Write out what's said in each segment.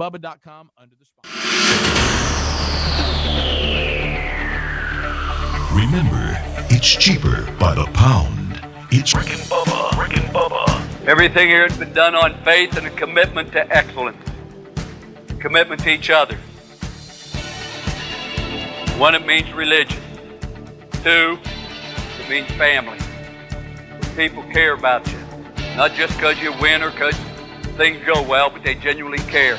rickandbubba.com under the spot. Remember, it's cheaper by the pound. It's Rick and Bubba. Rick and Bubba. Everything here has been done on faith and a commitment to excellence, commitment to each other. One, it means religion. Two, it means family. People care about you, not just because you win or because things go well, but they genuinely care.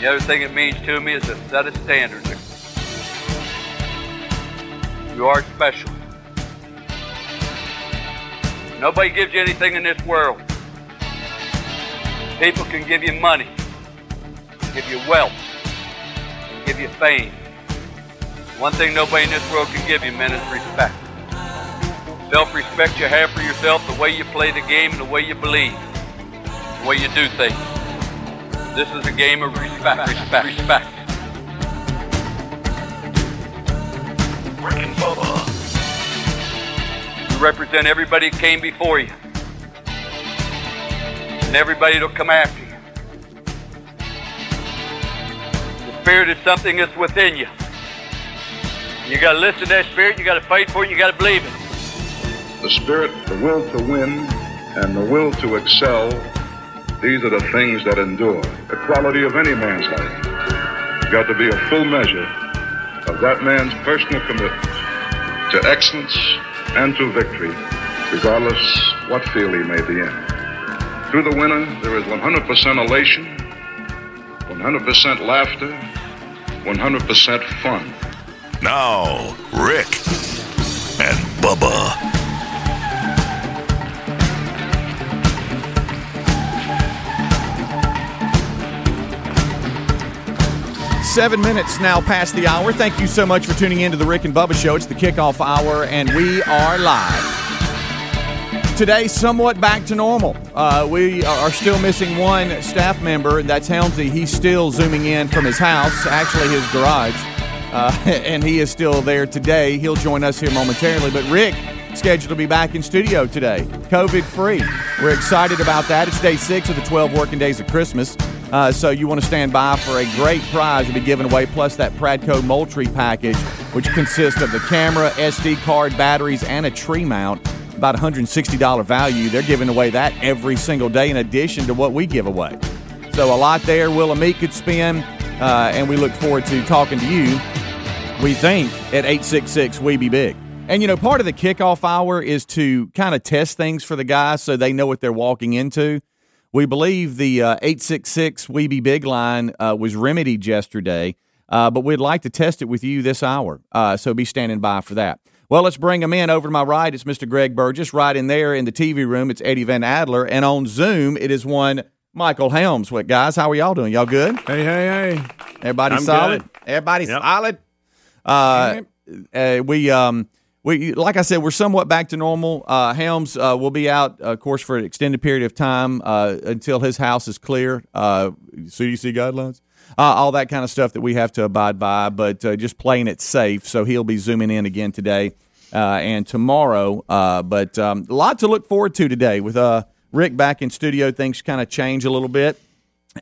The other thing it means to me is a set of standards. You are special. Nobody gives you anything in this world. People can give you money, give you wealth, give you fame. One thing nobody in this world can give you, man, is respect. Self-respect you have for yourself, the way you play the game, and the way you believe, the way you do things. This is a game of respect, respect, respect. Rick and Bubba. You represent everybody that came before you. And everybody that'll come after you. The spirit is something that's within you. You gotta listen to that spirit, you gotta fight for it, you gotta believe it. The spirit, the will to win, and the will to excel, these are the things that endure. The quality of any man's life. Got to be a full measure of that man's personal commitment to excellence and to victory, regardless what field he may be in. Through the winner, there is 100% elation, 100% laughter, 100% fun. now Rick and Bubba. Seven minutes now past the hour. Thank you so much for tuning in to the Rick and Bubba Show. It's the kickoff hour, and we are live. Today, somewhat back to normal. Uh, we are still missing one staff member, that's Helmsy. He's still zooming in from his house, actually his garage, uh, and he is still there today. He'll join us here momentarily. But Rick, scheduled to be back in studio today, COVID free. We're excited about that. It's day six of the 12 working days of Christmas. Uh, so you want to stand by for a great prize to be given away, plus that Pradco Moultrie package, which consists of the camera, SD card, batteries, and a tree mount. About $160 value. They're giving away that every single day in addition to what we give away. So a lot there. Will and me could spin, uh, and we look forward to talking to you. We think at 866 We Be Big. And you know, part of the kickoff hour is to kind of test things for the guys so they know what they're walking into. We believe the uh, 866 We Be Big line uh, was remedied yesterday, uh, but we'd like to test it with you this hour. Uh, so be standing by for that. Well, let's bring him in. Over to my right, it's Mr. Greg Burgess. Right in there in the TV room, it's Eddie Van Adler. And on Zoom, it is one Michael Helms. What, guys? How are y'all doing? Y'all good? Hey, hey, hey. Everybody I'm solid? good. Everybody Yep. solid? Uh, uh, we um we like I said we're somewhat back to normal. Uh, Helms uh, will be out, of course, for an extended period of time uh, until his house is clear. Uh, CDC guidelines, uh, all that kind of stuff that we have to abide by. But uh, just playing it safe, so he'll be zooming in again today uh, and tomorrow. Uh, but um, a lot to look forward to today with uh, Rick back in studio. Things kind of change a little bit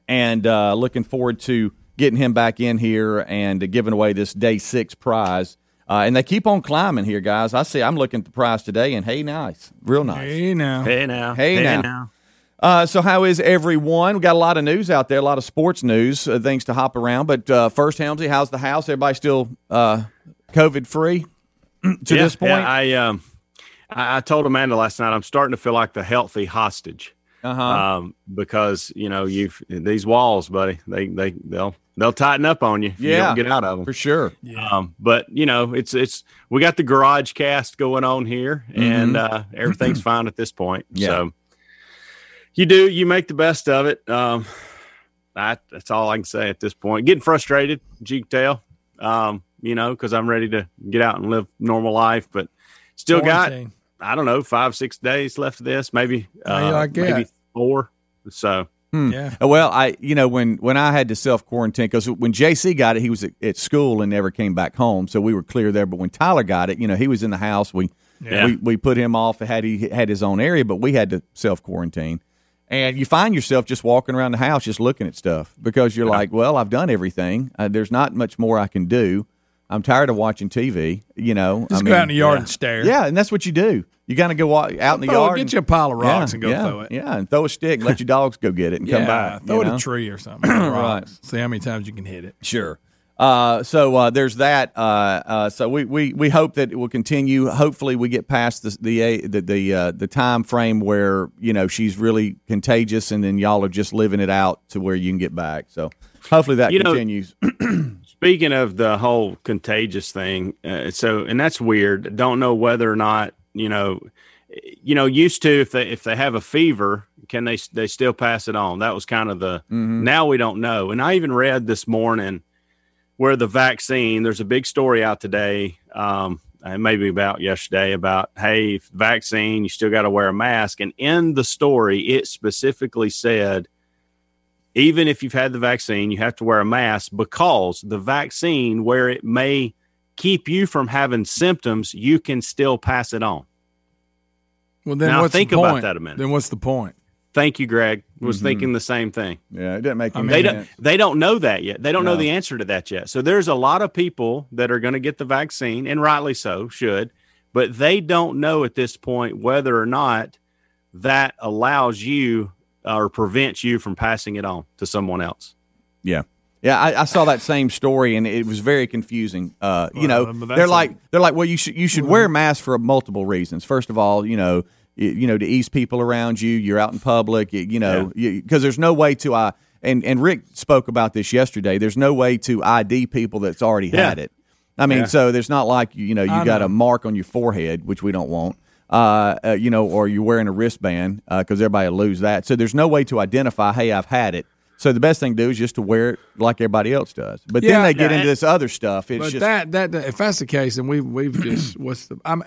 and uh, looking forward to getting him back in here and uh, giving away this day six prize. Uh, and they keep on climbing here, guys. I see. I'm looking at the price today, and hey, nice, real nice. Hey, now. Hey now. Hey, now. Uh, so, how is everyone? We got a lot of news out there, a lot of sports news, uh, things to hop around. But uh, first, Helmsy, how's the house? Everybody still uh, COVID free to Yeah, this point? yeah, I um, I, I told Amanda last night I'm starting to feel like the healthy hostage. uh huh. Um, because you know you've these walls, buddy. They they they'll they'll tighten up on you if you Yeah. don't get out of them. for sure. Um, but you know, it's it's we got the garage cast going on here, and uh, everything's fine at this point. Mm-hmm. Yeah. So you do you make the best of it. Um, that that's all I can say at this point. Getting frustrated, as you can tell. Um, you know, because I'm ready to get out and live normal life, but still got I don't know five six days left of this, maybe How you uh, maybe four. So Yeah. Uh, Well, I you know when when I had to self quarantine because when JC got it, he was at, at school and never came back home, so we were clear there. But when Tyler got it, you know he was in the house. We Yeah. we, we put him off. Had he had his own area, but we had to self quarantine. and you find yourself just walking around the house just looking at stuff because you're like, well, I've done everything. Uh, there's not much more I can do. I'm tired of watching TV. You know, Just I go mean, out in the yard yeah. and stare. Yeah, and that's what you do. You got to go walk out in the Throw- yard. get and- you a pile of rocks Yeah, and go yeah, throw it. Yeah, and throw a stick and let your dogs go get it and come Yeah, back. Throw it know? a tree or something. Right. See how many times you can hit it. Sure. Uh, so uh, there's that. Uh, uh, so we, we, we hope that it will continue. Hopefully, we get past the the the the, uh, the time frame where you know she's really contagious, and then y'all are just living it out to where you can get back. So hopefully that You know- continues. Speaking of the whole contagious thing, uh, so and that's weird. Don't know whether or not you know, you know, used to if they if they have a fever, can they they still pass it on? That was kind of the. Now we don't know. And I even read this morning where the vaccine. There's a big story out today. Um, and maybe about yesterday about hey vaccine you still got to wear a mask and in the story it specifically said even if you've had the vaccine, you have to wear a mask because the vaccine, where it may keep you from having symptoms, you can still pass it on. Well, then Now, what's think the about that a minute. Then what's the point? Thank you, Greg. Was Mm-hmm. thinking the same thing. yeah, it doesn't make any They sense. don't. They don't know that yet. They don't know the answer to that yet. So there's a lot of people that are going to get the vaccine, and rightly so, should, but they don't know at this point whether or not that allows you or prevents you from passing it on to someone else. Yeah. Yeah, I, I saw that same story and it was very confusing. Uh, you Well, know, they're a- like they're like, well, you should you should wear masks for multiple reasons. First of all, you know, you, you know, to ease people around you. You're out in public, you, you know, because there's no way to I and and Rick spoke about this yesterday. There's no way to ID people that's already Yeah. had it. I mean, Yeah. so there's not like you know you I got know. a mark on your forehead, which we don't want. Uh, uh, you know, or you're wearing a wristband because everybody will lose that. So there's no way to identify, hey, I've had it. So the best thing to do is just to wear it like everybody else does. But then they get Yeah, into this other stuff. It's But just that, that that if that's the case, then we've we've just what's the I'm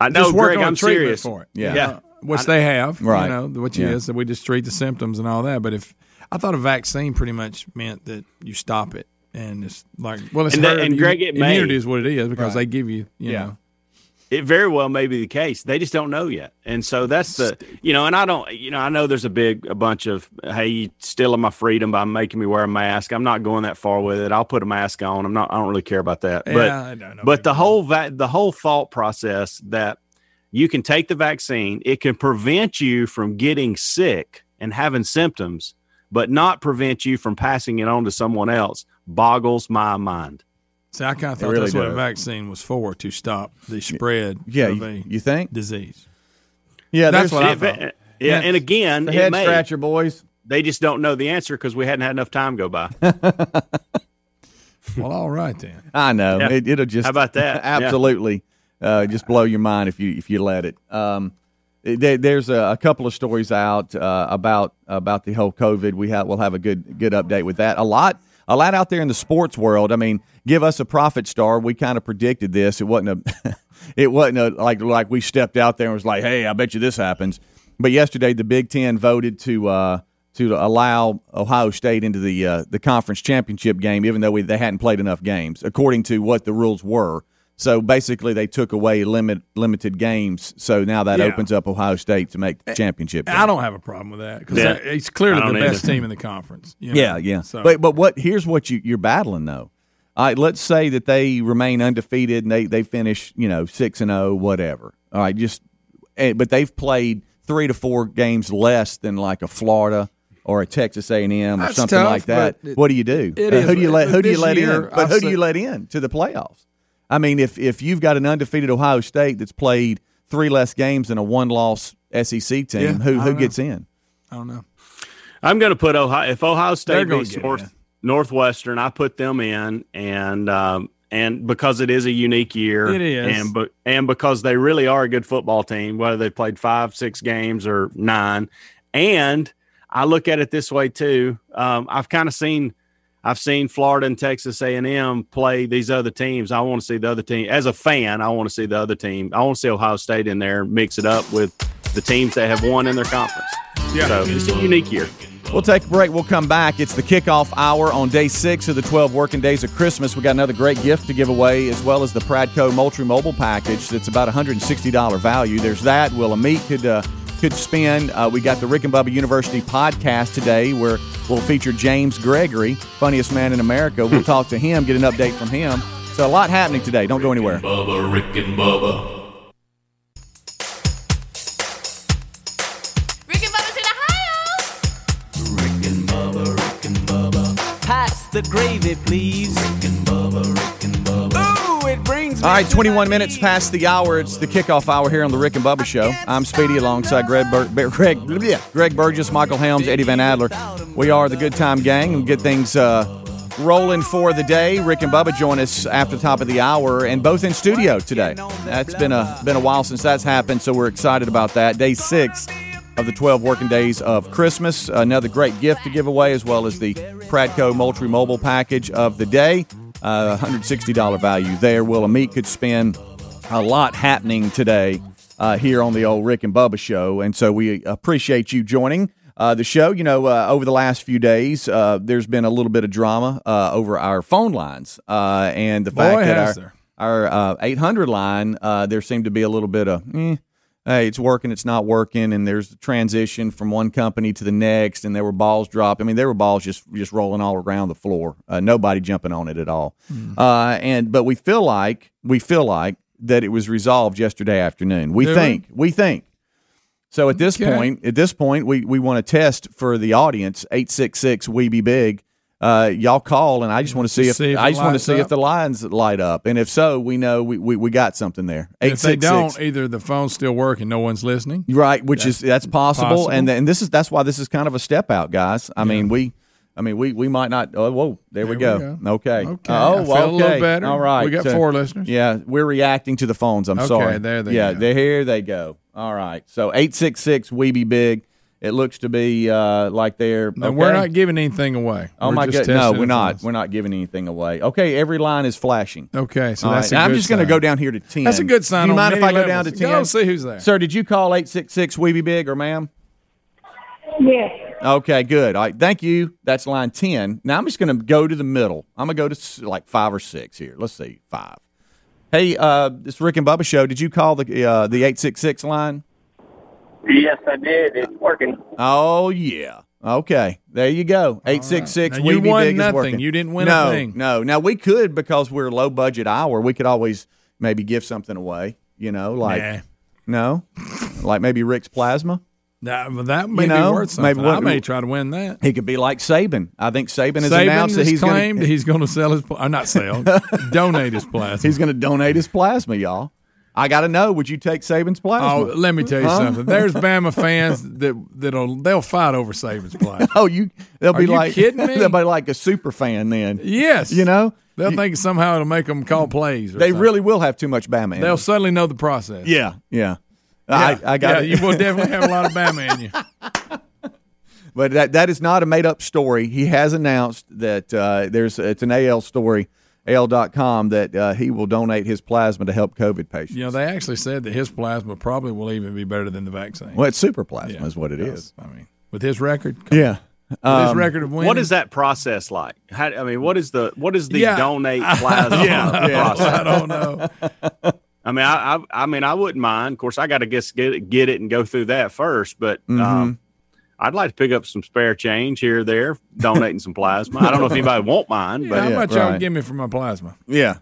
I know, just working Greg, on I'm treatment serious. for it. Yeah. Yeah. which they have, Right. You know, which Yeah. is that we just treat the symptoms and all that. But if I thought a vaccine pretty much meant that you stop it, and it's like, well, it's And that- herd and Greg, it immunity may. is what it is because Right. they give you, you Yeah. know, It very well may be the case. They just don't know yet. And so that's the, you know, and I don't, you know, I know there's a big, a bunch of, hey, you stealing my freedom by making me wear a mask. I'm not going that far with it. I'll put a mask on. I'm not, I don't really care about that. Yeah, but, I don't know. but the whole, va- the whole thought process that you can take the vaccine, it can prevent you from getting sick and having symptoms, but not prevent you from passing it on to someone else boggles my mind. See, I kind of thought really that's what a vaccine was for to stop the spread yeah. of You, a you think? disease. Yeah, That's there's what I thought. yeah, Yeah. and again, the head may. scratcher, boys. They just don't know the answer because we hadn't had enough time go by. Well, all right then. I know Yeah. it, it'll just How about that? Yeah. absolutely uh, just blow your mind if you if you let it. Um, there, there's a, a couple of stories out uh, about about the whole COVID. We have we'll have a good good update with that. A lot a lot out there in the sports world. I mean, give us a prophet star. We kind of predicted this. It wasn't a it wasn't a, like like we stepped out there and was like, hey, I bet you this happens. But yesterday, the Big Ten voted to. Uh, to allow Ohio State into the uh, the conference championship game, even though we, they hadn't played enough games, according to what the rules were. So basically, they took away limit limited games. So now that Yeah. opens up Ohio State to make the championship. I don't have a problem with that because Yeah. it's clearly the don't best either. team in the conference. you know? Yeah, yeah. So, But but what here's what you you're battling though. All right, let's say that they remain undefeated and they they finish you know six and zero whatever. All right, just eh, but they've played three to four games less than like a Florida or a Texas A and M or That's something tough, like that. it- what do you do? it Uh, is. who do you let who do you let year, in? But I've who do you let in to the playoffs? I mean, if if you've got an undefeated Ohio State that's played three less games than a one loss SEC team, Yeah, who who don't gets in? I don't know. I'm going to put Ohio. If Ohio State gonna beats North. Northwestern, I put them in, and um, and because it is a unique year, It is. and but and because they really are a good football team, whether they played five, six games or nine, and I look at it this way too. Um, I've kind of seen. I've seen Florida and Texas A&M play these other teams. I want to see the other team. As a fan, I want to see the other team. I want to see Ohio State in there, mix it up with the teams that have won in their conference. Yeah. So it's a unique year. We'll take a break. We'll come back. It's the kickoff hour on day six of the 12 working days of Christmas. We got another great gift to give away, as well as the Pradco Moultrie Mobile package. That's about $160 value. There's that. Will Amit could uh, could spin. Uh, we got the Rick and Bubba University podcast today where we'll feature James Gregory, funniest man in America. We'll talk to him, get an update from him. So a lot happening today. Don't go anywhere. Bubba, Rick and Bubba. Rick and Bubba's in Ohio. Rick and Bubba, Rick and Bubba. Pass the gravy, please. Rick and Bubba, All right, to 21 minutes past the hour. It's the kickoff hour here on the Rick and Bubba Show. I'm Speedy alongside Greg, Bur- Greg, Greg Burgess, Michael Helms, Eddie Van Adler. We are the Good Time Gang and get things uh, rolling for the day. Rick and Bubba join us after the top of the hour and both in studio today. That's been a been a while since that's happened, so we're excited about that. Day six of the 12 working days of Christmas. Another great gift to give away, as well as the Pradco Moultrie Mobile package of the day. Uh, $160 value there. Will a meat could spend a lot happening today uh, here on the old Rick and Bubba show, and so we appreciate you joining. Uh, the show, you know, uh, over the last few days, uh, there's been a little bit of drama uh, over our phone lines, uh, and the fact Boy, that our, there. our uh, 800 line, uh, there seemed to be a little bit of, eh, hey, it's working, it's not working, and there's a transition from one company to the next, and there were balls dropped. I mean, there were balls just just rolling all around the floor, uh, nobody jumping on it at all. Uh, and but we feel like we feel like that it was resolved yesterday afternoon. We Do we? think we think. So at this Okay. point, at this point, we, we want to test for the audience eight six six we be big. Uh, y'all call and I just want to see if, See if I just want to see if the lines light up and if so, we know we, we, we got something there. If they 866 don't, either the phone's still working, no one's listening. Right, which is that's possible, possible. and and this is that's why this is kind of a step out, guys. I mean, we, I mean, we we might not. Oh, whoa, there, we, go. we Okay, Okay, Oh, I feel a little okay. better. All right, We got So, four listeners. Yeah, we're reacting to the phones. I'm Okay, sorry. there they yeah, go. here. They go. All right. So eight six six we be big. It looks to be uh, like they're. No, okay. we're not giving anything away. Oh We're my just god! No, we're not. phones. We're not giving anything away. Okay, every line is flashing. Okay, so All that's right, a I'm just going to go down here to ten. That's a good sign. Do you on mind if many I go down to levels. ten? Go see who's there. Sir, did you call eight six six we be big or ma'am? Yes. Okay, good. All right, thank you. That's line 10. Now I'm just going to go to the middle. I'm going to go to like five or six here. Let's see, five. Hey, uh, this Rick and Bubba show. Did you call the uh, the 866 line? Yes, I did. It's working. Oh, yeah. Okay, there you go. 866 we you won big nothing. You didn't win a no, thing. No, Now we could because we're low budget hour. We could always maybe give something away. You know, like Nah. no, like maybe Rick's plasma. That, but that may You know, be worth something. maybe what- I may try to win that. He could be like Saban. I think Saban has Saban announced that he's claimed going he's going to sell his, pl- or not sell, donate his plasma. He's going to donate his plasma, y'all. I got to know. Would you take Saban's plasma? Oh, let me tell you Huh? something. There's Bama fans that that'll they'll fight over Saban's plasma. Oh, you? They'll Are be you like kidding me? They'll be like a super fan then. Yes, You know, they'll think somehow it'll make them call plays. Or they something. really will have too much Bama. In they'll suddenly know the process. Yeah, yeah. Yeah, I, I got yeah, you will definitely have a lot of Bama in you. But that that is not a made up story. He has announced that uh, there's it's an AL story, AL.com that uh, he will donate his plasma to help COVID patients. You know, they actually said that his plasma probably will even be better than the vaccine. Well, it's super plasma Yeah, is what it is. I mean, with his record, Yeah. with his Um, record of winning. What is that process like? How, I mean, what is the what is the Yeah. donate plasma Yeah, yeah. process? I don't know. I mean, I, I, I mean, I wouldn't mind. Of course, I got to get it, get it and go through that first. But Mm-hmm. um, I'd like to pick up some spare change here or there, donating some plasma. I don't know if anybody won't mind, Yeah, but how yeah, much y'all right. give me for my plasma? Yeah.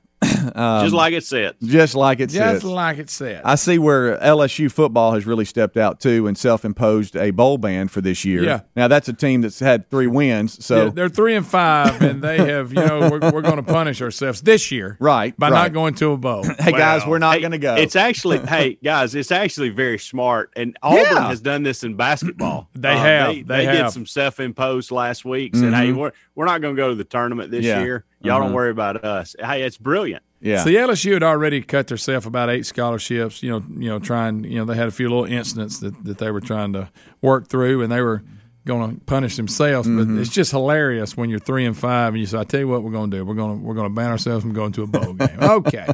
Um, just like it said. just like it said. Just says. like it said. I see where LSU football has really stepped out too and self-imposed a bowl ban for this year. Yeah. Now that's a team that's had three wins. So Yeah, they're three and five, and they have, you know, we're, we're going to punish ourselves this year, Right, By right. not going to a bowl. hey guys, we're not hey, going to go. It's actually, hey guys, it's actually very smart. And Auburn Yeah. has done this in basketball. They have, They, they did have. some self-imposed last week. Said, hey, we're we're not going to go to the tournament this Mm-hmm. Yeah. year. Y'all Uh-huh. don't worry about us. Hey, it's brilliant. yeah. So the LSU had already cut themselves about eight scholarships. You know, you know, trying. You know, they had a few little incidents that, that they were trying to work through, and they were going to punish themselves. Mm-hmm. But it's just hilarious when you're three and five, and you say, "I tell you what, we're going to do. We're going to we're going to ban ourselves from going to a bowl game." Okay,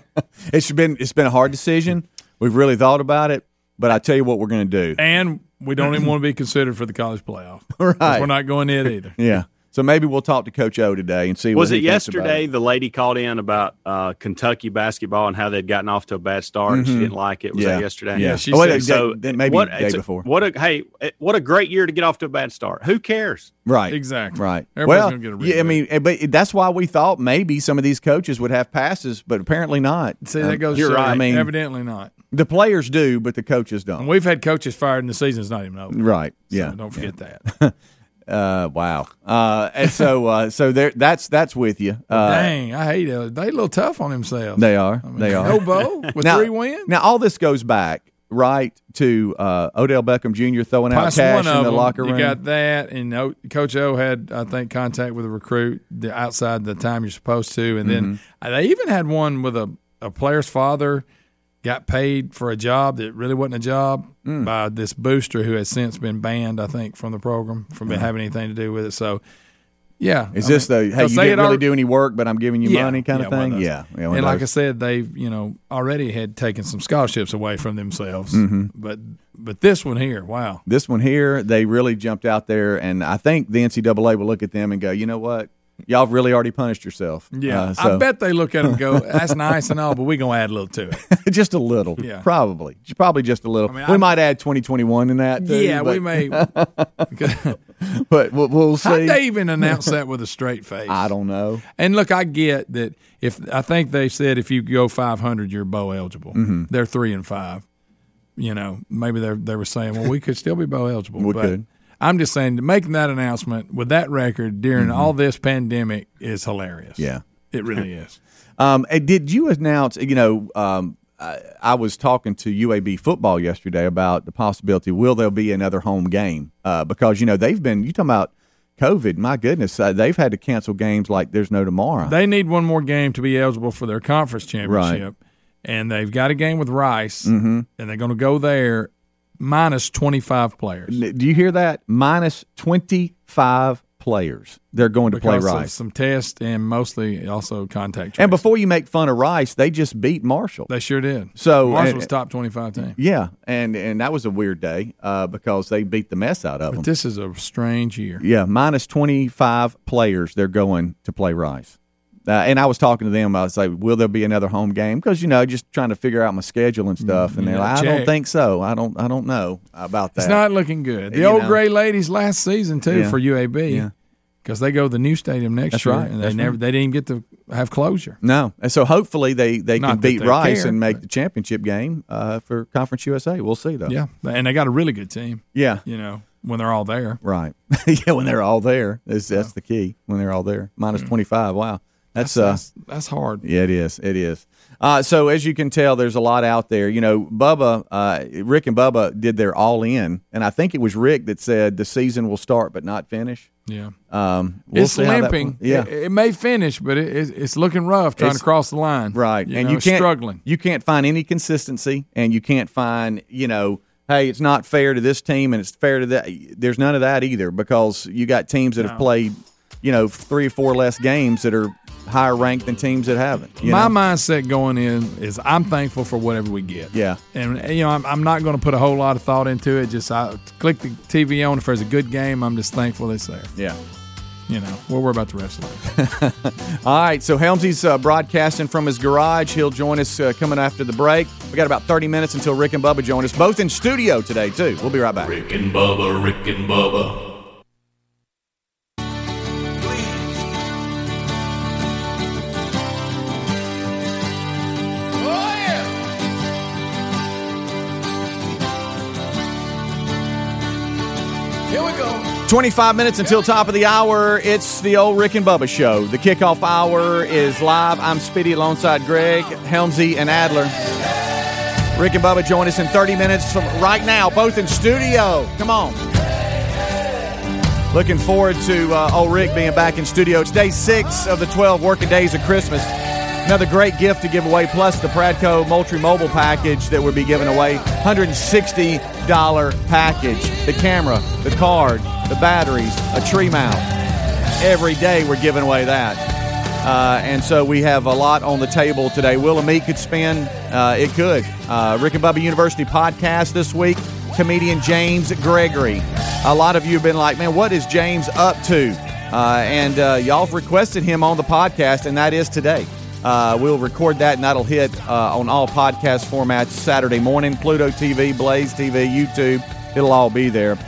It's been it's been a hard decision. We've really thought about it, but I tell you what we're going to do. and we don't even want to be considered for the college playoff. Right. We're not going in either. Yeah. So maybe we'll talk to Coach O today and see. Was what it he thinks about yesterday it. the lady called in about uh, Kentucky basketball and how they'd gotten off to a bad start and she didn't like it? Was Yeah. that yesterday? Yeah. She Oh, wait, said- so. day- maybe what, day it's a- before. What a hey! What a great year to get off to a bad start. Who cares? Right. Exactly. Right. Everybody's well, gonna get a yeah, I mean, eh, but that's why we thought maybe some of these coaches would have passes, but apparently not. See, that Um, goes. You're to right. I mean, evidently not. the players do, but the coaches don't. And we've had coaches fired, and the season's not even over. Right. So Yeah. don't forget that. Uh, wow. Uh, and so, uh, so there, that's that's with you. Uh, Dang, I hate it. They a little tough on themselves. They are. I mean, they are. No Bo with now, three wins. Now, all this goes back right to uh, Odell Beckham Jr. throwing out cash in the them, locker room. You got that, and o, Coach O had, I think, contact with a recruit the, outside the time you're supposed to, and then Mm-hmm. uh, they even had one with a, a player's father got paid for a job that really wasn't a job Mm. by this booster who has since been banned, I think, from the program from having anything to do with it. So, yeah, Is I this mean, the hey? You didn't really al- do any work, but I'm giving you Yeah, money kind of yeah, one thing? those. Yeah, yeah. and of like I said, they've you know already had taken some scholarships away from themselves. Mhm. But but this one here, wow, this one here, they really jumped out there, and I think the NCAA will look at them and go, you know what? Y'all have really already punished yourself. yeah, Uh, so- I bet they look at them and go, "That's nice and all, but we gonna add a little to it." just a little. Yeah. Probably. Probably just a little. I mean, we I'm- might add 2021 in that. Too, yeah, we may. but we'll, we'll see. How'd they even announce that with a straight face? I don't know. And look, I get that if I think they said if you go 500, you're bow eligible. Mhm. They're three and five. You know, maybe they they were saying, well, we could still be bow eligible. We but could. I'm just saying, making that announcement with that record during Mhm. all this pandemic is hilarious. Yeah. it really is. Um, did you announce? You know, um, I, I was talking to UAB football yesterday about the possibility. Will there be another home game? Uh, because you know they've been. You talking about COVID? My goodness, uh, they've had to cancel games like there's no tomorrow. They need one more game to be eligible for their conference championship, and they've got a game with Rice, Mhm. and they're going to go there minus 25 players. Do you hear that? Minus 25 players. They're going to because play Rice. some tests and mostly also contact tracing. And before you make fun of Rice, they just beat Marshall. They sure did. So Marshall's and- top 25 team. Yeah, and and that was a weird day uh, because they beat the mess out of them. This is a strange year. Yeah, minus 25 players they're going to play Rice. Uh, and I was talking to them. I was like, "Will there be another home game?" Because you know, just trying to figure out my schedule and stuff. And you they're like, "I don't think so. I don't. I don't know about that." It's not looking good. The You old know. gray ladies last season too Yeah. for UAB. Yeah. Because they go to the new stadium next That's year, right. and they That's never right. they didn't get to have closure. No, and so hopefully they they Not can beat they Rice care, and make the championship game uh, for Conference USA. We'll see though. Yeah, and they got a really good team. Yeah. you know when they're all there. Right. yeah, when they're all there, that's, that's the key. When they're all there, minus twenty five. Wow, that's. That's uh, that's, hard. Yeah, it is. It is. Uh, so as you can tell, there's a lot out there. You know, Bubba, uh, Rick and Bubba did their all in, and I think it was Rick that said the season will start but not finish. Yeah. Um, we'll it's see how that- limping. yeah. it, it may finish, but it, it's, it's looking rough trying It's- to cross the line. Right. You and know, you can't struggling. You can't find any consistency, and you can't find you know, hey, it's not fair to this team, and it's fair to that. There's none of that either because you got teams that have played, you know, three or four less games that are higher ranked than teams that haven't. you My know? mindset going in is I'm thankful for whatever we get. Yeah. And you know, I'm, I'm not going to put a whole lot of thought into it. Just I click the TV on if there's a good game. I'm just thankful it's there. Yeah. You know, we'll worry about the rest of it. All right, so Helmsy's uh, broadcasting from his garage. He'll join us uh, coming after the break. We got about 30 minutes until Rick and Bubba join us, both in studio today, too. We'll be right back. Rick and Bubba, Rick and Bubba. 25 minutes until top of the hour. It's the old Rick and Bubba show. The kickoff hour is live. I'm Speedy alongside Greg, Helmsy, and Adler. Rick and Bubba join us in 30 minutes from right now, both in studio. Come on. Looking forward to uh, old Rick being back in studio. It's day six of the 12 working days of Christmas. Another great gift to give away, plus the Pradco Moultrie Mobile package that we'll be giving away. $160 package. The camera, the card, the batteries, a tree mount. Every day we're giving away that. Uh, and so we have a lot on the table today. Will and me could spin. Uh, it could. Uh, Rick and Bubba University podcast this week. Comedian James Gregory. A lot of you have been like, man, what is James up to? Uh, and uh, y'all have requested him on the podcast, and that is today. Uh, we'll record that, and that'll hit on all podcast formats Saturday morning. Pluto TV, Blaze TV, YouTube. It'll all be there.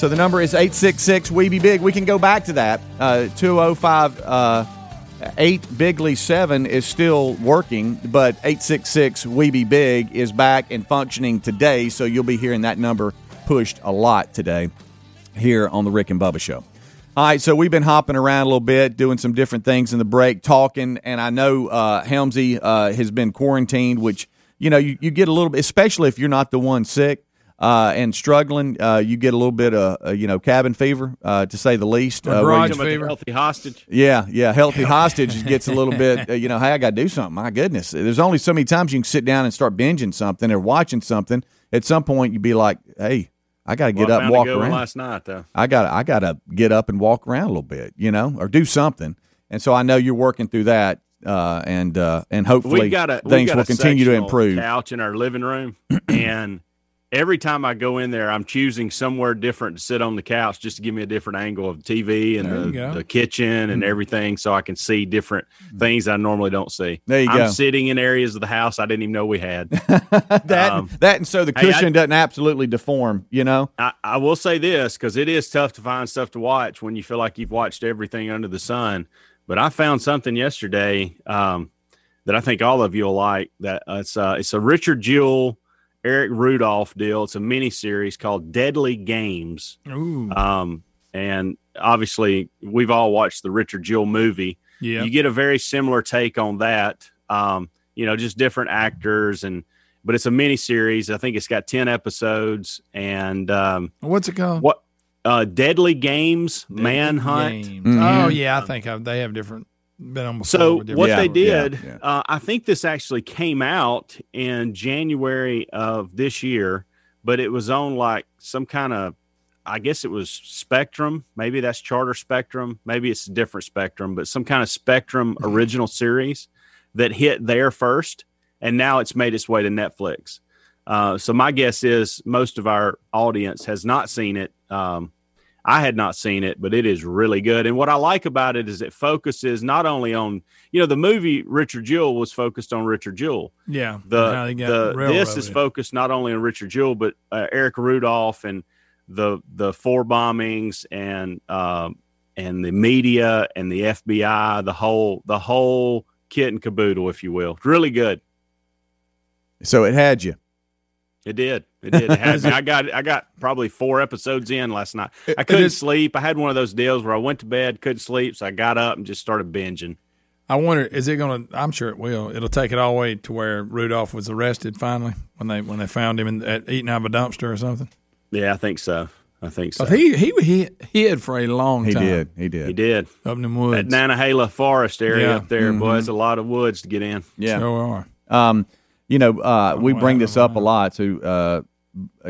So the number is 866 We Be Big. We can go back to that. Uh, 205 uh, 8 Bigly 7 is still working, but 866 We Be Big is back and functioning today. So you'll be hearing that number pushed a lot today here on the Rick and Bubba Show. All right, so we've been hopping around a little bit, doing some different things in the break, talking, and I know uh, Helmsy uh, has been quarantined, which you know you, you get a little bit, especially if you're not the one sick uh, and struggling, uh, you get a little bit of uh, you know cabin fever, uh, to say the least. Or Uh, garage you- fever. Healthy hostage. yeah, yeah. Healthy hostage gets a little bit, uh, you know, hey, I got to do something. My goodness. There's only so many times you can sit down and start binging something or watching something. At some point, you'd be like, hey, I got to get Well, up and walk around. last night though. I got I got to get up and walk around a little bit, you know, or do something. And so I know you're working through that, uh, and uh, and hopefully We've got a we've things got will a continue to improve. Couch in our living room, and every time I go in there, I'm choosing somewhere different to sit on the couch just to give me a different angle of the TV and the, the kitchen and everything, so I can see different things I normally don't see. There you I'm go. sitting in areas of the house I didn't even know we had. that Um, that and so the hey, I- cushion doesn't absolutely deform, you know. I, I will say this because it is tough to find stuff to watch when you feel like you've watched everything under the sun. But I found something yesterday um, that I think all of you will like. That uh, it's uh, it's a Richard Jewell, Eric Rudolph deal. It's a mini series called Deadly Games. Ooh, Um, and obviously, we've all watched the Richard Jewell movie. yeah. You get a very similar take on that. Um, you know, just different actors and. But it's a mini series. I think it's got ten episodes, and um, What's it called? what uh deadly games manhunt Games. Mhm. Oh yeah, I think I've, they have different. Been on before. so what Yeah, they stories. did yeah. Uh, i think this actually came out in january of this year but it was on like some kind of i guess it was spectrum maybe that's charter spectrum maybe it's a different spectrum but some kind of spectrum original series that hit there first and now it's made its way to netflix uh, so my guess is most of our audience has not seen it um, I had not seen it, but it is really good. And what I like about it is it focuses not only on, you know, the movie Richard Jewell was focused on Richard Jewell. Yeah. The, how they got the this is focused not only on Richard Jewell, but uh, Eric Rudolph and the the four bombings and um, and the media and the FBI, the whole the whole kit and caboodle, if you will. Really good. So it had you. It did. It did. It had me. I got I got probably four episodes in last night. I couldn't is- sleep. I had one of those deals where I went to bed, couldn't sleep, so I got up and just started binging. I wonder, is it going to? I'm sure it will. It'll take it all the way to where Rudolph was arrested finally when they when they found him in, at, eating out of a dumpster or something. Yeah, I think so. I think so. he he he hid for a long He time. did. He did. he did. up in the That woods. Nantahala Forest area Yeah. up there, boy, Mm-hmm. it's a lot of woods to get in. Yeah. Sure are. Um, you know, uh, we bring this up a lot. To uh,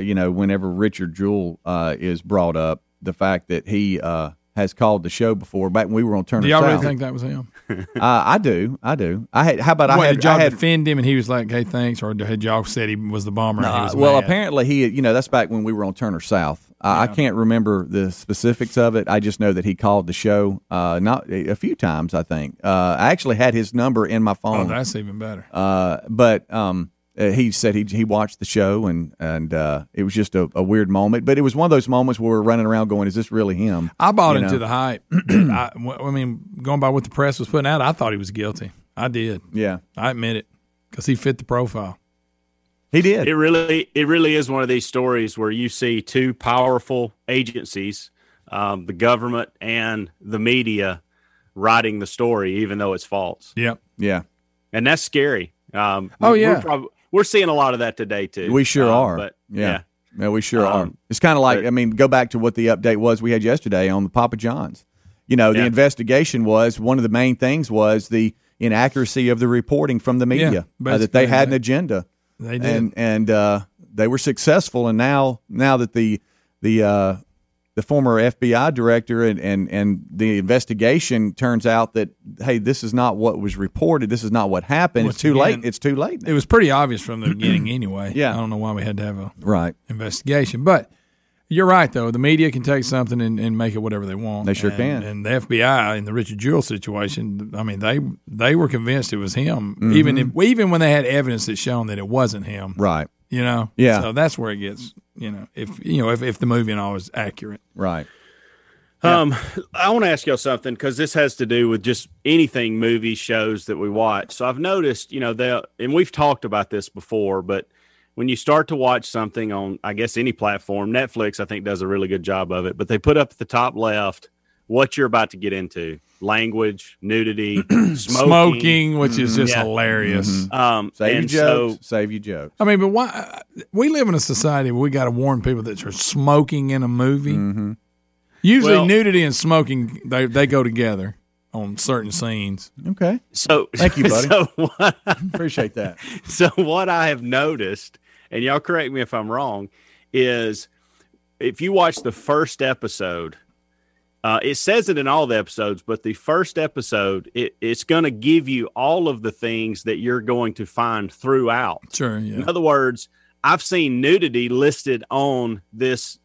you know, whenever Richard Jewell uh, is brought up, the fact that he uh, has called the show before. Back when we were on Turner Do y'all really think that was him? uh, I do, I do. I had. How about I had? did y'all I had defend him and he was like, "Hey, thanks," or had y'all said he was the bomber? and he Uh, was well, mad? apparently he, you know, that's back when we were on Turner South. I I can't remember the specifics of it. I just know that he called the show uh, not a few times. I think uh, I actually had his number in my Oh, phone. that's even better. uh, but um, uh, he said he he watched the show and and uh, it was just a, a weird moment. But it was one of those moments where we're running around going, "Is this really him?" I bought you into know. the hype. I, I mean, going by what the press was putting out, I thought he was guilty. I did. Yeah, I admit it because he fit the profile. He did. It really, it really is one of these stories where you see two powerful agencies, um, the government and the media, writing the story, even though it's false, Yep. yeah, and that's scary. Um, Oh, we're yeah. prob- we're seeing a lot of that today too. we sure Um, are. But yeah. yeah, Yeah, we sure are. Um, It's kind of like but- I mean, go back to what the update was we had yesterday on the Papa John's. You know, the Yeah. investigation was one of the main things was the inaccuracy of the reporting from the media uh, that they basically, had an agenda. They did. and and uh, they were successful. And now now that the the uh, the former FBI director and, and and the investigation turns out that hey, this is not what was reported. This is not what happened. It's too again- late. It's too late. it was pretty obvious from the beginning anyway. Yeah. I don't know why we had to have a right. investigation, but You're right, though. The media can take something and, and make it whatever they want. They sure And- can. And the FBI in the Richard Jewell situation, I mean, they they were convinced it was him, Mm-hmm. even if, even when they had evidence that shown that it wasn't him. Right. You know. Yeah. So that's where it gets. You know, if you know if, if the movie and all is accurate. Right. Um, I want to ask y'all something because this has to do with just anything, movies, shows that we watch. So I've noticed, you know, they and we've talked about this before, but when you start to watch something on, I guess any platform, Netflix, I think does a really good job of it. But they put up at the top left what you're about to get into: language, nudity, smoking. Smoking, which is just Yeah. hilarious. Um, Save you and jokes. so Save you jokes. I mean, but why? We live in a society where we got to warn people that you're smoking in a movie. Mm-hmm. Usually, Well- nudity and smoking they they go together on certain scenes. Okay. so Thank you, buddy. So what, Appreciate that. so what I have noticed, and y'all correct me if I'm wrong, is if you watch the first episode, uh, it says it in all the episodes, but the first episode, it, it's going to give you all of the things that you're going to find throughout. Sure, In other words, I've seen nudity listed on this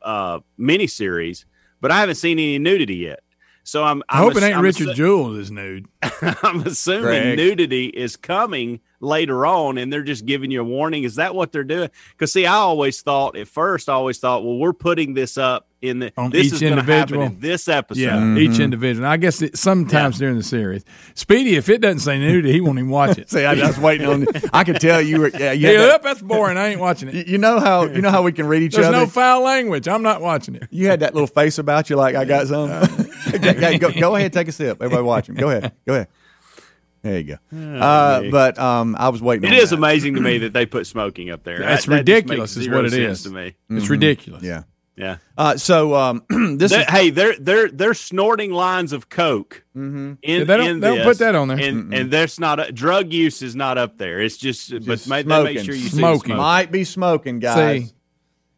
uh, miniseries, but I haven't seen any nudity yet. So I'm. I I'm hope it ass- ain't I'm Richard assu- Jewell is nude. I'm assuming Greg. nudity is coming later on, and they're just giving you a warning. Is that what they're doing? Because see, I always thought at first, I always thought, well, we're putting this up in the On this each is going happen individual? in this episode. Yeah, each mm-hmm. individual. I guess it, sometimes during the series, Speedy, if it doesn't say nudity, he won't even watch it. See, I, I was waiting on. I could tell you were. Yeah, you, yeah, had that- that's boring. I ain't watching it. you- you know how you know how we can read each There's other. no foul language. I'm not watching it. you had that little face about you, like I got some. Go, go ahead, take a sip. Everybody watching. Go ahead. Go ahead. There you go. Uh, but um, I was waiting. It on is that. amazing to me that they put smoking up there. That's That- that ridiculous makes is what it sense is. to me. It's ridiculous. Yeah. Yeah. Uh, so um, this They're- is hey, they're they're they're snorting lines of coke. In, Yeah, they don't- in they don't this, put that on there. and and there's not a, drug use is not up there. It's just, but Just make, they make smoking. sure you see Smoking. smoke. might be smoking, guys. See.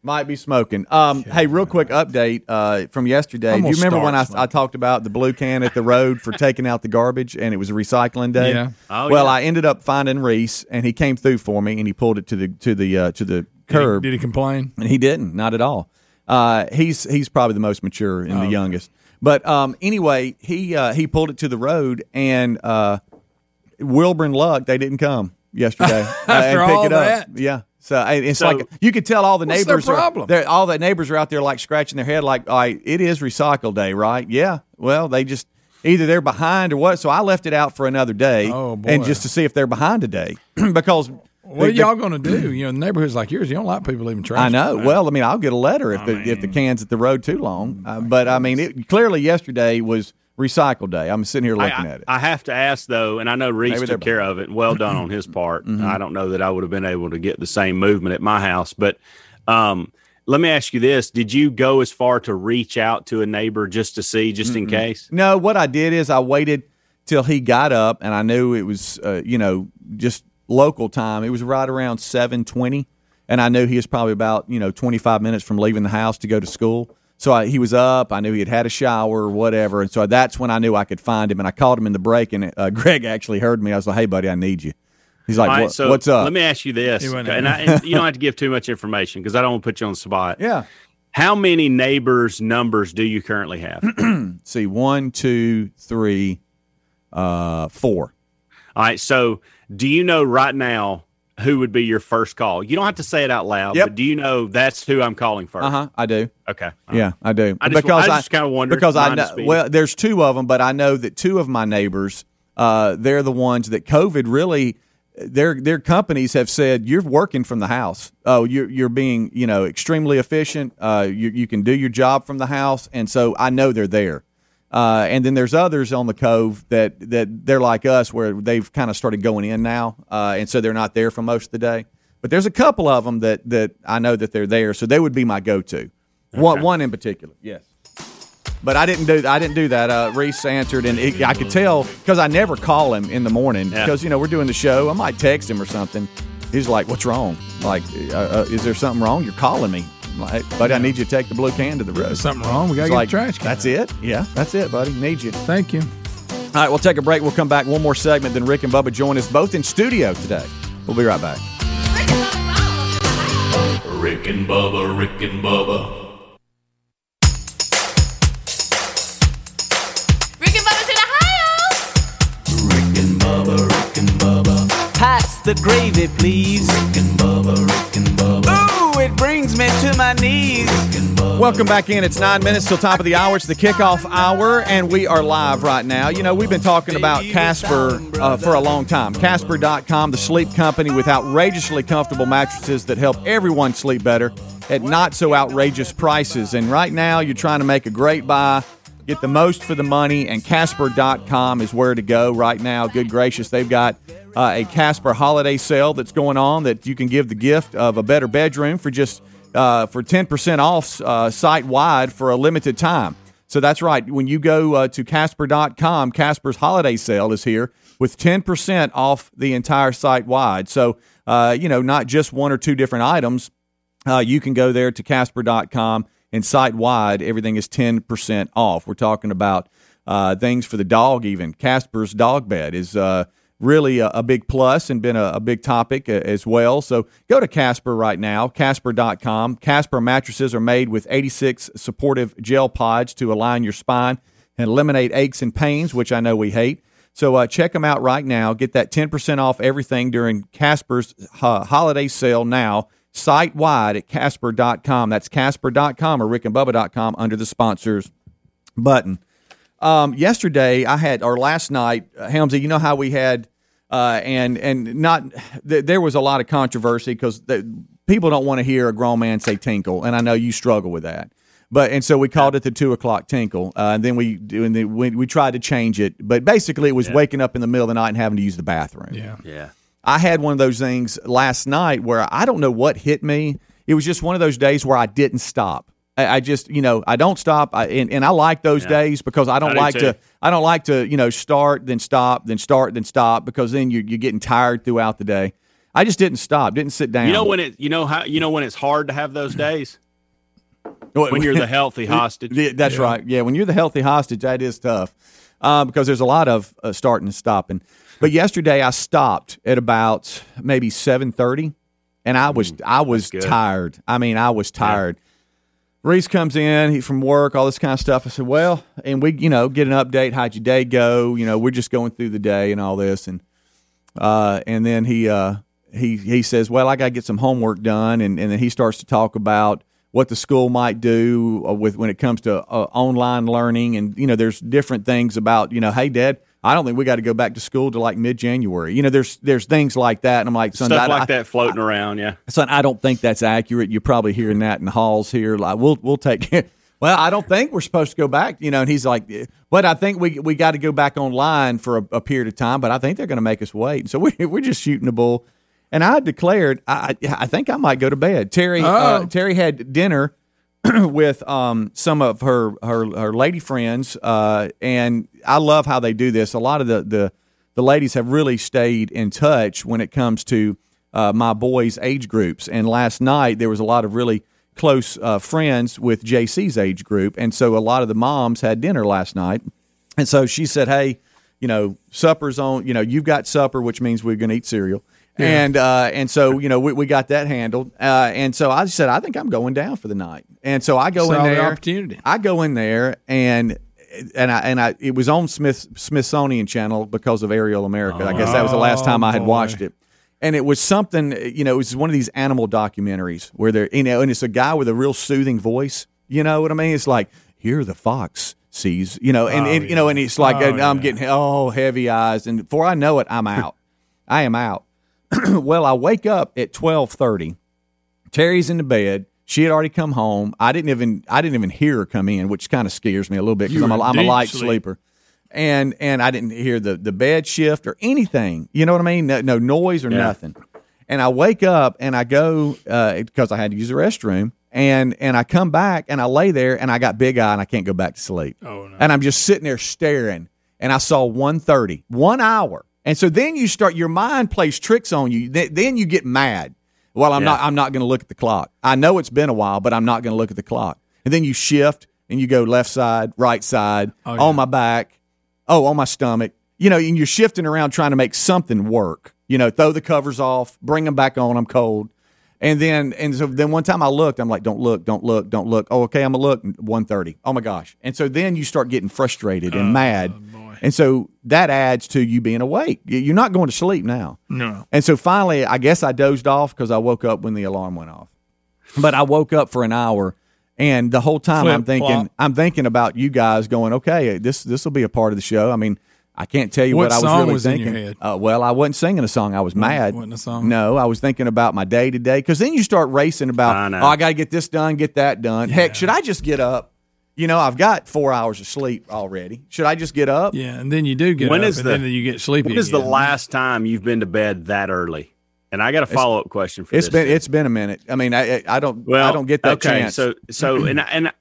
Might be smoking. Um, hey, real quick update uh, from yesterday. I'm Do you remember when I, I talked about the blue can at the road for taking out the garbage and it was a recycling day? Yeah. Oh, well, yeah. I ended up finding Reese and he came through for me and he pulled it to the to the uh, to the Did he- curb Did he complain? and he didn't, not at all. Uh, he's he's probably the most mature and the youngest. But um, anyway, he uh, he pulled it to the road and uh, Wilbur and Luck they didn't come yesterday uh, After and pick all it up. Yeah. So it's So- like you could tell all the neighbors are all the neighbors are out there like scratching their head like, all right, it is recycle day, right? Yeah. Well, they just either they're behind or what. So I left it out for another day Oh, boy. and just to see if they're behind today because What are y'all going to do? You know, neighborhoods like yours, you don't like people even trash. I know. Well, I mean, I'll get a letter if the if the can's at the road too long. Uh, but I mean, it, clearly yesterday was recycle day. I'm sitting here looking I- at it. I have to ask though, and I know Reese took care of it. Well done on his part. Mm-hmm. I don't know that I would have been able to get the same movement at my house, but um, let me ask you this: Did you go as far to reach out to a neighbor just to see, just in case? no, what I did is I waited till he got up, and I knew it was uh, you know just local time. It was right around seven twenty, and I knew he was probably about you know twenty five minutes from leaving the house to go to school. So I, he was up. I knew he had had a shower or whatever, and so that's when I knew I could find him. And I called him in the break, and uh, Greg actually heard me. I was like, "Hey, buddy, I need you." He's like, All right, "What- so "What's up?" Let me ask you this, and. I, and you don't have to give too much information because I don't want to put you on the spot. yeah. How many neighbors' numbers do you currently have? see one two three uh four All right. So, do you know right now who would be your first call? You don't have to say it out loud, Yep. but do you know that's who I'm calling first? uh-huh i do Okay. yeah i do I just- I just kinda wondered, because i know well there's two of them but i know that two of my neighbors uh they're the ones that covid really their their companies have said you're working from the house oh you're you're being you know extremely efficient uh you, you can do your job from the house and so i know they're there uh, and then there's others on the cove that, that they're like us where they've kind of started going in now, uh, and so they're not there for most of the day. But there's a couple of them that, that I know that they're there, so they would be my go-to. One one in particular, yes. But I didn't do I didn't do that. Uh, Reese answered, and it, I could tell because I never call him in the morning Yeah. because you know we're doing the show. I might text him or something. He's like, "What's wrong? Like, uh, uh, is there something wrong? You're calling me." Like, hey, I need you to take the blue can to the road. There's something wrong. We got to get like, trash can. That's it. Yeah, that's it, buddy. Need you. Thank you. All right, we'll take a break. We'll come back one more segment. Then Rick and Bubba join us both in studio today. We'll be right back. Rick and Bubba, Rick and Bubba. the gravy, please. Rick and Bubba, Rick and Bubba. Brings me to my knees. Welcome back in. It's nine minutes till top of the hour. It's the kickoff hour, and we are live right now. You know, we've been talking about Casper uh, for a long time. Casper.com, the sleep company with outrageously comfortable mattresses that help everyone sleep better at not so outrageous prices. And right now, you're trying to make a great buy, get the most for the money, and Casper.com is where to go right now. Good gracious, they've got uh, a Casper holiday sale that's going on that you can give the gift of a better bedroom for just uh, for 10% off uh, site wide for a limited time. So that's right. When you go uh, to Casper.com, Casper's holiday sale is here with 10% off the entire site wide. So, uh, you know, not just one or two different items. Uh, you can go there to Casper.com and site wide, everything is 10% off. We're talking about things for the dog, even. Casper's dog bed is really a, a big plus and been a, a big topic uh, as well. So go to Casper right now, Casper.com. Casper mattresses are made with 86 supportive gel pods to align your spine and eliminate aches and pains, which I know we hate. So uh, check them out right now. Get that 10% off everything during Casper's uh, holiday sale now, site wide at Casper.com. That's Casper.com or rickandbubba.com under the sponsors button. Um, yesterday, I had, or last night, uh, Helmsy, you know how we had, uh, and and not, th- there was a lot of controversy because people don't want to hear a grown man say tinkle, and I know you struggle with that. But and so we called it the two o'clock tinkle, uh, and then we and then we, we tried to change it, but basically it was waking up in the middle of the night and having to use the bathroom. Yeah. Yeah. I had one of those things last night where I don't know what hit me. It was just one of those days where I didn't stop. I, I just, you know, I don't stop, I, and, and I like those Yeah. days because I don't I do like too. to. I don't like to, you know, start then stop then start then stop because then you're, you're getting tired throughout the day. I just didn't stop, didn't sit down. You know when it you know how you know when it's hard to have those days? When you're the healthy hostage. Yeah, that's right. Yeah, when you're the healthy hostage, that is tough uh, because there's a lot of uh, starting and stopping. But yesterday I stopped at about maybe seven thirty, and I was I was tired. I mean, I was tired. Reese comes in he from work, all this kind of stuff. I said, "Well," and we, you know, get an update. How'd your day go? You know, we're just going through the day and all this, and uh, and then he uh, he he says, "Well, I got to get some homework done," and and then he starts to talk about what the school might do uh, with when it comes to uh, online learning, and you know, there's different things about you know, hey, Dad, I don't think we got to go back to school to like mid January. You know, there's there's things like that, and I'm like, son, Stuff I- like I- that floating around, yeah. son, I don't think that's accurate. You're probably hearing that in the halls here. Like, we'll we'll take. well, I don't think we're supposed to go back. You know, and he's like, but I think we we got to go back online for a, a period of time. But I think they're going to make us wait. So we we're just shooting the bull. And I declared, I I I think I might go to bed. Terry uh, Oh. Terry had dinner with um, some of her her, her lady friends, uh, and I love how they do this. A lot of the the, the ladies have really stayed in touch when it comes to uh, my boys' age groups. And last night there was a lot of really close uh, friends with JC's age group, and so a lot of the moms had dinner last night. And so she said, "Hey, you know, supper's on. You know, you've got supper, which means we're going to eat cereal." And uh, and so you know we, we got that handled. Uh, and so I said, I think I'm going down for the night. And so I go Saw in the there. opportunity. I go in there and and I and I it was on Smith Smithsonian Channel because of Aerial America. I guess that was the last time I had boy. watched it. And it was something, you know, it was one of these animal documentaries where they're, you know, and it's a guy with a real soothing voice. You know what I mean? It's like, here the fox sees, you know, and, and you know, and it's like, Oh, I'm yeah. getting, oh, heavy eyes. And before I know it, I'm out. I am out. well, I wake up at 1230. Terry's in the bed. She had already come home. I didn't even I didn't even hear her come in, which kind of scares me a little bit because I'm a, I'm a light sleep. sleeper, and and I didn't hear the the bed shift or anything. You know what I mean? No, no noise or Yeah. nothing. And I wake up and I go uh, because I had to use the restroom, and and I come back and I lay there and I got big eye and I can't go back to sleep. Oh, no. And I'm just sitting there staring, and I saw 1.30, one hour. And so then you start your mind plays tricks on you. Th- then you get mad. Well, I'm Yeah. not. I'm not going to look at the clock. I know it's been a while, but I'm not going to look at the clock. And then you shift and you go left side, right side, Oh, yeah. on my back, oh, on my stomach. You know, and you're shifting around trying to make something work. You know, throw the covers off, bring them back on. I'm cold. And then, and so then one time I looked, I'm like, don't look, don't look, don't look. Oh, okay, I'm gonna look. 1:30. Oh my gosh! And so then you start getting frustrated and oh, mad, And so that adds to you being awake. You're not going to sleep now. No. And so finally, I guess I dozed off because I woke up when the alarm went off. But I woke up for an hour, and the whole time I'm thinking, flop. I'm thinking about you guys going, okay, this this will be a part of the show. I mean, I can't tell you What what, I was song really was in your thinking. head? Uh, well, I wasn't singing a song. I was mad. wasn't a song? No, I was thinking about my day to day because then you start racing about, I know. oh, I got to get this done, get that done. Heck, should I just get up? You know, I've got four hours of sleep already. Should I just get up? Yeah, and then you do get When up, is and the- then you get sleepy. When is the last time you've been to bed that early? And I got a follow up question for It's this. been it's been a minute. I mean, I I- I don't Well, I don't get that okay, chance. So so and and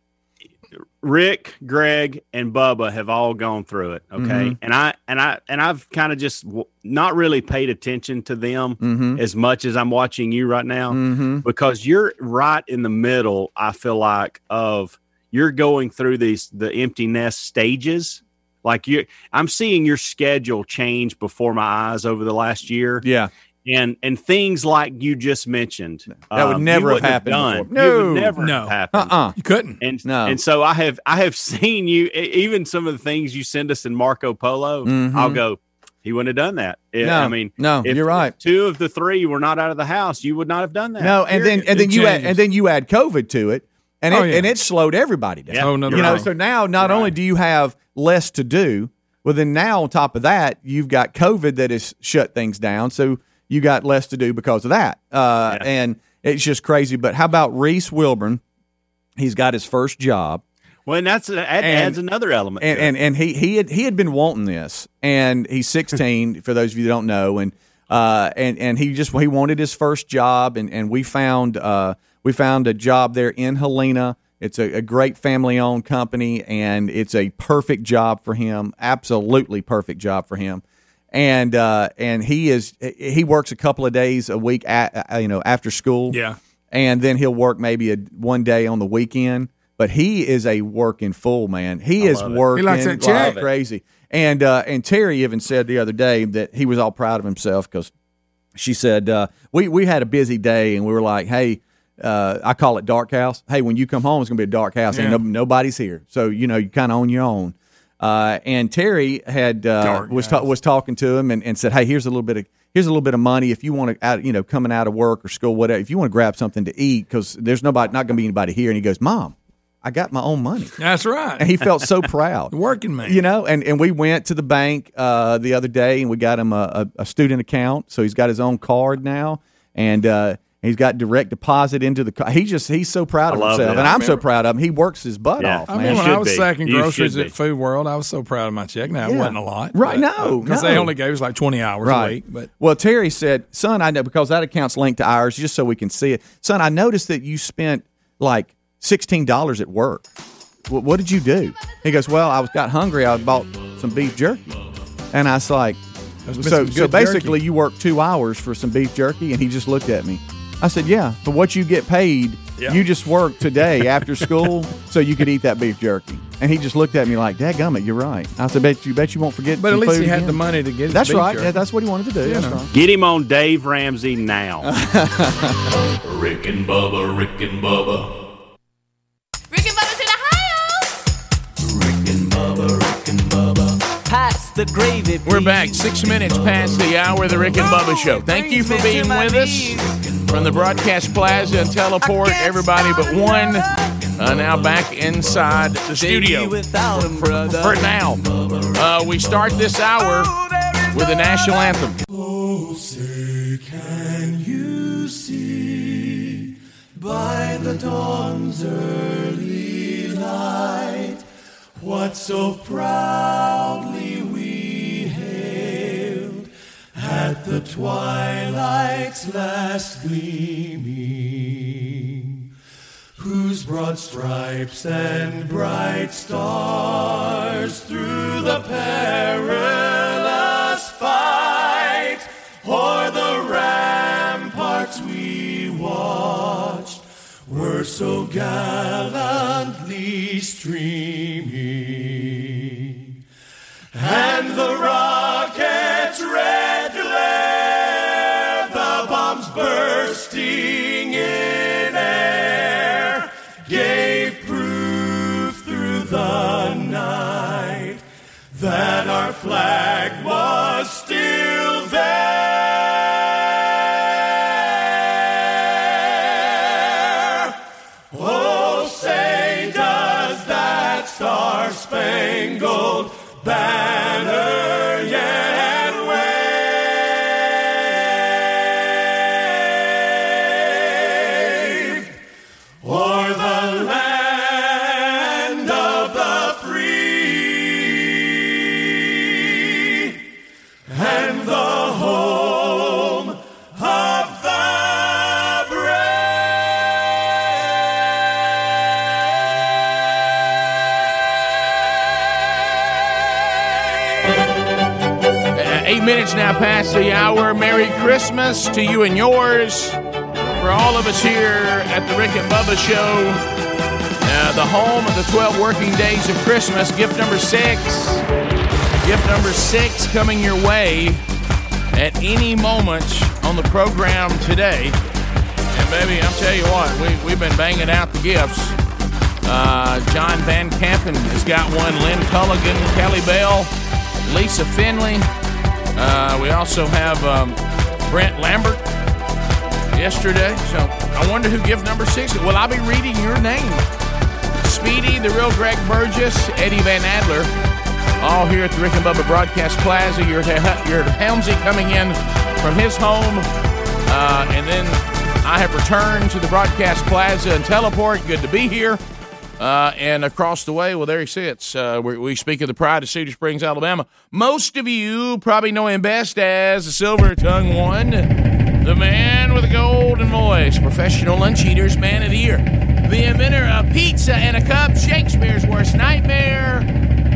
Rick, Greg, and Bubba have all gone through it. Okay, Mhm. and I and I and I've kind of just w- not really paid attention to them Mhm. as much as I'm watching you right now Mhm. because you're right in the middle. I feel like of you're going through these the empty nest stages. Like you, I'm seeing your schedule change before my eyes over the last year yeah, and and things like you just mentioned That would um, never you have wouldn't happened done. before. You No. would never No. have happened. uh, uh You couldn't. And No. and so I have I have seen you even some of the things you send us in Marco Polo. Mhm. I'll go. He wouldn't have done that. Yeah, No, I mean, no, if you're right. Two of the three were not out of the house. You would not have done that. No, and then and then It you add, and then you add COVID to it, and it, Oh, yeah. and it slowed everybody down. Yeah, Oh, no, you know, no. so now not only do you have less to do, well, then now on top of that, you've got COVID that has shut things down. So you got less to do because of that, uh, Yeah. and it's just crazy. But how about Reese Wilburn? He's got his first job. well, and that's that And- adds another element. and and, and he he had he had been wanting this, and he's 16 for those of you that don't know, and uh and and he just he wanted his first job, and and we found uh we found a job there in Helena. It's a, a great family owned company, and it's a perfect job for him. Absolutely perfect job for him. And uh, and he is he works a couple of days a week at uh, you know after school Yeah. and then he'll work maybe a one day on the weekend. But he is a working full man. He is love it. working He like crazy. And uh, and Terry even said the other day that he was all proud of himself because she said uh, we we had a busy day and we were like, hey, uh, I call it dark house. Hey, when you come home, it's gonna be a dark house. Ain't no, nobody's here, so you know you kind of on your own. Uh, and Terry had uh, was ta- was talking to him and, and said, hey, here's a little bit of here's a little bit of money if you want to out you know coming out of work or school whatever if you want to grab something to eat because there's nobody not gonna be anybody here. And he goes, mom, I got my own money. That's right. And he felt so proud. Working man. You know, and, and we went to the bank uh, the other day and we got him a, a, a student account. So he's got his own card now. And uh, he's got direct deposit into the car. He just, he's so proud of himself. it. And I I'm so proud of him. He works his butt Yeah. off, I man. mean, when I was be. sacking You groceries at. Food World, I was so proud of my check. Now, Yeah. it wasn't a lot. Right, no, Because no. they only gave us like 20 hours a week. But well, Terry said, "Son, I know because that account's linked to ours, just so we can see it. Son, I noticed that you spent like sixteen dollars at work. What, what did you do?" He goes, "Well, I was got hungry. I bought some beef jerky." And I was like, There's "So, so basically, jerky. you worked two hours for some beef jerky?" And he just looked at me. I said, "Yeah, for what you get paid, Yeah. you just work today after school, so you could eat that beef jerky." And he just looked at me like, "Dadgummit, you're right." I said, "Bet you, bet you won't forget." but at least food he had again." the money to get his That's beef right. jerky. Yeah, that's what he wanted to do. That's right. Get him on Dave Ramsey now. Rick and Bubba, Rick and Bubba. The gravy. We're back six minutes past the hour of the Rick and Bubba Show. Thank you for being with us from the broadcast plaza and teleport. Everybody but one uh, now back inside the studio. Without him, brother. For now, uh, we start this hour with the national anthem. Say, can you see by the dawn's early light what so proudly we hailed at the twilight's last gleaming? Whose broad stripes and bright stars through the perilous fight o'er the ramparts were so gallantly streaming. And the rocket's red glare, the bombs bursting in air, gave proof through the night that our was spangled minutes now past the hour. Merry Christmas to you and yours. For all of us here at the Rick and Bubba Show, uh, the home of the 12 working days of Christmas, gift number six. Gift number six coming your way at any moment on the program today. And baby, I'm telling you what, we, we've been banging out the gifts. Uh, John Van Campen has got one. Lynn Culligan, Kelly Bell, Lisa Finley. Uh, we also have um, Brent Lambert yesterday. So I wonder who gift number six. Will I be reading your name? Speedy, the real Greg Burgess, Eddie Van Adler, all here at the Rick and Bubba Broadcast Plaza. You're at, you're Helmsy coming in from his home. Uh, and then I have returned to the Broadcast Plaza and Teleport. Good to be here. Uh, and across the way, well, there he sits. Uh, we, we speak of the pride of Cedar Springs, Alabama. Most of you probably know him best as the Silver Tongue One, the man with the golden voice, professional lunch eaters, man of the year, the inventor of pizza and a cup, Shakespeare's worst nightmare,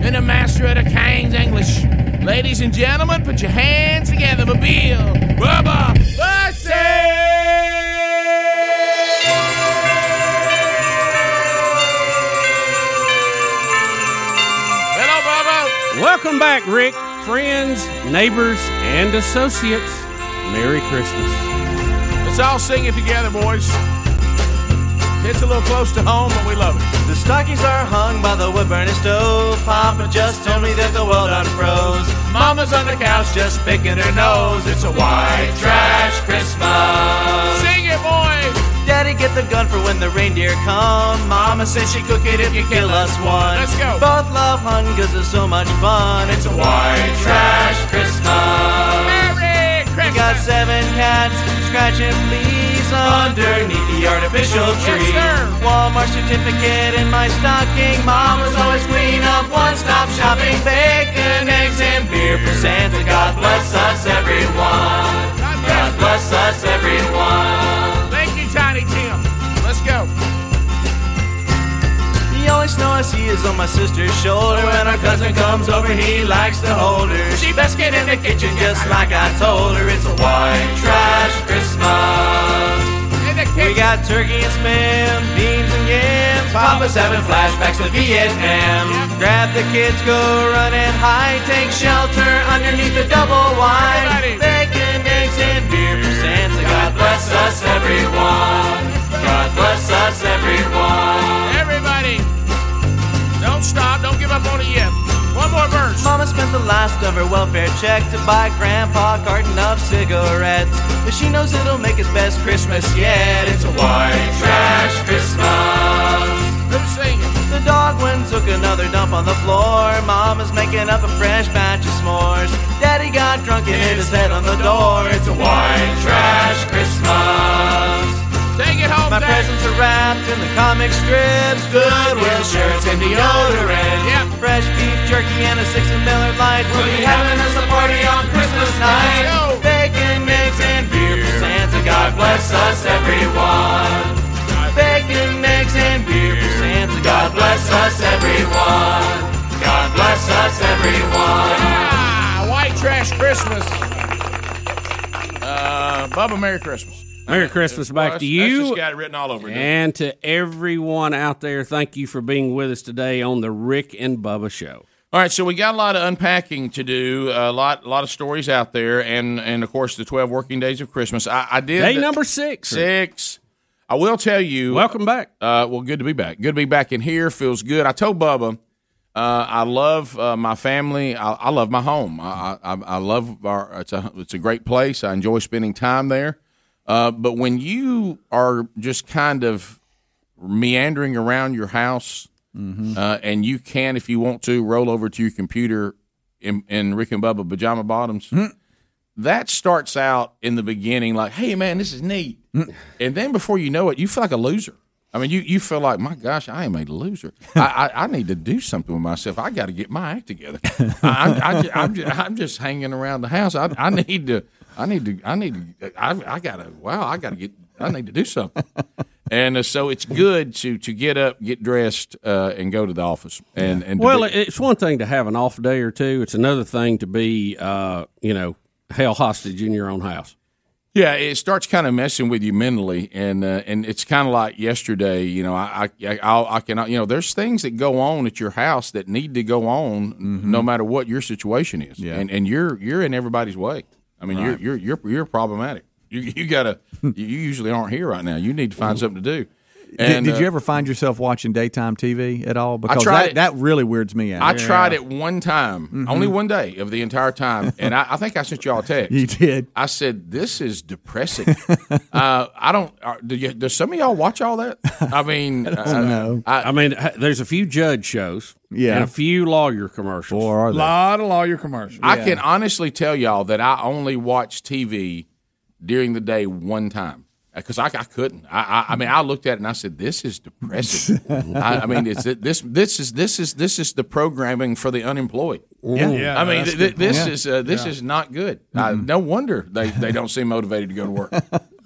and a master at a King's English. Ladies and gentlemen, put your hands together for Bill Bubba Hello, Welcome back, Rick, friends, neighbors, and associates. Merry Christmas. Let's all sing it together, boys. It's a little close to home, but we love it. The stockings are hung by the wood burning stove. Papa just told me that the well done froze. Mama's on the couch just picking her nose. It's a white trash Christmas. Sing it, boy. Daddy, get the gun for when the reindeer come. Mama says she cook it if you kill us one. Let's go. Both love hun cause it's so much fun. It's a white trash Christmas. Merry We got seven cats scratching fleas underneath the artificial tree. Walmart certificate in my stocking. Mama's always clean up, one stop shopping. Bacon, eggs, and beer for Santa. God bless us, everyone. God bless us, everyone. Only snow I see is on my sister's shoulder. When our cousin comes over, he likes to hold her. She best get in the kitchen just like I told her. It's a white trash Christmas. We got turkey and spam, beans and yams. Papa's having flashbacks to Vietnam. Grab the kids, go run and hide. Take shelter underneath the double wide. Bacon, eggs, and beer for Santa. God bless us, everyone. God bless us, everyone. Everybody, don't stop. Don't give up on it yet. One more verse. Mama spent the last of her welfare check to buy Grandpa a carton of cigarettes. But she knows it'll make his best Christmas yet. It's a white trash Christmas. Who's singing? The dog went took another dump on the floor. Mama's making up a fresh batch of s'mores. Daddy got drunk and hit his head on the door. It's a white trash Christmas. Take it home, My Dad. presents are wrapped in the comic strips, Goodwill shirts and deodorant. Yep. Fresh beef jerky and a six of Miller Lite. We'll be having us a party on Christmas night. Bacon, eggs, and beer for Santa. God bless us, everyone. Bacon, eggs, and beer for Santa. God bless us, everyone. God bless us, everyone. Ah, white trash Christmas. Uh, Bubba, Merry Christmas. Merry Christmas back to you. that's got it written all over it. And to everyone out there, thank you for being with us today on the Rick and Bubba Show. All right, so we got a lot of unpacking to do, a lot, a lot of stories out there, and and of course the twelve working days of Christmas. I, I did Day number six. Six. I will tell you. Welcome back. Uh, well, good to be back. Good to be back in here. Feels good. I told Bubba Uh, I love uh, my family. I, I love my home. I, I, I love our. It's a it's a great place. I enjoy spending time there. Uh, but when you are just kind of meandering around your house, uh, and you can, if you want to, roll over to your computer in, in Rick and Bubba pajama bottoms. That starts out in the beginning like, "Hey, man, this is neat," and then before you know it, you feel like a loser. I mean, you, you feel like, my gosh, I am a loser. I, I, I need to do something with myself. I got to get my act together. I, I'm, just, I'm just hanging around the house. I, I need to, I need to, I need to, I, I got to, wow, I got to get, I need to do something. And uh, so it's good to to get up, get dressed, uh, and go to the office. And and Well, be- it's one thing to have an off day or two. It's another thing to be, uh, you know, held hostage in your own house. Yeah, it starts kind of messing with you mentally, and uh, and it's kind of like yesterday. You know, I I I, I can you know there's things that go on at your house that need to go on no matter what your situation is, Yeah. and and you're you're in everybody's way. I mean, you're you're you're you're problematic. You you gotta you usually aren't here right now. You need to find mm-hmm. something to do. Did, And, did uh, you ever find yourself watching daytime TV at all? Because tried that, it. that really weirds me out. I tried it one time, Mhm. only one day of the entire time, and I, I think I sent y'all a text. You did. I said, "This is depressing." uh, I don't. Uh, do you, does some of y'all watch all that? I mean, I don't uh, know. I, mean, there's a few judge shows, Yeah. and a few lawyer commercials. Or are A lot of lawyer commercials. I can honestly tell y'all that I only watch TV during the day one time because I, I couldn't. I, I, I mean, I looked at it and I said, "This is depressing." I, I mean, it's this this is this is this is the programming for the unemployed. Yeah. Yeah, I mean, that's a th- this point. is uh, this Yeah. is not good. Uh, no wonder they, they don't seem motivated to go to work.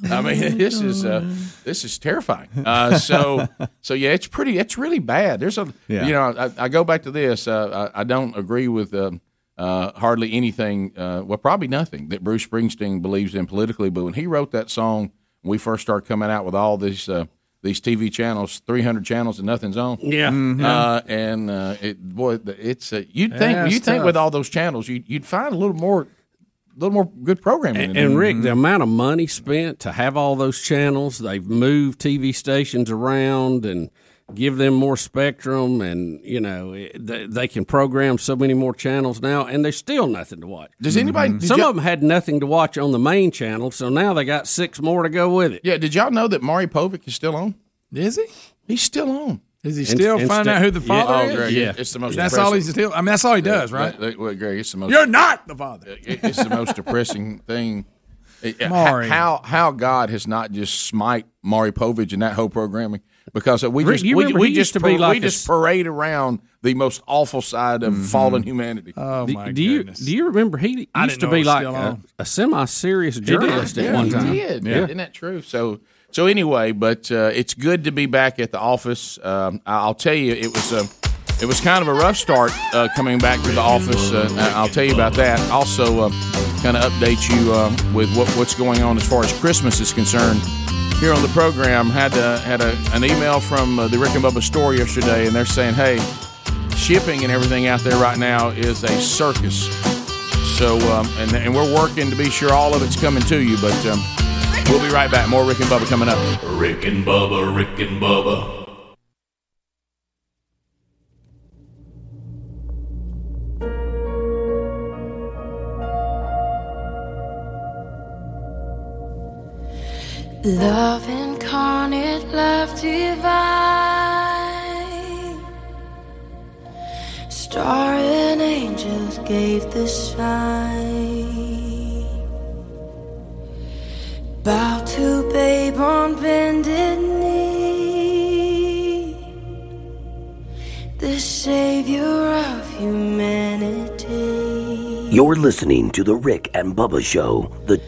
I mean, this is uh, this is terrifying. Uh, so so yeah, it's pretty. It's really bad. There's a Yeah. you know I, I go back to this. Uh, I, I don't agree with. Um, uh, hardly anything, uh, well, probably nothing that Bruce Springsteen believes in politically. But when he wrote that song, when we first started coming out with all these uh, these TV channels, three hundred channels, and nothing's on. Yeah. Mhm. uh, and uh, it boy, it's uh, you'd think Yeah, it's you think with all those channels, you, you'd find a little more, a little more good programming. And, in and there. Rick, the amount of money spent to have all those channels, they've moved TV stations around and give them more spectrum, and you know eh, they, they can program so many more channels now, and there's still nothing to watch. Does anybody- mm-hmm. did Some y'all- of them had nothing to watch on the main channel, so now they got six more to go with it. yeah, did y'all know that Maury Povich is still on? Is he? He's still on. Is he And- still and finding out who the yeah. father Oh, is? Greg, Yeah. it's the most. That's all he's still. I mean, that's all he does, Yeah, right? but- well, Greg, it's the most. You're not the father. It- it's the most depressing thing. It- it- How how God has not just smite Maury Povich and that whole programming because we just you we, we just used to be par- like we just s- parade around the most awful side of fallen humanity. Oh do, my do you goodness. do you remember he used to be like a, a semi-serious journalist yeah, at one he time? did. Yeah. Isn't that true? So so anyway, but uh, it's good to be back at the office. Um, I- I'll tell you, it was a it was kind of a rough start uh, coming back to the office. Uh, I'll tell you about that. Also, uh, kind of update you uh, with what, what's going on as far as Christmas is concerned. Here on the program, had uh, had a, an email from uh, the Rick and Bubba store yesterday, and they're saying, "Hey, shipping and everything out there right now is a circus." So, um, and, and we're working to be sure all of it's coming to you, but um, we'll be right back. More Rick and Bubba coming up. Rick and Bubba, Rick and Bubba. Love incarnate, love divine. Star and angels gave the sign. Bow to babe on bended knee. The savior of humanity. You're listening to The Rick and Bubba Show. The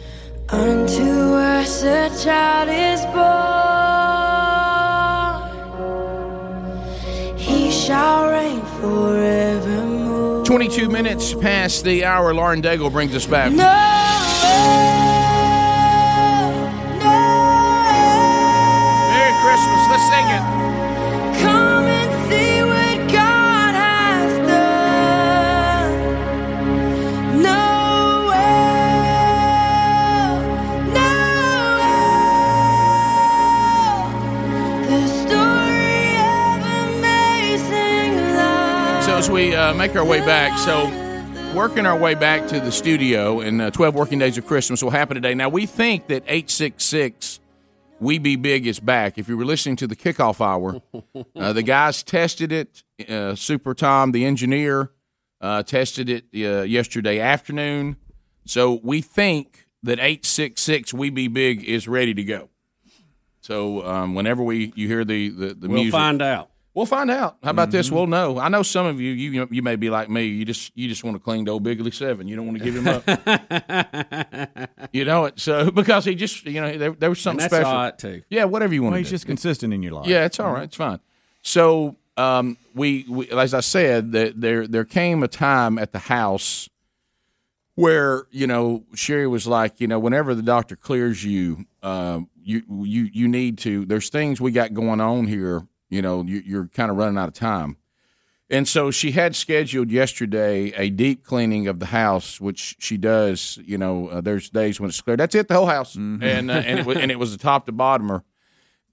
Unto us a child is born. He shall reign forevermore. 22 minutes past the hour. Lauren Daigle brings us back. Merry Christmas. Let's sing it. We uh, make our way back, so working our way back to the studio, and uh, 12 working days of Christmas will happen today. Now, we think that 866 We Be Big is back. If you were listening to the kickoff hour, uh, the guys tested it. Uh, Super Tom, the engineer, uh, tested it uh, yesterday afternoon. So we think that 866 We Be Big is ready to go. So um, whenever we you hear the the, the We'll music, find out. We'll find out. How about this? Mhm. We'll know. I know some of you, you you may be like me. You just you just want to cling to old Bigley Seven. You don't want to give him up. you know it. So because he just you know there, there was something And that's special. all right, too. Yeah, whatever you want. Well, to he's do. just consistent in your life. Yeah, it's all right. It's fine. So um, we, we, as I said, that there there came a time at the house where you know Sherry was like, you know, whenever the doctor clears you, uh, you you you need to. There's things we got going on here. You know, you, you're kind of running out of time. And so she had scheduled yesterday a deep cleaning of the house, which she does. You know, uh, there's days when it's clear. That's it, the whole house, and uh, and it was, and it was a top to bottomer.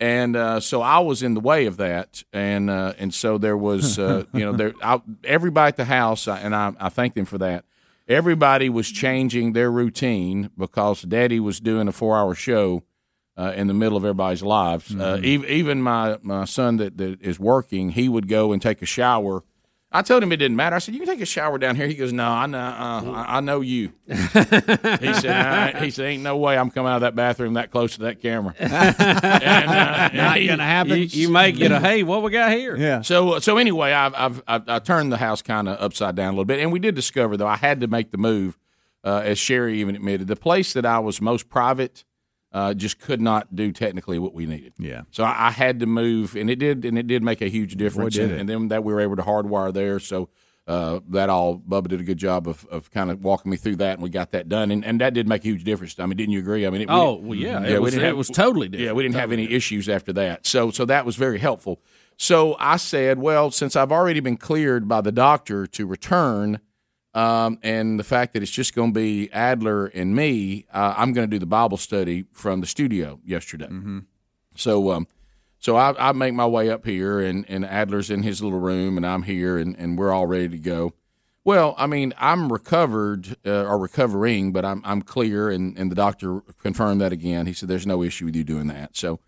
And uh, so I was in the way of that, and uh, and so there was, uh, you know, there I, everybody at the house, and I, I thank them for that. Everybody was changing their routine because Daddy was doing a four-hour show uh, in the middle of everybody's lives. Uh, Mhm. even, even my my son that, that is working, he would go and take a shower. I told him it didn't matter. I said, "You can take a shower down here." He goes, "No, I know, uh, I, I know you." he said, I, "He said, ain't no way I'm coming out of that bathroom that close to that camera." and, uh, Not he- gonna happen. You- you may get a, "Hey, what we got here?" Yeah. So so anyway, I've I've I've, I turned the house kind of upside down a little bit, and we did discover though I had to make the move, uh, as Sherry even admitted, the place that I was most private. Uh, just could not do technically what we needed. Yeah. So I, I had to move, and it did, and it did make a huge difference. did and, and then that we were able to hardwire there. So uh, that all Bubba did a good job of, of kind of walking me through that, and we got that done, and, and that did make a huge difference. I mean, didn't you agree? I mean, it, we Oh, well, yeah, we it was- it was totally Yeah, we didn't have any issues after that. So so that was very helpful. So I said, well, since I've already been cleared by the doctor to return, um, and the fact that it's just going to be Adler and me, uh, I'm going to do the Bible study from the studio yesterday. So, um, so I, I make my way up here, and, and Adler's in his little room, and I'm here, and, and we're all ready to go. Well, I mean, I'm recovered uh, or recovering, but I'm I'm clear, and, and the doctor confirmed that again. He said there's no issue with you doing that. So,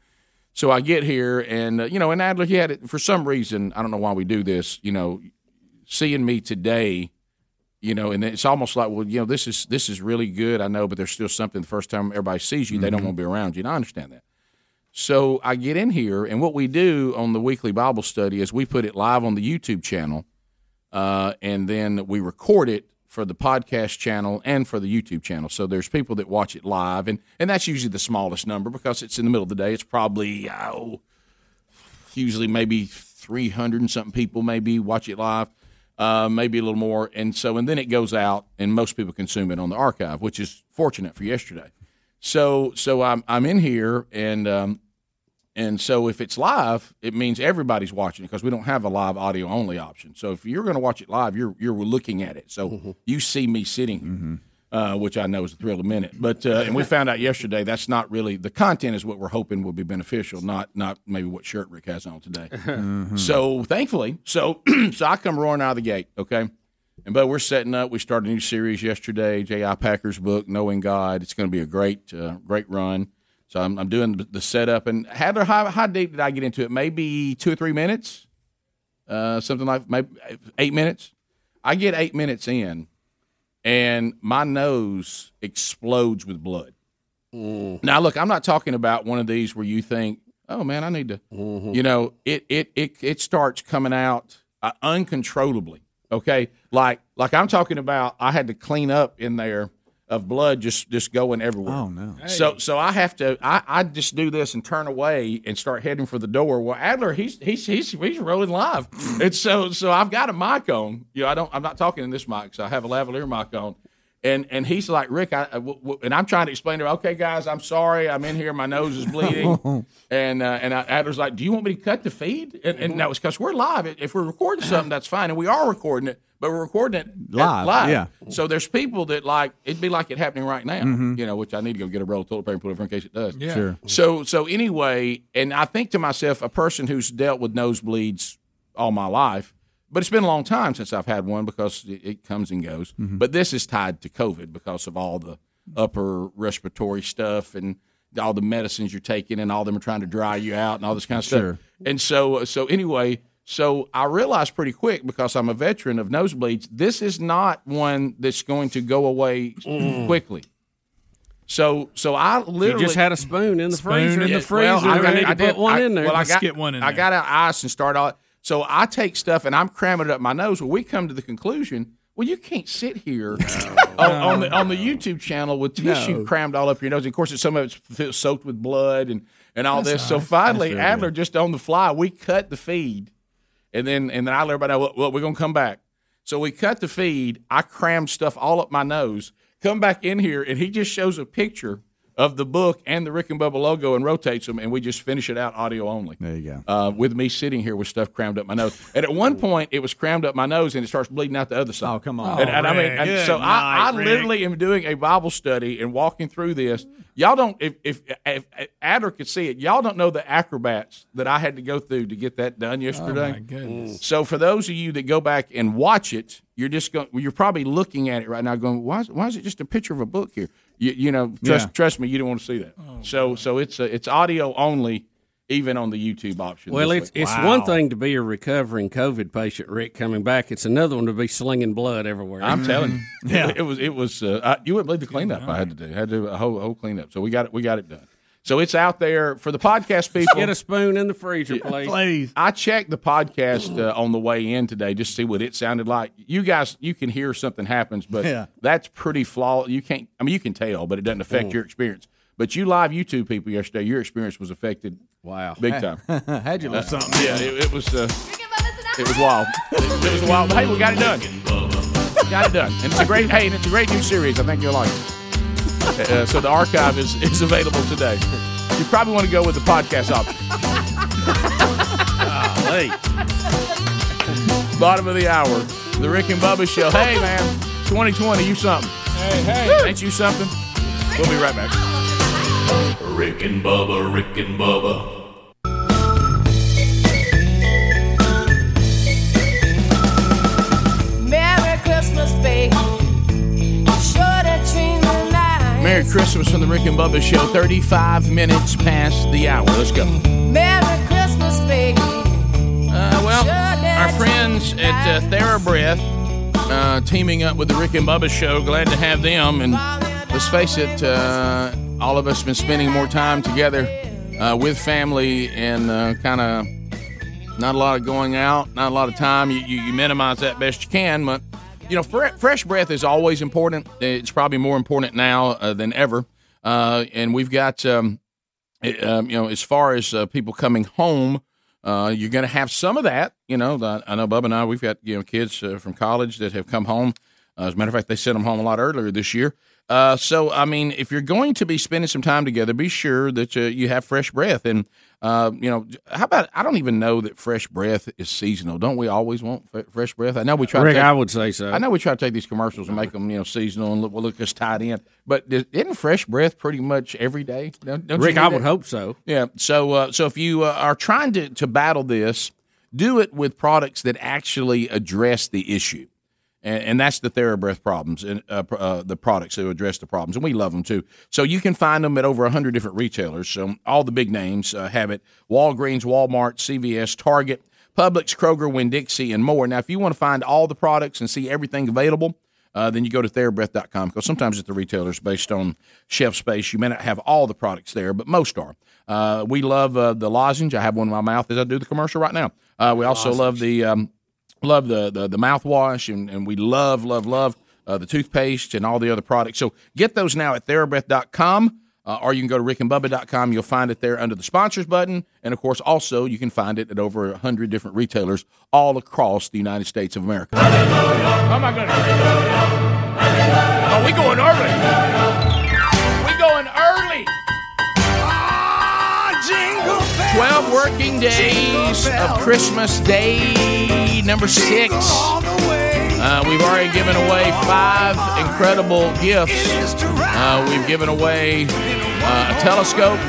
so I get here, and uh, you know, and Adler he had it for some reason. I don't know why we do this. You know, seeing me today, you know, and it's almost like, well, you know, this is this is really good. I know, but there's still something. The first time everybody sees you, they don't Mhm. want to be around you, and I understand that. So I get in here, and what we do on the weekly Bible study is we put it live on the YouTube channel, uh, and then we record it for the podcast channel and for the YouTube channel. So there's people that watch it live, and and that's usually the smallest number because it's in the middle of the day. It's probably oh, usually maybe 300 and something people maybe watch it live, uh, maybe a little more. And so, and then it goes out, and most people consume it on the archive, which is fortunate for yesterday. So, so I'm I'm in here, and um, and so if it's live, it means everybody's watching it because we don't have a live audio only option. So if you're going to watch it live, you're you're looking at it. So you see me sitting, uh, which I know is a thrill a minute. But uh, and we found out yesterday that's not really the content is what we're hoping will be beneficial, not not maybe what shirt Rick has on today. So thankfully, so so I come roaring out of the gate, okay. And but we're setting up. We started a new series yesterday, J.I. Packer's book, Knowing God. It's going to be a great, uh, great run. So I'm, I'm doing the- the setup. And Adler, how, how deep did I get into it? Maybe two or three minutes, uh, something like maybe eight minutes. I get eight minutes in, and my nose explodes with blood. Now, look, I'm not talking about one of these where you think, "Oh man, I need to," you know, it it it it starts coming out uh, uncontrollably. Okay, like like I'm talking about, I had to clean up in there of blood just just going everywhere. Oh no! So so I have to I, I just do this and turn away and start heading for the door. Well, Adler he's he's he's he's rolling live, and so so I've got a mic on. You know, I don't I'm not talking in this mic, so I have a lavalier mic on. And and he's like Rick, I, I- w- w- and I'm trying to explain to him. Okay, guys, I'm sorry, I'm in here, my nose is bleeding, and uh, and I, Adler's like, do you want me to cut the feed? And, and no, it's because we're live. If we're recording something, that's fine, and we are recording it, but we're recording it Live, live. yeah. So there's people that like it'd be like it happening right now, Mhm. you know, which I need to go get a roll of toilet paper and put it in case it does. Yeah. Sure. So so anyway, and I think to myself, a person who's dealt with nosebleeds all my life, but it's been a long time since I've had one because it, it comes and goes. Mm-hmm. But this is tied to COVID because of all the upper respiratory stuff and all the medicines you're taking, and all them are trying to dry you out and all this kind of stuff. Sure. And so, so anyway, so I realized pretty quick because I'm a veteran of nosebleeds, this is not one that's going to go away quickly. So, so I literally just had a spoon in the freezer. Yeah, in the freezer. well, I, ready I to put one I- in there. Well, I got get one in I there. got out ice and start all. So I take stuff and I'm cramming it up my nose. Well, we come to the conclusion. Well, you can't sit here on, on the on the YouTube channel with tissue No. crammed all up your nose. And of course, it's, some of it's soaked with blood and and all That's this. So finally, Adler just on the fly, we cut the feed, and then and then I let everybody know. Well, well, we're gonna come back. So we cut the feed. I crammed stuff all up my nose. Come back in here, and he just shows a picture of the book and the Rick and Bubba logo and rotates them, and we just finish it out audio only. There you go. Uh, with me sitting here with stuff crammed up my nose, and at one point it was crammed up my nose, and it starts bleeding out the other side. Oh, come on. And, and I mean, and Good so I, I literally am doing a Bible study and walking through this. Y'all don't, if, if, if Adler could see it, y'all don't know the acrobats that I had to go through to get that done yesterday. Oh, my goodness. So for those of you that go back and watch it, you're just going. You're probably looking at it right now, going, "Why? Is, why is it just a picture of a book here?" You, you know, trust Yeah. trust me, you don't want to see that. so so it's uh, it's audio only, even on the YouTube option. Well, it's week. it's one thing to be a recovering COVID patient, Rick, coming back. It's another one to be slinging blood everywhere. I'm telling you, Yeah. it, it was it was. Uh, I, you wouldn't believe the cleanup I had to do. I had to do a whole whole cleanup. So we got it. We got it done. So it's out there for the podcast people. Get a spoon in the freezer, please. I checked the podcast uh, on the way in today just to see what it sounded like. You guys, you can hear something happens, but Yeah. that's pretty flawed. You can't. I mean, you can tell, but it doesn't affect Mm. your experience. But you live YouTube people yesterday, your experience was affected. Wow, big time. Had you Uh, something? Yeah, it, it was. Uh, it was wild. It, it was wild. Hey, we got it done. got it done, and it's a great. Hey, and it's a great new series. I think you'll like it. Uh, so the archive is is available today. You probably want to go with the podcast option. Hey. Bottom of the hour, the Rick and Bubba Show. Hey, man, 2020, you something. Hey, hey, ain't you something? We'll be right back. Rick and Bubba, Rick and Bubba. Merry Christmas, baby. Merry Christmas from the Rick and Bubba Show. 35 minutes past the hour. Let's go. Merry Christmas, baby. Uh, well, our friends at uh, TheraBreath uh, teaming up with the Rick and Bubba Show. Glad to have them. And let's face it, uh, all of us been spending more time together uh, with family and uh, kind of not a lot of going out, not a lot of time. You, you, you minimize that best you can, but you know, fre- fresh breath is always important. It's probably more important now uh, than ever. Uh, and we've got, um, it, um, you know, as far as uh, people coming home, uh, you're going to have some of that. You know, the, I know Bub and I, we've got you know kids uh, from college that have come home. Uh, as a matter of fact, they sent them home a lot earlier this year. Uh, so, I mean, if you're going to be spending some time together, be sure that uh, you have fresh breath. And, uh, you know, how about, I don't even know that fresh breath is seasonal. Don't we always want f- fresh breath? I know we try Rick, to take, I would say so. I know we try to take these commercials and make them, you know, seasonal and look, well, look us tied in. But is- isn't fresh breath pretty much every day? Don't, Rick, I would hope so. Yeah. So, uh, so if you uh, are trying to, to battle this, do it with products that actually address the issue. And, and that's the TheraBreath problems and uh, uh, the products that address the problems, and we love them too. So you can find them at over hundred different retailers. So all the big names uh, have it: Walgreens, Walmart, CVS, Target, Publix, Kroger, Winn Dixie, and more. Now, if you want to find all the products and see everything available, uh, then you go to TheraBreath.com because sometimes at the retailers, based on shelf space, you may not have all the products there, but most are. Uh, we love uh, the lozenge. I have one in my mouth as I do the commercial right now. Uh, we also love the um, love the the, the mouthwash, and, and we love love love uh, the toothpaste and all the other products. So get those now at TheraBreath.com. Uh, or you can go to rickandbubba.com. You'll find it there under the sponsors button. And of course, also, you can find it at over 100 different retailers all across the United States of America. Oh, my goodness. Oh, we going early. 12 working days of Christmas Day, number six. Uh, we've already given away five incredible gifts. Uh, we've given away uh, a telescope.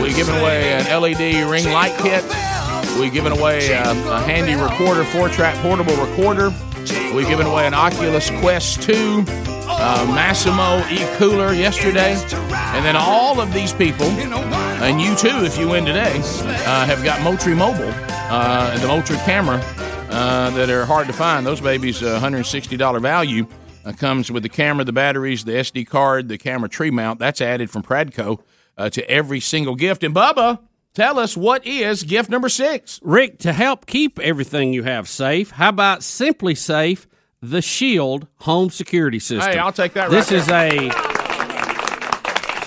We've given away an LED ring light kit. We've given away uh, a handy recorder, four-track portable recorder. We've given away an Oculus Quest 2, uh, Massimo e-cooler yesterday, and then all of these people, and you too, if you win today, uh, have got Moultrie Mobile uh, the Moultrie camera uh, that are hard to find. Those babies, uh, $160 value. Uh, comes with the camera, the batteries, the SD card, the camera tree mount. That's added from Pradco to every single gift. And Bubba, tell us what is gift number six? Rick, to help keep everything you have safe, how about SimpliSafe, the Shield home security system? Hey, I'll take that This right is a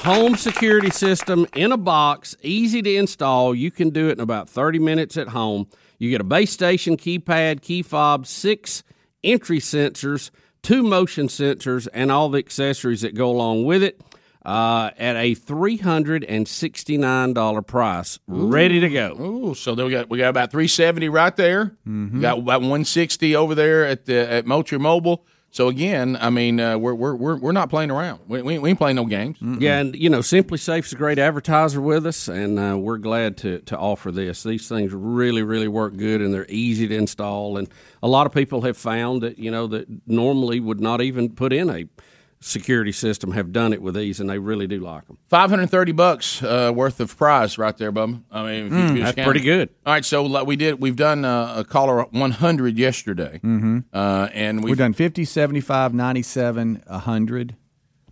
home security system in a box, easy to install. You can do it in about 30 minutes at home. You get a base station, keypad, key fob, six entry sensors, two motion sensors, and all the accessories that go along with it uh, at a $369 price. Ready to go. Ooh, so then we got we got about three seventy right there. We got about one sixty over there at the at Moultrie Mobile. So again, I mean, uh, we're, we're we're we're not playing around. We, we, we ain't playing no games. Yeah, and you know, SimpliSafe's a great advertiser with us, and uh, we're glad to to offer this. These things really, really work good, and they're easy to install. And a lot of people have found that you know that normally would not even put in a security system have done it with these, and they really do like them. Five hundred thirty bucks uh, worth of prize right there, Bubba. I mean, if you Mm, that's count pretty good. All right, so like we did, we've done uh, a caller one hundred yesterday, Mm-hmm. uh, and we've, We've done 50, 75, 97, 100.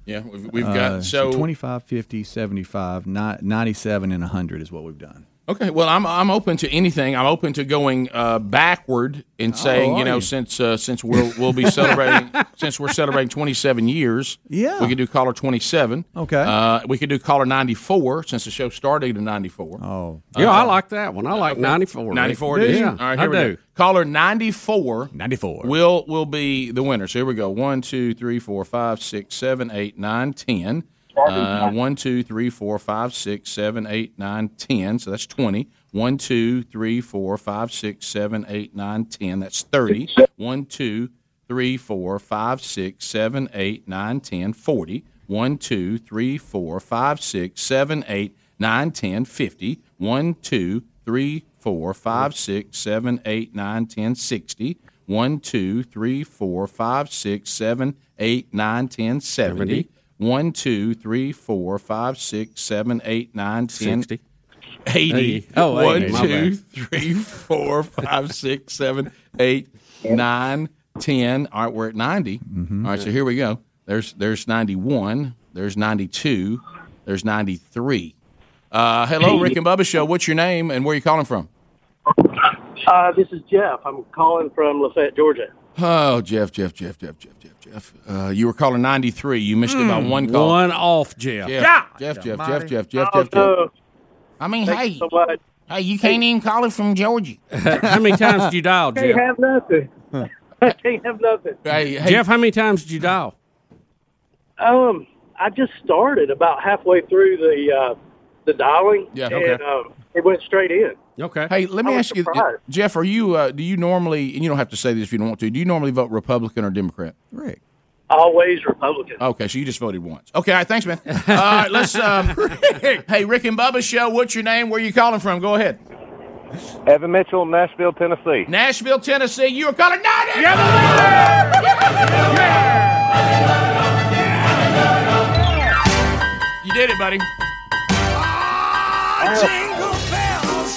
yeah, we've, we've got Uh, so 25, 50, 75, 97, and 100 is what we've done. Okay, well, I'm I'm open to anything. I'm open to going uh, backward and saying, are you know, you? since uh, since we'll we'll be celebrating since we're celebrating 27 years. Yeah. we could do caller 27. Okay. uh, we could do caller 94 since the show started in 94. Oh, Yeah, I like that one. I like 94. Rick. 94 it is? Yeah, All right, I here we do. go. Caller 94 94 will will be the winner. So here we go. One, two, three, four, five, six, seven, eight, nine, ten. Uh, one, two, three, four, five, six, seven, eight, nine, ten. So that's twenty. One, two, three, four, five, six, seven, eight, nine, ten. That's thirty. One, two, three, four, five, six, seven, eight, nine, ten. Forty. One, two, three, four, five, six, seven, eight, nine, ten. Fifty. One, two, three, four, five, six, seven, eight, nine, ten. Sixty. One, two, three, four, five, six, seven, eight, nine, ten. Seventy. One, two, three, four, five, six, seven, eight, nine, ten. 60. 80. Eighty. Oh, One, 80, my two, bad. three, four, five, six, seven, eight, nine, ten. All right, we're at 90. Mm-hmm. All right, so here we go. There's there's 91. There's 92. There's 93. Uh, hello, Rick and Bubba Show. What's your name and where are you calling from? Uh, this is Jeff. I'm calling from Lafayette, Georgia. Oh, Jeff, Jeff, Jeff, Jeff, Jeff, Jeff, Jeff. Uh, you were calling 93. You missed it by one call. One off, Jeff. Jeff, Jeff, Jeff, Jeff, Jeff, Jeff, Oh, Jeff, Jeff. no. I mean, Thank hey, so much. hey, you can't even call it from Georgia. how many times did you dial, Can't Jeff? have nothing. I can't have nothing. Hey, hey, Jeff, how many times did you dial? Um, I just started about halfway through the uh, the dialing. Yeah, okay. And, um, it went straight in. Okay. Hey, let me I was ask you. Jeff. Are you? Uh, do you normally? And you don't have to say this if you don't want to. Do you normally vote Republican or Democrat? Rick. Always Republican. Okay, so you just voted once. Okay, all right, thanks, man. All right, let's. Um, hey, Rick and Bubba show. What's your name? Where are you calling from? Go ahead. Evan Mitchell, Nashville, Tennessee. Nashville, Tennessee. You are calling 90. You did it, buddy.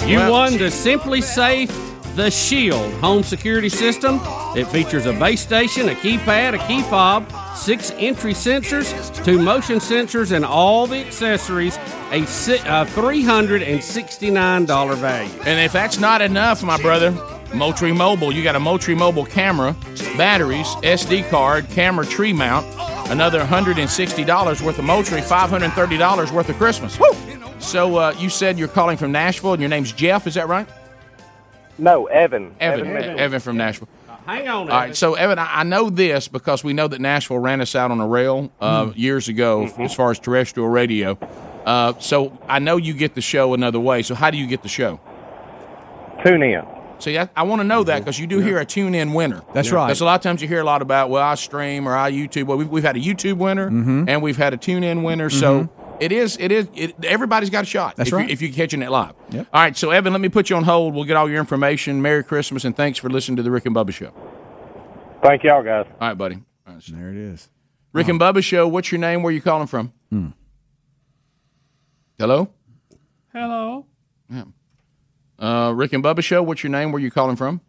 You won the SimpliSafe The Shield home security system. It features a base station, a keypad, a key fob, six entry sensors, two motion sensors, and all the accessories. A uh, $369 value. And if that's not enough, my brother, Moultrie Mobile, you got a Moultrie Mobile camera, batteries, SD card, camera tree mount, another $160 worth of Moultrie, $530 worth of Christmas. Woo! So uh, you said you're calling from Nashville and your name's Jeff, is that right? No, Evan. Evan. Mitchell. Evan, from Nashville. Hang on. All right, so Evan, I I know this because we know that Nashville ran us out on a rail uh, years ago as far as terrestrial radio. Uh, so I know you get the show another way. So how do you get the show? Tune in. See, I, I want to know that because you do hear a tune in winner. That's right. Because a lot of times you hear a lot about, well, I stream or I YouTube. Well, we've, we've had a YouTube winner Mhm. and we've had a tune in winner. So It is. It is. It, everybody's got a shot. That's if right. You, if you're catching it live. Yep. All right. So Evan, let me put you on hold. We'll get all your information. Merry Christmas and thanks for listening to the Rick and Bubba Show. Thank y'all, guys. All right, buddy. All right, so- There it is. Rick and Bubba Show. What's your name? Where are you calling from? Hmm. Hello. Hello. Yeah. Uh, Rick and Bubba Show. What's your name? Where are you calling from?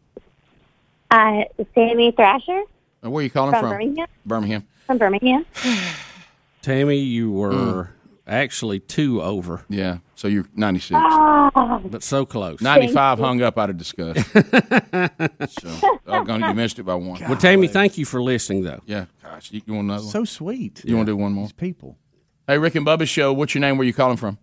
Uh, Sammy Thrasher Uh, where you calling from from? Birmingham. Birmingham. From Birmingham. Tammy, you were actually two over. Yeah. So you're 96. Oh, But so close. 95 hung up out of disgust. so, doggone it, you missed it by one. Well, Tammy, thank you for listening, though. Yeah. Gosh, you, you want another one? So sweet. You want to do one more? people. Hey, Rick and Bubba Show. What's your name? Where you calling from?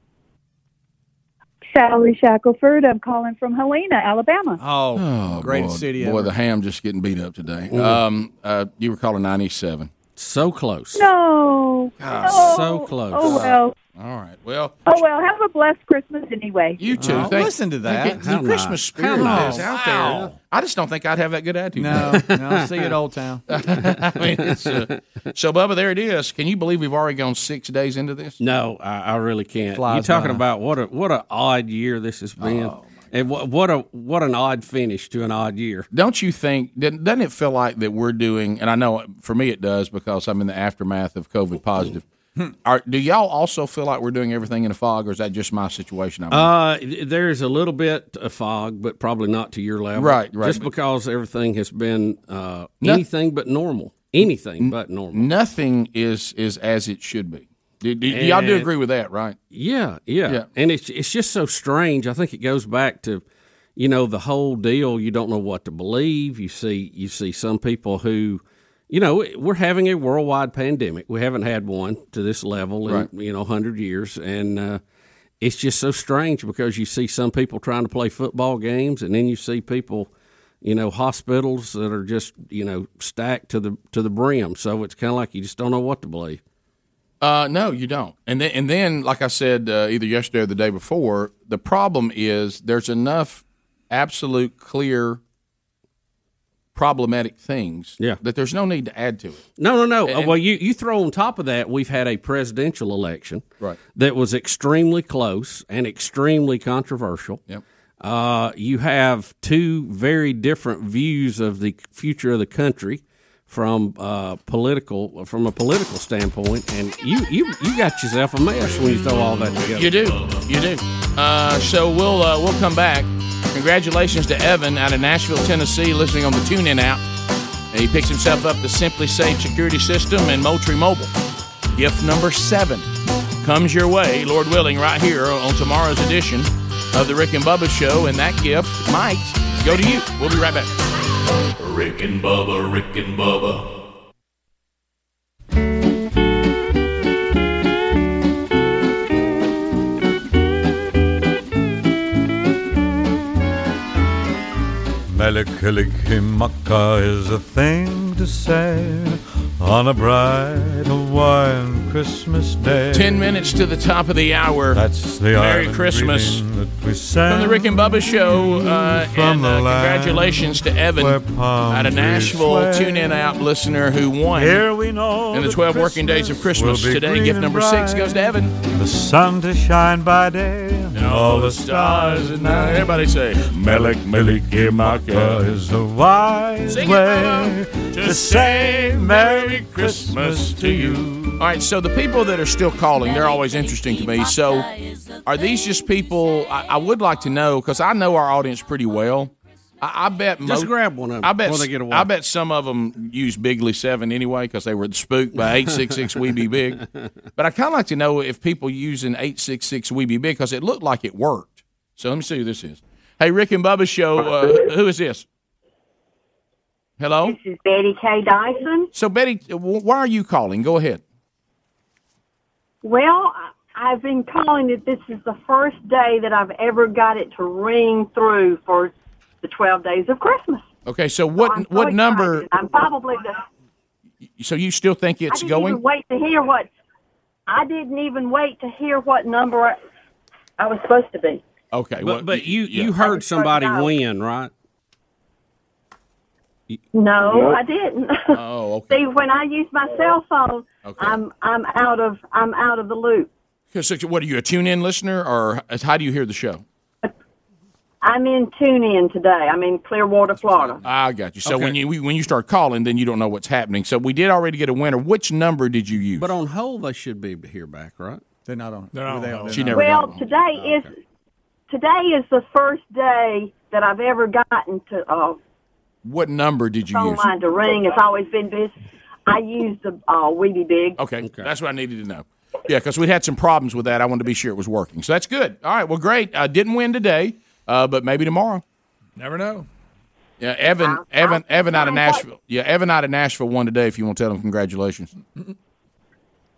Sally Shackelford. I'm calling from Helena, Alabama. Oh, greatest boy, city Boy, ever. the ham just getting beat up today. Um, uh, you were calling 97. So close. No. God, Oh, so close. Oh well. All right. Well, Oh well. Have a blessed Christmas anyway. you too. Oh, Thank- listen to that. The Christmas nice. spirit How is out Wow. there. I just don't think I'd have that good attitude. No, no. See you at Old Town. I mean, it's, uh, so, Bubba, there it is. Can you believe we've already gone six days into this? No, I, I really can't. Flies You're talking by. about what a what a odd year this has been, Oh, and what what a what an odd finish to an odd year. Don't you think? Doesn't doesn't it feel like that we're doing? And I know for me it does because I'm in the aftermath of COVID positive. Are, do y'all also feel like we're doing everything in a fog, or is that just my situation? I'm? Uh, there's a little bit of fog, but probably not to your level. Right, right, Just but- because everything has been uh, No- anything but normal. Anything but normal. Nothing is is as it should be. Do, do, y'all do agree with that, right? Yeah, yeah, Yeah. And it's it's just so strange. I think it goes back to, you know, the whole deal. You don't know what to believe. You see, you see some people who, you know, we're having a worldwide pandemic. We haven't had one to this level in Right. you know hundred years, and uh, it's just so strange because you see some people trying to play football games, and then you see people. You know, hospitals that are just you know stacked to the to the brim. So it's kind of like you just don't know what to believe. Uh, no, you don't. And then, and then, like I said, uh, either yesterday or the day before, the problem is there's enough absolute clear problematic things Yeah. that there's no need to add to it. No, no, no. And- well, you, you throw on top of that, we've had a presidential election Right. that was extremely close and extremely controversial. Yep. Uh, you have two very different views of the future of the country from uh, political from a political standpoint, and you, you you got yourself a mess when you throw all that together. You do, you do. Uh, so we'll uh, we'll come back. Congratulations to Evan out of Nashville, Tennessee, listening on the TuneIn app. He picks himself up the SimpliSafe security system and Moultrie Mobile. Gift number seven comes your way, Lord willing, right here on tomorrow's edition of the Rick and Bubba Show, and that gift might go to you. We'll be right back. Rick and Bubba, Rick and Bubba. Mele Kalikimaka is a thing to say on a bright Hawaiian Christmas day. Ten minutes to the top of the hour. That's the Merry Christmas that we from the Rick and Bubba Show, uh, From and uh, congratulations to Evan out of Nashville, tune in app listener who won Here we know in the 12 working days of Christmas today. Gift number six goes to. Evan. The sun to shine by day and all the stars at night. Everybody say, Melik Melikimaka is the wise way to say Merry Christmas to you. All right, so the people that are still calling, they're always interesting to me. So, are these just people? I, I would like to know because I know our audience pretty well. I, I bet Just grab one of 'em I bet before they get away. I bet some of them use Bigley Seven anyway because they were spooked by eight six six We Be Big. But I kind of like to know if people using eight six six We Be Big because it looked like it worked. So let me see who this is. Hey, Rick and Bubba show. Uh, who is this? Hello. This is Betty K. Dyson. So Betty, why are you calling? Go ahead. Well, I- I've been calling it. This is the first day that I've ever got it to ring through for the 12 days of Christmas. Okay, so what I'm so what number? I'm probably the. So you still think I it's didn't going? even wait to hear what. I didn't even wait to hear what number I, I was supposed to be. Okay, But, well, but you yeah. you heard somebody win, right? No, Nope. I didn't. Oh, okay. See, when I use my cell phone, Okay. I'm I'm out of I'm out of the loop. So, what are you a tune in listener, or how do you hear the show? I'm in tune in today. I'm in Clearwater, Florida. I got you. So when you when you start calling, then you don't know what's happening. So we did already get a winner. Which number did you use? But on hold, they should be able to hear back, right? They're not on. They're not on. She never well, got today is today is the first day that I've ever gotten to uh, What number did you phone use? line to ring. It's always been this. I used the uh, Weedy Big. Okay, that's what I needed to know. Yeah, because we had some problems with that. I wanted to be sure it was working. So that's good. All right, well, great. I didn't win today, uh, but maybe tomorrow. Never know. Yeah, Evan, Evan, Evan out of Nashville. Yeah, Evan out of Nashville won today. If you want to tell him congratulations.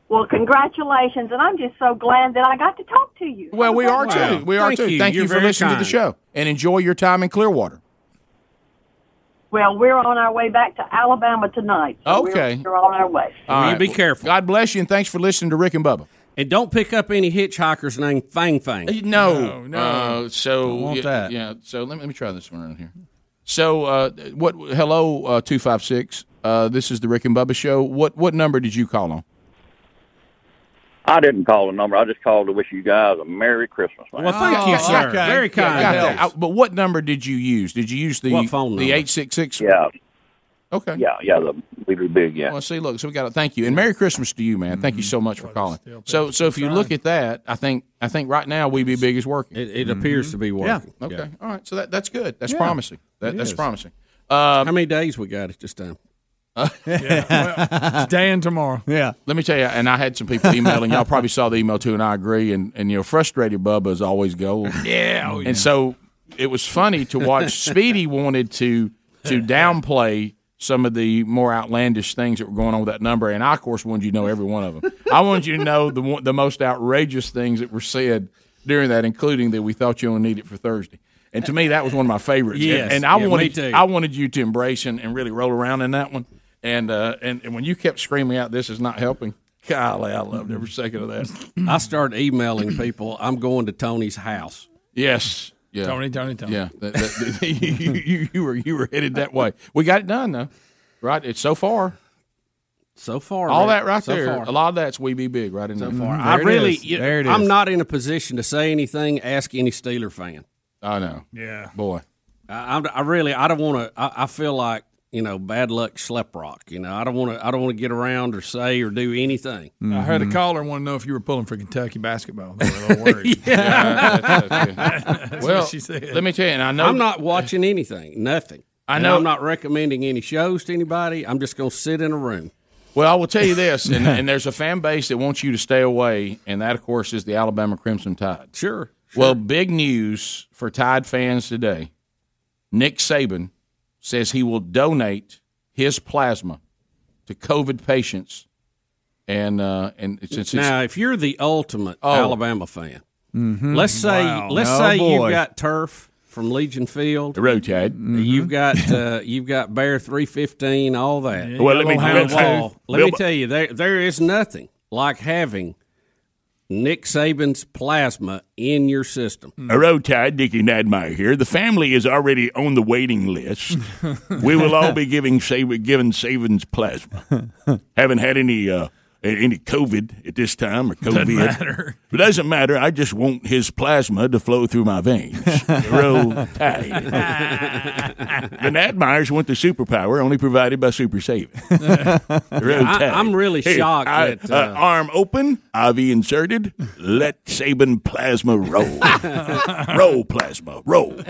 Well, congratulations, and I'm just so glad that I got to talk to you. Well, we are too. We are Thank too. you. Thank you You're for very listening to the show and enjoy your time in Clearwater. Well, we're on our way back to Alabama tonight. so we're- Okay. we're, on our way. All right. be careful. God bless you, and thanks for listening to Rick and Bubba. And don't pick up any hitchhikers named Fang Fang. No, no. Uh, so Don't want yeah, that. yeah. So let me, let me try this one around here. So uh, what? Hello, uh, two five six. Uh, this is the Rick and Bubba show. What what number did you call on? I didn't call the number. I just called to wish you guys a Merry Christmas. Man. Well, thank you, sir. Very kind. Got that. I- but what number did you use? Did you use the What phone the eight six six? Yeah. Okay. Yeah, yeah. The we be big. Yeah. Well, see, look, so we got to thank you and Merry Christmas to you, man. Thank you so much for calling. So, so if you look at that, I think I think right now we be big is working. It, it appears to be working. Yeah. Okay. All right. So that that's good. That's Yeah. promising. That, that's is. promising. Um, How many days we got at this time? Today and tomorrow. Yeah. Let me tell you, and I had some people emailing. Y'all probably saw the email too, and I agree. And and you know, frustrated Bubba is always gold. Yeah, oh, yeah. And so it was funny to watch. Speedy wanted to to downplay some of the more outlandish things that were going on with that number, and I, of course, wanted you to know every one of them. I wanted you to know the the most outrageous things that were said during that, including that we thought you only need it for Thursday. And to me, that was one of my favorites. And- Yes. and, I Yeah, me wanted too. I wanted you to embrace and, and really roll around in that one. And, uh, and and when you kept screaming out, "This is not helping," golly, I loved every second of that. I started emailing people. I'm going to Tony's house. Yes. Yeah. Tony, Tony, Tony. Yeah, that, that, you, you, you were you were headed that way. We got it done though, right? It's so far. So far, All Rick. that right So there. far. A lot of that's we be big right in So there. far, I really, you- I'm not in a position to say anything. Ask any Steeler fan. I know. Yeah, boy. I, I'm- I really, I don't want to. I, I feel like you know, bad luck, Schleprock. You know, I don't want to. I don't want to get around or say or do anything. I heard a mm-hmm. caller want to know if you were pulling for Kentucky basketball. They were a little worried. Yeah, that's- that's well, she said. let me tell you, and I know I'm not watching anything. Nothing. I And know- I'm not recommending any shows to anybody. I'm just going to sit in a room. Well, I will tell you this, and, and there's a fan base that wants you to stay away, and that, of course, is the Alabama Crimson Tide. Sure. Well, big news for Tide fans today. Nick Saban says he will donate his plasma to COVID patients, and uh, and since it's Now, if you're the ultimate Oh. Alabama fan, Mhm. let's say Wow. let's Oh, say boy. you've got turf from Legion Field, the road tide, you've got uh, you've got Bear three fifteen, all that. Yeah, Well, let me- On let- wall. Let me tell you, there there is nothing like having Nick Saban's plasma in your system. A road tide, Dickie Nadmeyer here. The family is already on the waiting list. we will all be giving Saban, given Saban's plasma. Haven't had any uh, any COVID at this time or COVID. Doesn't matter. It doesn't matter. I just want his plasma to flow through my veins. road tide. the Nadmeyers want the superpower only provided by Super Saban. The road I- tide. I'm really shocked I- that, uh, uh, arm open, IV inserted. Let Saban plasma roll. roll plasma, roll.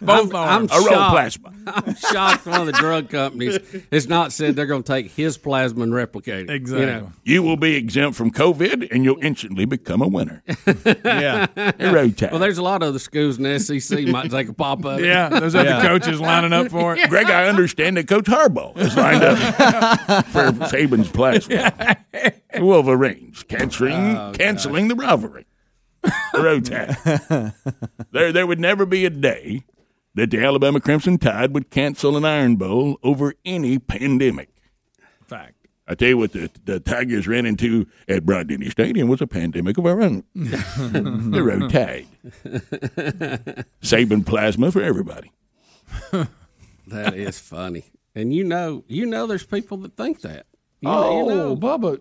Both I'm, A roll shocked. plasma. I'm shocked one of the drug companies has not said they're going to take his plasma and replicate it. You know? You will be exempt from COVID, and you'll instantly become a winner. yeah. road tide. Well, there's a lot of the schools in the SEC might take a pop of it. Yeah, those other coaches lining up for it. Greg, I understand that Coach Harbaugh is lined up for Saban's plasma. Wolverines canceling, Oh, canceling the rivalry. Road tide. there, there would never be a day that the Alabama Crimson Tide would cancel an Iron Bowl over any pandemic. Fact. I tell you what, the, the Tigers ran into at Bryant-Denny Stadium was a pandemic of our own. the road tide. Saban plasma for everybody. That is funny. And you know, you know, there's people that think that. You know- oh, you know. Bubba,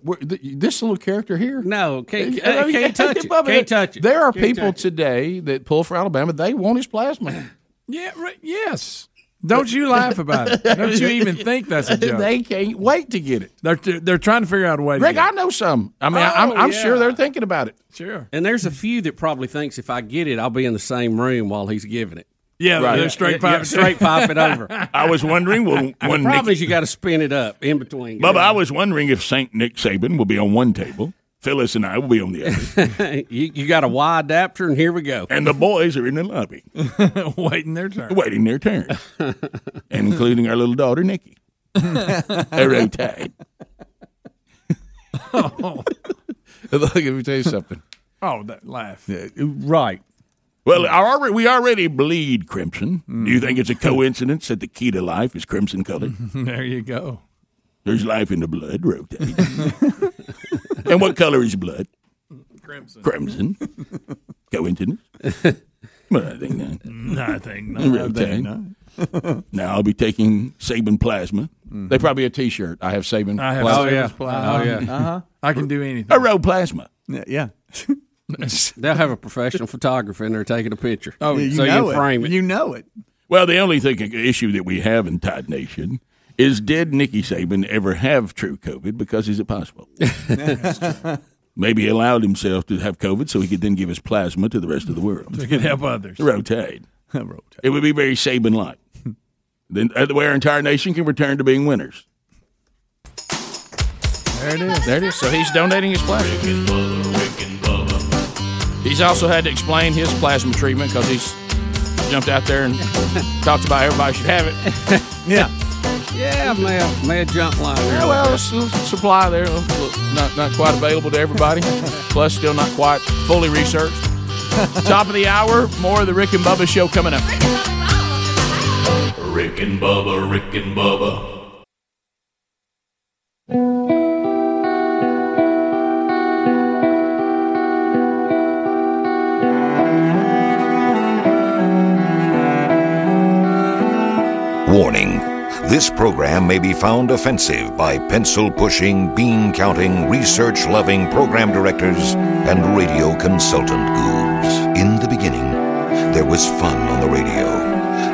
this little character here. No, can't, I mean, uh, can't touch it. Bubba, Can't touch it. There are Can't people touch it. today that pull for Alabama. They want his plasma. Yeah, right, yes. Don't you laugh about it. Don't you even think that's a joke. they can't wait to get it. They're they're trying to figure out a way. Greg, to get I know some. I mean, I'm, Oh, I'm yeah. sure they're thinking about it. it. Sure. And there's a few that probably thinks if I get it, I'll be in the same room while he's giving it. Yeah, Right. they're straight Yeah, yeah, straight pipe it over. I was wondering, will The when problem Nick, is you got to spin it up in between. Bubba, I was wondering if Saint Nick Saban will be on one table, Phyllis and I will be on the other, you, you got a Y adapter, and here we go. and the boys are in the lobby waiting their turn. waiting their turn, including our little daughter Nikki. I row tide. Look, let me tell you something. Oh, that laugh. Right. Well, our, alre- we already bleed crimson. Do you think it's a mm. coincidence that the key to life is crimson color? there you go. There's life in the blood, rotate. and what color is blood? Crimson. Crimson. Coincidence? well, I think not. Nothing. Rotate. Nothing. now I'll be taking Saban plasma. They probably a T-shirt. I have Saban. I have plasma. Saban's plasma. Oh, yeah. Uh-huh. I can do anything. A row plasma. Yeah. They'll have a professional photographer in there taking a picture. Oh, so you you know can it. frame it. You know it. Well, the only thing issue that we have in Tide Nation is did Nicky Saban ever have true COVID? Because is it possible? Maybe he allowed himself to have COVID so he could then give his plasma to the rest of the world. We can help others. Rotate. Rotate. It would be very Saban like. Then uh, where our entire nation can return to being winners. There it is. There it is. So he's donating his plasma. He's also had to explain his plasma treatment because he's jumped out there and talked about everybody should have it. Yeah. Yeah, may have, may have jump line there. Yeah, well, there's a supply there, not not quite available to everybody. Plus, still not quite fully researched. Top of the hour, more of the Rick and Bubba show coming up. Rick and Bubba, Rick and Bubba. Warning This program may be found offensive by pencil pushing, bean counting, research loving program directors and radio consultant gurus. In the beginning, there was fun on the radio.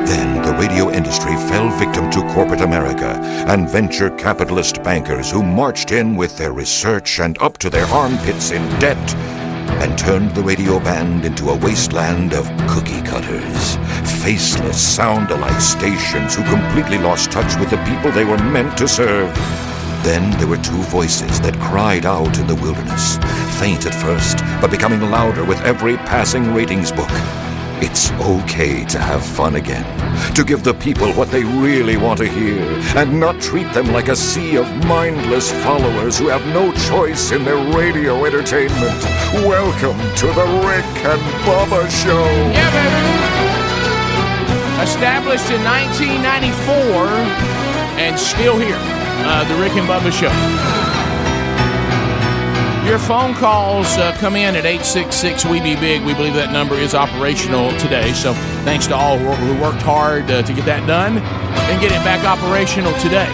Then the radio industry fell victim to corporate America and venture capitalist bankers who marched in with their research and up to their armpits in debt and turned the radio band into a wasteland of cookie cutters, faceless, sound alike stations who completely lost touch with the people they were meant to serve. Then there were two voices that cried out in the wilderness, faint at first, but becoming louder with every passing ratings book. It's okay to have fun again, to give the people what they really want to hear, and not treat them like a sea of mindless followers who have no choice in their radio entertainment. Welcome to the Rick and Bubba Show. Yeah, baby. Established in 1994 and still here. Uh, the Rick and Bubba Show. Your phone calls uh, come in at 866 We Be Big. We believe that number is operational today. So thanks to all who, worked hard uh, to get that done and get it back operational today.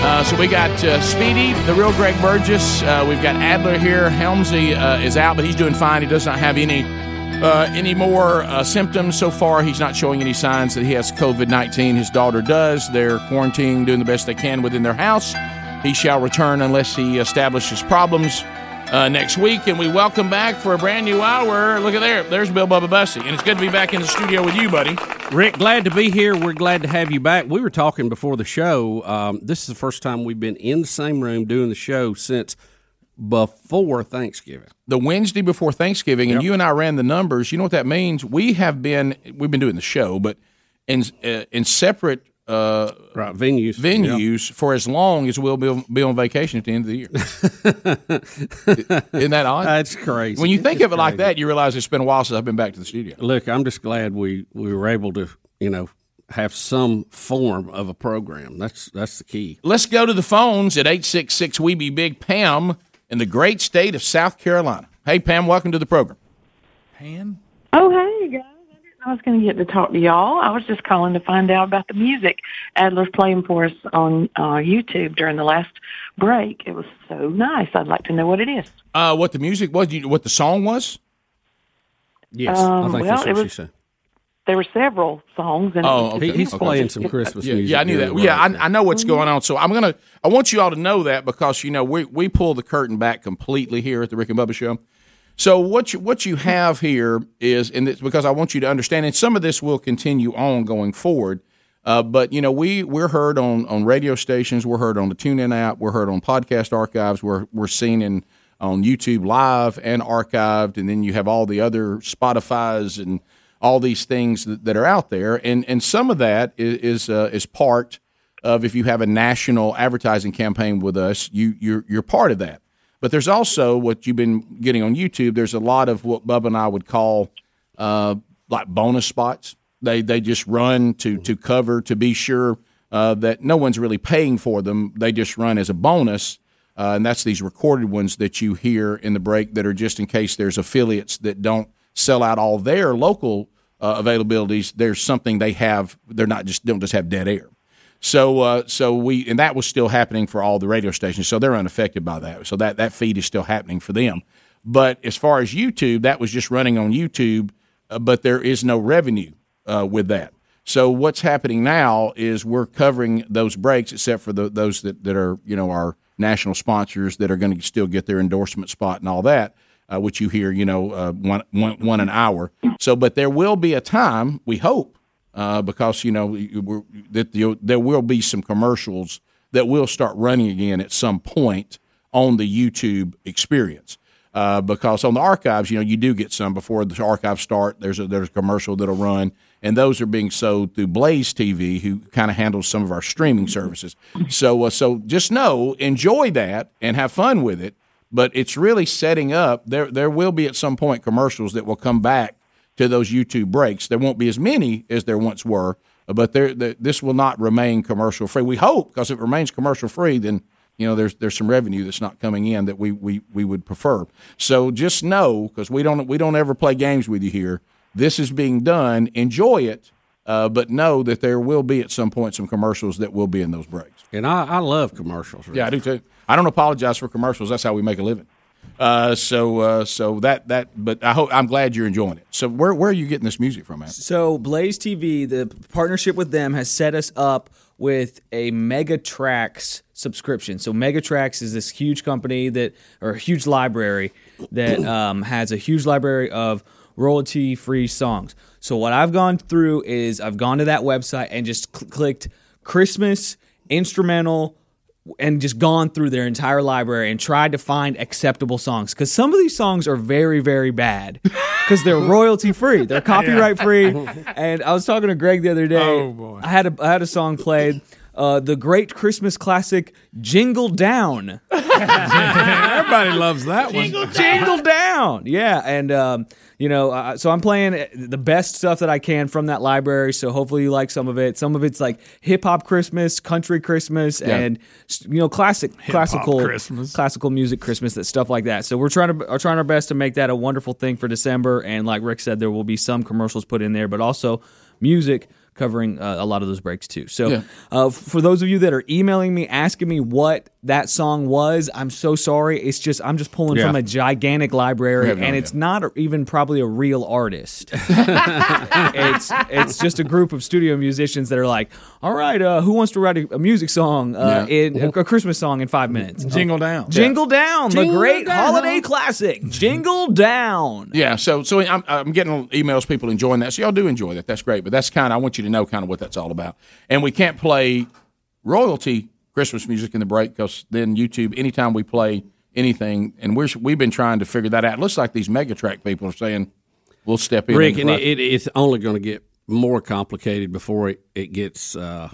Uh, so we got uh, Speedy, the real Greg Burgess. Uh, we've got Adler here. Helmsy uh, is out, but he's doing fine. He does not have any any more symptoms so far. He's not showing any signs that he has COVID 19. His daughter does. They're quarantining, doing the best they can within their house. He shall return unless he establishes problems uh, next week. And we welcome back for a brand new hour. Look at there. There's Bill Bubba Bussey. And it's good to be back in the studio with you, buddy. Rick, glad to be here. We're glad to have you back. We were talking before the show. Um, this is the first time we've been in the same room doing the show since before Thanksgiving. The Wednesday before Thanksgiving, and you and I ran the numbers. You know what that means? We have been we've been doing the show, but in uh, in separate uh, right venues venues for as long as we'll be, be on vacation at the end of the year. Isn't that odd? That's crazy. When you think It's of it like that, you realize it's been a while since I've been back to the studio. Look, I'm just glad we, we were able to, you know, have some form of a program. That's that's the key. Let's go to the phones at 866 We Be Big Pam in the great state of South Carolina. Hey, Pam, welcome to the program. Pam. Oh, hey, guys. I was going to get to talk to y'all. I was just calling to find out about the music Adler's playing for us on uh, YouTube during the last break. It was so nice. I'd like to know what it is. Uh, what the music was? You, what the song was? Yes, Um, well, it was, There were several songs. And Oh, it was okay. Christmas yeah, Yeah, I knew that. Yeah, I, I know what's going on. So I'm gonna. I want you all to know that because you know we we pull the curtain back completely here at the Rick and Bubba Show. So what you what you have here is, and it's because I want you to understand, and some of this will continue on going forward. Uh, but you know, we we're heard on on radio stations, we're heard on the TuneIn app, we're heard on podcast archives, we're we're seen in on YouTube live and archived, and then you have all the other Spotify's and all these things that, that are out there, and and some of that is is, uh, is part of if you have a national advertising campaign with us, you you're you're part of that. But there's also what you've been getting on YouTube. There's a lot of what Bub and I would call uh, like bonus spots. They they just run to to cover to be sure uh, that no one's really paying for them. They just run as a bonus, uh, and that's these recorded ones that you hear in the break that are just in case there's affiliates that don't sell out all their local uh, availabilities. There's something they have. They're not just don't just have dead air. So, uh, so we and that was still happening for all the radio stations. So they're unaffected by that. So that that feed is still happening for them. But as far as YouTube, that was just running on YouTube, uh, but there is no revenue uh, with that. So what's happening now is we're covering those breaks, except for the, those that, that are you know our national sponsors that are going to still get their endorsement spot and all that, uh, which you hear you know uh, one, one, one an hour. So, but there will be a time we hope uh, because you know that the, there will be some commercials that will start running again at some point on the YouTube experience. Uh, because on the archives, you know, you do get some before the archives start. There's a there's a commercial that'll run, and those are being sold through Blaze TV, who kind of handles some of our streaming services. So uh, so just know, enjoy that and have fun with it. But it's really setting up. There there will be at some point commercials that will come back to those YouTube breaks. There won't be as many as there once were, but there, this will not remain commercial free. We hope because if it remains commercial free, then you know there's there's some revenue that's not coming in that we we, we would prefer. So just know because we don't we don't ever play games with you here. This is being done. Enjoy it, uh, but know that there will be at some point some commercials that will be in those breaks. And I, I love commercials. Yeah, I do too. I don't apologize for commercials. That's how we make a living. Uh, so uh, so that that but I hope I'm glad you're enjoying it. So where where are you getting this music from, man? So Blaze TV, the partnership with them has set us up with a Megatrax subscription. So Megatrax is this huge company that, or a huge library that um, has a huge library of royalty-free songs. So what I've gone through is I've gone to that website and just cl- clicked Christmas instrumental and just gone through their entire library and tried to find acceptable songs. Because some of these songs are very very bad because they're royalty free. They're copyright free. And i was talking to greg the other day. Oh, boy. i had a i had a song played uh, the great christmas classic jingle down. Everybody loves that one. jingle down. Yeah and um, you know uh, so i'm playing the best stuff that i can from that library so hopefully you like some of it some of it's like hip-hop christmas country christmas Yeah. and you know classic classical Christmas. classical music christmas that stuff like that so we're trying to are trying our best to make that a wonderful thing for december and like rick said there will be some commercials put in there but also music covering uh, a lot of those breaks too so Yeah. uh, for those of you that are emailing me asking me what that song was i'm so sorry it's just i'm just pulling Yeah. from a gigantic library We no and idea. it's not even probably a real artist it's it's just a group of studio musicians that are like all right uh, who wants to write a, a music song uh, Yeah. in a, a christmas song in five minutes Jingle down. jingle down the Jingle great down. holiday classic jingle down Yeah, so so I'm, I'm getting emails, people enjoying that. So y'all do enjoy that. That's great. But that's kind of I want you to know kind of what that's all about. And we can't play royalty Christmas music in the break because then YouTube, anytime we play anything, and we're we've been trying to figure that out. It looks like these Megatrax people are saying we'll step in. Rick, and and it, it, it's only going to get more complicated before it, it gets uh,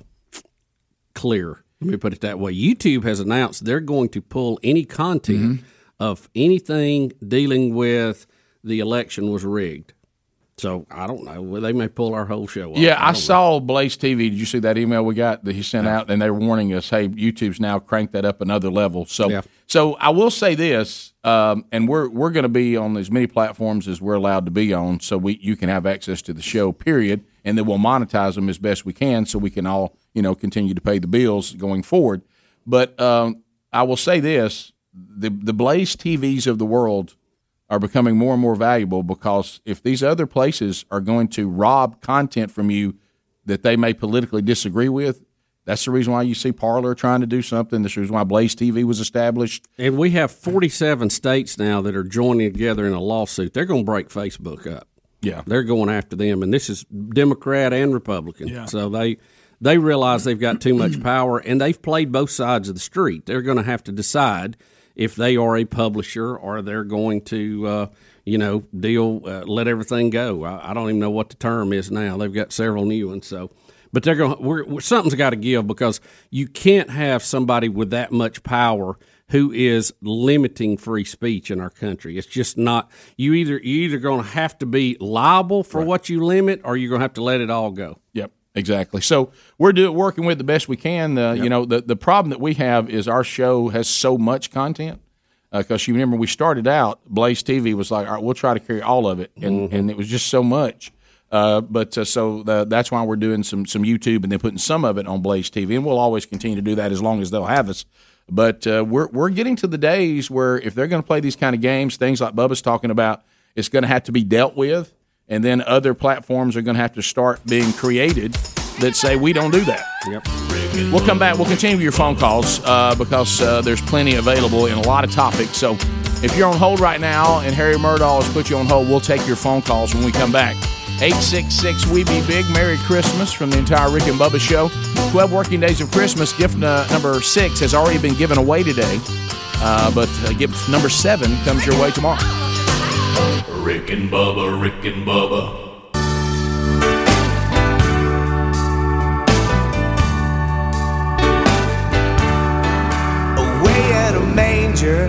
clear. Let me put it that way. YouTube has announced they're going to pull any content Mm-hmm. of anything dealing with the election was rigged. So I don't know. Well, They may pull our whole show off. Yeah, I, know. saw Blaze TV. Did you see that email we got that he sent out? And they were warning us, hey, YouTube's now cranked that up another level. So, Yeah. so I will say this, um, and we're we're going to be on as many platforms as we're allowed to be on, so we you can have access to the show. Period, and then we'll monetize them as best we can, so we can all you know continue to pay the bills going forward. But um, I will say this: the the Blaze TVs of the world are becoming more and more valuable because if these other places are going to rob content from you that they may politically disagree with, that's the reason why you see Parler trying to do something. That's the reason why Blaze TV was established. And we have 47 states now that are joining together in a lawsuit. They're going to break Facebook up. Yeah. They're going after them. And this is Democrat and Republican. Yeah. So they they realize they've got too much power and they've played both sides of the street. They're going to have to decide if they are a publisher or they're going to, uh, you know, deal, uh, let everything go. I, I don't even know what the term is now. They've got several new ones. So, but they're going. We're, we're something's got to give because you can't have somebody with that much power who is limiting free speech in our country. It's just not. You either you either going to have to be liable for what you limit, or you're going to have to let it all go. Yep, exactly. So we're doing working with the best we can. Uh, You know, the the problem that we have is our show has so much content. Because you remember, we started out, Blaze TV was like, all right, we'll try to carry all of it, and, and it was just so much. Uh, but uh, so the, that's why we're doing some some YouTube and then putting some of it on Blaze TV, and we'll always continue to do that as long as they'll have us. But uh, we're we're getting to the days where if they're going to play these kind of games, things like Bubba's talking about, it's going to have to be dealt with, and then other platforms are going to have to start being created that say we don't do that. Yep. We'll come back. We'll continue your phone calls uh, because uh, there's plenty available in a lot of topics. So if you're on hold right now and Harry Murdahl has put you on hold, we'll take your phone calls when we come back. 866 We Be Big. Merry Christmas from the entire Rick and Bubba show. 12 working days of Christmas. Gift uh, number six has already been given away today. Uh, but uh, gift number seven comes your way tomorrow. Rick and Bubba, Rick and Bubba. Away at a manger.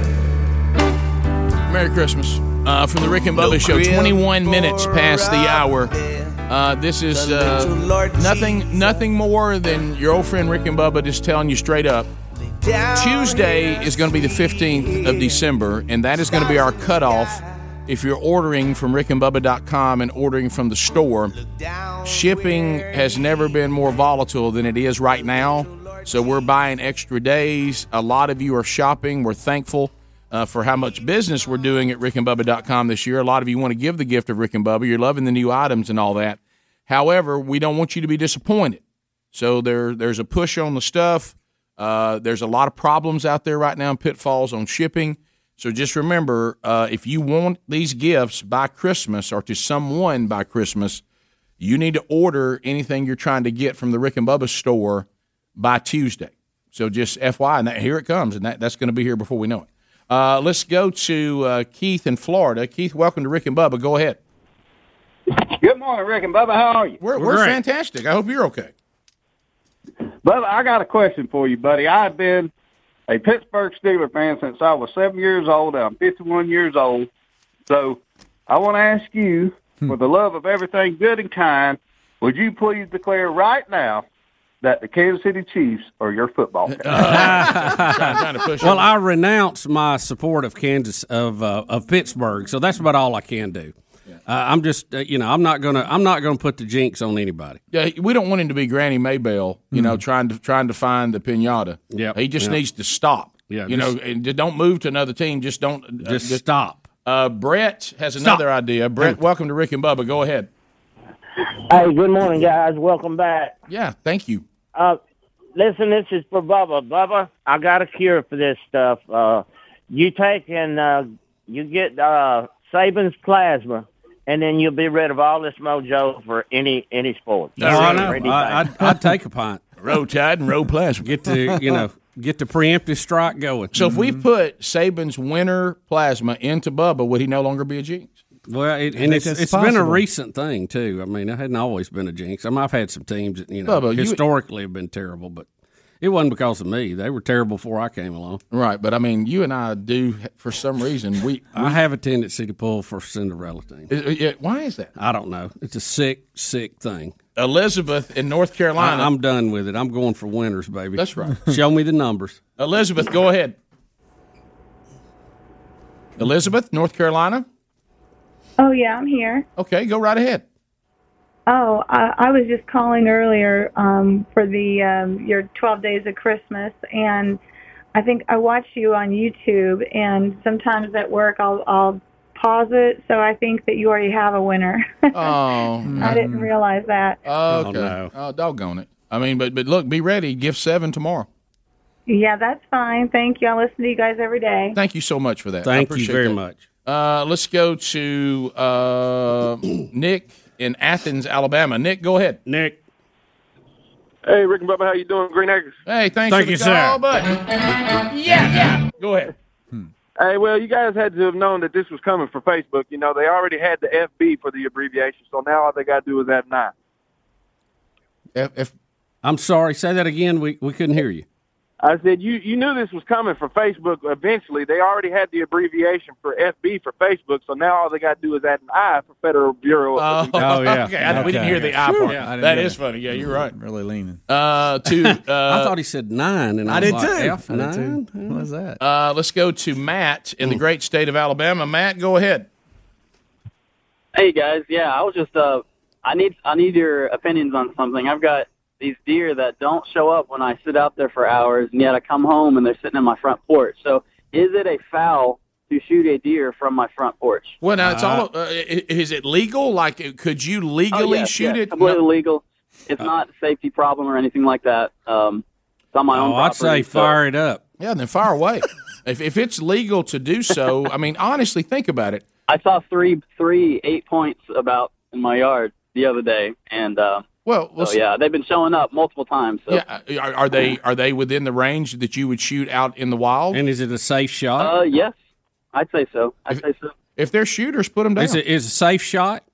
Merry Christmas. Uh, from the Rick and Bubba Show, 21 minutes past the hour. Uh, this is uh, nothing, nothing more than your old friend Rick and Bubba just telling you straight up. Tuesday is going to be the 15th of December, and that is going to be our cutoff. If you're ordering from rickandbubba.com and ordering from the store, shipping has never been more volatile than it is right now. So we're buying extra days. A lot of you are shopping. We're thankful uh, for how much business we're doing at rickandbubba.com this year. A lot of you want to give the gift of Rick and Bubba. You're loving the new items and all that. However, we don't want you to be disappointed. So there, there's a push on the stuff. Uh, there's a lot of problems out there right now pitfalls on shipping. So just remember, uh, if you want these gifts by Christmas or to someone by Christmas, you need to order anything you're trying to get from the Rick and Bubba store by Tuesday. So just FYI, and that, here it comes, and that, that's going to be here before we know it. Uh, let's go to uh, Keith in Florida. Keith, welcome to Rick and Bubba. Go ahead. Good morning, Rick and Bubba. How are you? We're, we're fantastic. I hope you're okay. Bubba, I got a question for you, buddy. I've been a Pittsburgh Steeler fan since I was seven years old. I'm 51 years old. So I want to ask you, for the love of everything good and kind, would you please declare right now that the Kansas City Chiefs are your football team? well, I renounce my support of Kansas of uh, of Pittsburgh, so that's about all I can do. Uh, I'm just, uh, you know, I'm not gonna, I'm not gonna put the jinx on anybody. Yeah, we don't want him to be Granny Maybell, you know, trying to trying to find the pinata. Yeah, he just Mm-hmm. Needs to stop. Yeah, you just- know, and don't move to another team. Just don't. uh, Just stop. Uh, Brett has Stop. another idea. Brett, welcome to Rick and Bubba. Go ahead. Hey, good morning, guys. Welcome back. Yeah, thank you. Uh, listen, this is for Bubba. Bubba, I got a cure for this stuff. Uh, you take and uh, you get uh, Saban's plasma, and then you'll be rid of all this mojo for any any sport. No, I know. I, I'd, I'd take a pint. Row tide and row plasma. Get to, you know, get the preemptive strike going. So if we mm-hmm. put Saban's winter plasma into Bubba, would he no longer be a jinx? Well, it, and it's, it's been a recent thing too. I mean, it hadn't always been a jinx. I mean, I've had some teams that you know Bubba, you- historically have been terrible, but It wasn't because of me. They were terrible before I came along. Right, but I mean, you and I do, for some reason, we. I have a tendency to pull for Cinderella team. Uh, yeah, why is that? I don't know. It's a sick, sick thing. Elizabeth in North Carolina. I, am done with it. I'm going for winners, baby. That's right. Show me the numbers. Elizabeth, go ahead. Elizabeth, North Carolina. Oh yeah, I'm here. Okay, go right ahead. Oh, I, I was just calling earlier um, for the um, your 12 days of Christmas, and I think I watch you on YouTube, and sometimes at work I'll I'll pause it, so I think that you already have a winner. Oh, I didn't realize that. Okay. Oh, doggone it. I mean, but but look, be ready. Gift seven tomorrow. Yeah, that's fine. Thank you. I listen to you guys every day. Thank you so much for that. I Thank you very that. much. Uh, let's go to uh, Nick in Athens, Alabama. Nick, go ahead. Nick. Hey, Rick and Bubba, how you doing? Green Acres. Hey, thanks Thank for you, the sir. call, but yeah, yeah. Go ahead. Hmm. Hey, well, you guys had to have known that this was coming for Facebook. You know, they already had the FB for the abbreviation, so now all they got to do is add an I. If, if I'm sorry, say that again. We we couldn't hear you. I said you you knew this was coming for Facebook. Eventually, they already had the abbreviation for FB for Facebook, so now all they got to do is add an I for Federal Bureau. Oh, of okay. I, we didn't hear the I part. Yeah, I didn't that hear is that. funny. Yeah, you're right. Really leaning. Uh, to uh, I thought he said nine, and I, I did like, too. F I did too. nine. What was that? Uh, let's go to Matt in the great state of Alabama. Matt, go ahead. Hey guys, yeah, I was just uh, I need I need your opinions on something. I've got these deer that don't show up when I sit out there for hours, and yet I come home and they're sitting in my front porch. So, is it a foul to shoot a deer from my front porch? Well, now it's all. Uh, i- is it legal? Like, could you legally oh, yes, shoot yes, it? Completely No. legal. It's not a safety problem or anything like that. Um, it's on my own Oh, I'd property. say fire it up. Yeah, then fire away. if if it's legal to do so, I mean, honestly, think about it. I saw three three eight points about in my yard the other day, and uh, well, well, so yeah, they've been showing up multiple times. So. Yeah, uh, are, are they are they within the range that you would shoot out in the wild? And is it a safe shot? Uh, yes, I'd say so. I'd say so. If they're shooters, put them down. Is it is a safe shot?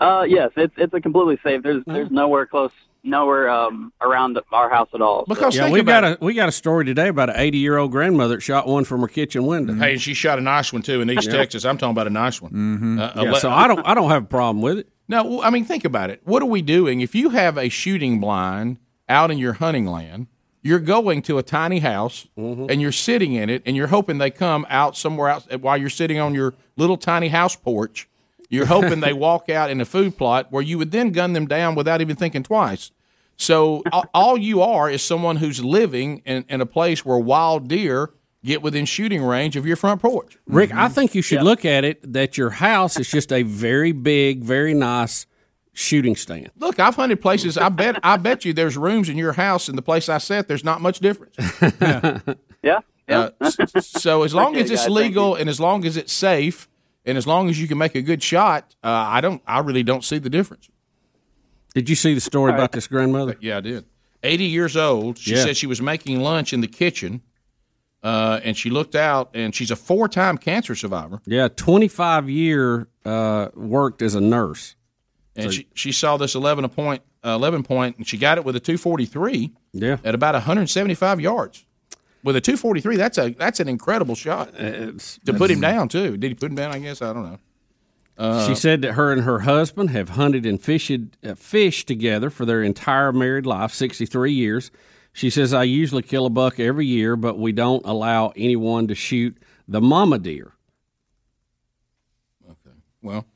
Uh, yes, it's it's a completely safe. There's there's nowhere close, nowhere um around our house at all. so- yeah, we got a we got a story today about an 80 year old grandmother that shot one from her kitchen window. Hey, and she shot a nice one too in East Yeah. Texas. I'm talking about a nice one. Mm-hmm. Uh, Yeah, so I don't I don't have a problem with it. No, I mean think about it. What are we doing if you have a shooting blind out in your hunting land? You're going to a tiny house Mm-hmm. and you're sitting in it, and you're hoping they come out somewhere else while you're sitting on your little tiny house porch. You're hoping they walk out in a food plot where you would then gun them down without even thinking twice. So all you are is someone who's living in, in a place where wild deer get within shooting range of your front porch. Rick, I think you should look at it that your house is just a very big, very nice shooting stand. Look, I've hunted places. I bet I bet you there's rooms in your house and the place I sat. There's not much difference. yeah. Uh, so as long Okay, as it's guys, legal and as long as it's safe and as long as you can make a good shot, uh, I don't. I really don't see the difference. Did you see the story about this grandmother? Yeah, I did. 80 years old. She Yeah. said she was making lunch in the kitchen, uh, and she looked out, and she's a four-time cancer survivor. Yeah, 25 year uh, worked as a nurse. And So- she, she saw this 11 point, uh, 11 point, and she got it with a 243 Yeah. at about 175 yards. With a 243, that's a that's an incredible shot to put him down too. Did he put him down? I guess I don't know. Uh, she said that her and her husband have hunted and fished, uh, fished together for their entire married life, 63 years. She says, I usually kill a buck every year, but we don't allow anyone to shoot the mama deer. Okay. Well,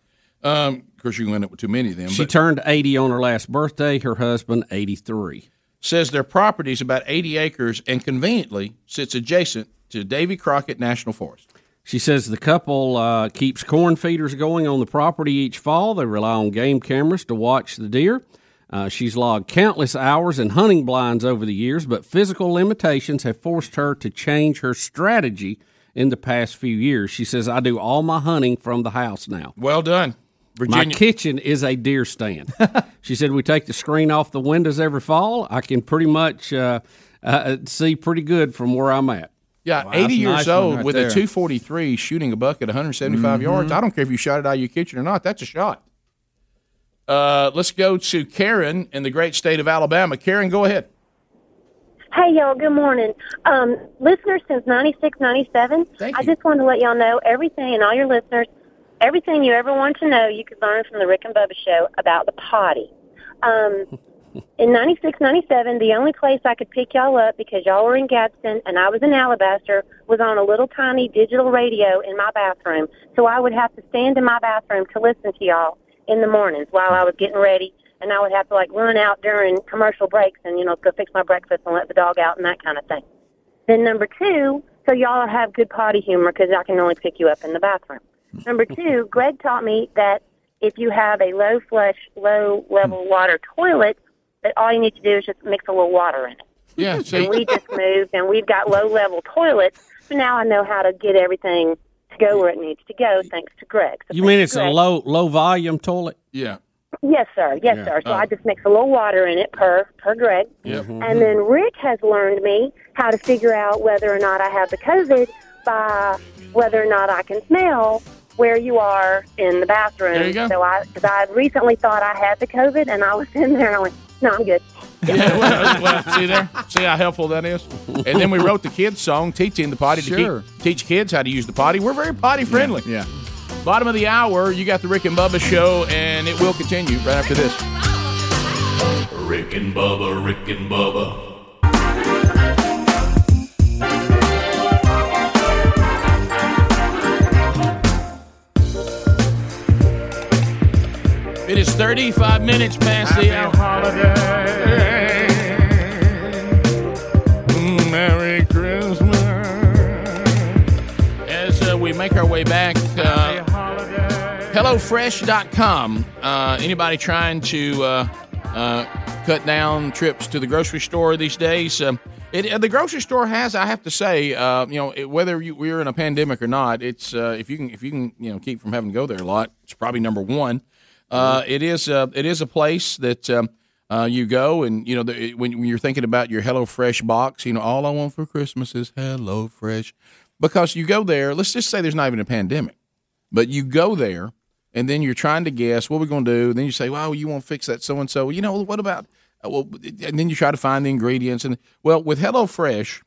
um, of course, you can end up with too many of them. She turned 80 on her last birthday, her husband, 83. says their property is about 80 acres and conveniently sits adjacent to Davy Crockett National Forest. She says the couple uh, keeps corn feeders going on the property each fall. They rely on game cameras to watch the deer. Uh, she's logged countless hours in hunting blinds over the years, but physical limitations have forced her to change her strategy in the past few years. She says, I do all my hunting from the house now. Well done. Virginia. My Virginia. kitchen is a deer stand. she said, We take the screen off the windows every fall. I can pretty much uh, uh, see pretty good from where I'm at. Yeah, Wow, 80 years nice old right with there. a 243 shooting a buck at 175 Mhm. yards. I don't care if you shot it out of your kitchen or not. That's a shot. Uh, let's go to Karen in the great state of Alabama. Karen, go ahead. Hey, y'all. Good morning. Um, listeners since 96, 97. I just wanted to let y'all know everything, and all your listeners, everything you ever want to know, you could learn from the Rick and Bubba show about the potty. Um, in 96, 97, the only place I could pick y'all up because y'all were in Gadsden and I was in Alabaster was on a little tiny digital radio in my bathroom. So I would have to stand in my bathroom to listen to y'all in the mornings while I was getting ready. And I would have to like run out during commercial breaks and, you know, go fix my breakfast and let the dog out and that kind of thing. Then number two, so y'all have good potty humor because I can only pick you up in the bathroom. Number two, Greg taught me that if you have a low flush, low level hmm. water toilet, that all you need to do is just mix a little water in it. Yeah, And see, we just moved, and we've got low level toilets, so now I know how to get everything to go where it needs to go, thanks to Greg. So You mean to it's a low low volume toilet? Yeah. Yes, sir. Yes, Yeah. sir. So Oh. I just mix a little water in it per per Greg. Yep. And then Rick has learned me how to figure out whether or not I have the COVID by whether or not I can smell where you are in the bathroom. There you go. So I, because I recently thought I had the COVID, and I was in there, and I went, "No, I'm good." Yeah, well, well, see there, see how helpful that is. And then we wrote the kids song, teaching the potty Sure. to keep, teach kids how to use the potty. We're very potty friendly. Yeah. Bottom of the hour, you got the Rick and Bubba show, and it will continue right after this. Rick and Bubba, Rick and Bubba. It is 35 minutes past the hour. Mm, Merry Christmas. As uh, we make our way back, uh, HelloFresh.com. Uh, anybody trying to uh, uh, cut down trips to the grocery store these days? Um, it, uh, the grocery store has, I have to say, uh, you know, it, whether you, we're in a pandemic or not, it's uh, if you can if you can you know keep from having to go there a lot, it's probably number one. Uh, it is uh, it is a place that um, uh, you go and you know the, when, when you're thinking about your HelloFresh box, you know all I want for Christmas is HelloFresh because you go there. Let's just say there's not even a pandemic, but you go there and then you're trying to guess what we're going to do. Then you say, "Well, you want to fix that so and so." You know what about? uh, Well, and then you try to find the ingredients and well with HelloFresh.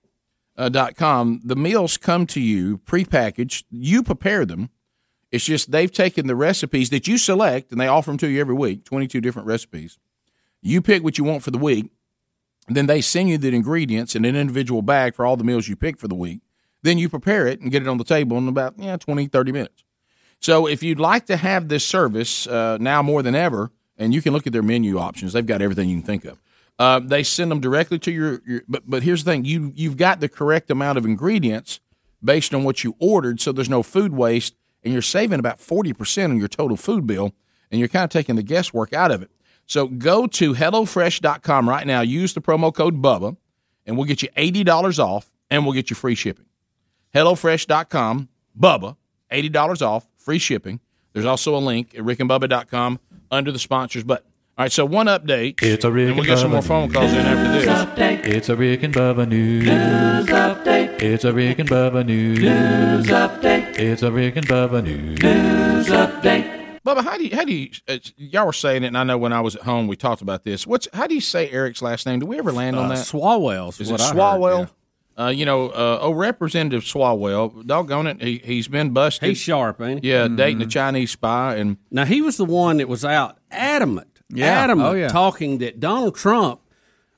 Uh, dot com, the meals come to you prepackaged. You prepare them. It's just they've taken the recipes that you select and they offer them to you every week, 22 different recipes. You pick what you want for the week. Then they send you the ingredients in an individual bag for all the meals you pick for the week. Then you prepare it and get it on the table in about yeah, 20, 30 minutes. So if you'd like to have this service uh, now more than ever, and you can look at their menu options, they've got everything you can think of. Uh, they send them directly to your, your but but here's the thing you you've got the correct amount of ingredients based on what you ordered, so there's no food waste, and you're saving about forty percent on your total food bill, and you're kind of taking the guesswork out of it. So go to hellofresh.com right now. Use the promo code Bubba, and we'll get you eighty dollars off, and we'll get you free shipping. HelloFresh.com, Bubba, eighty dollars off, free shipping. There's also a link at rickandbubba.com under the sponsors button. All right, so one update. It's a Rick and we'll get some more phone calls in after this. It's a Rick and Bubba news. update. It's a Rick and Bubba news. News update. It's a Rick and Bubba news. News update. Bubba, how do you, how do you, uh, y'all were saying it, and I know when I was at home we talked about this. What's how do you say Eric's last name? Do we ever land on Uh, that? Swalwell's Is what it I heard, Swalwell? Uh, you know, uh, oh, Representative Swalwell, doggone it, he, he's been busted. He's sharp, ain't he? Yeah, dating a Chinese spy, and Now he was the one that was out adamant, Yeah. adamant, Oh, yeah. talking that Donald Trump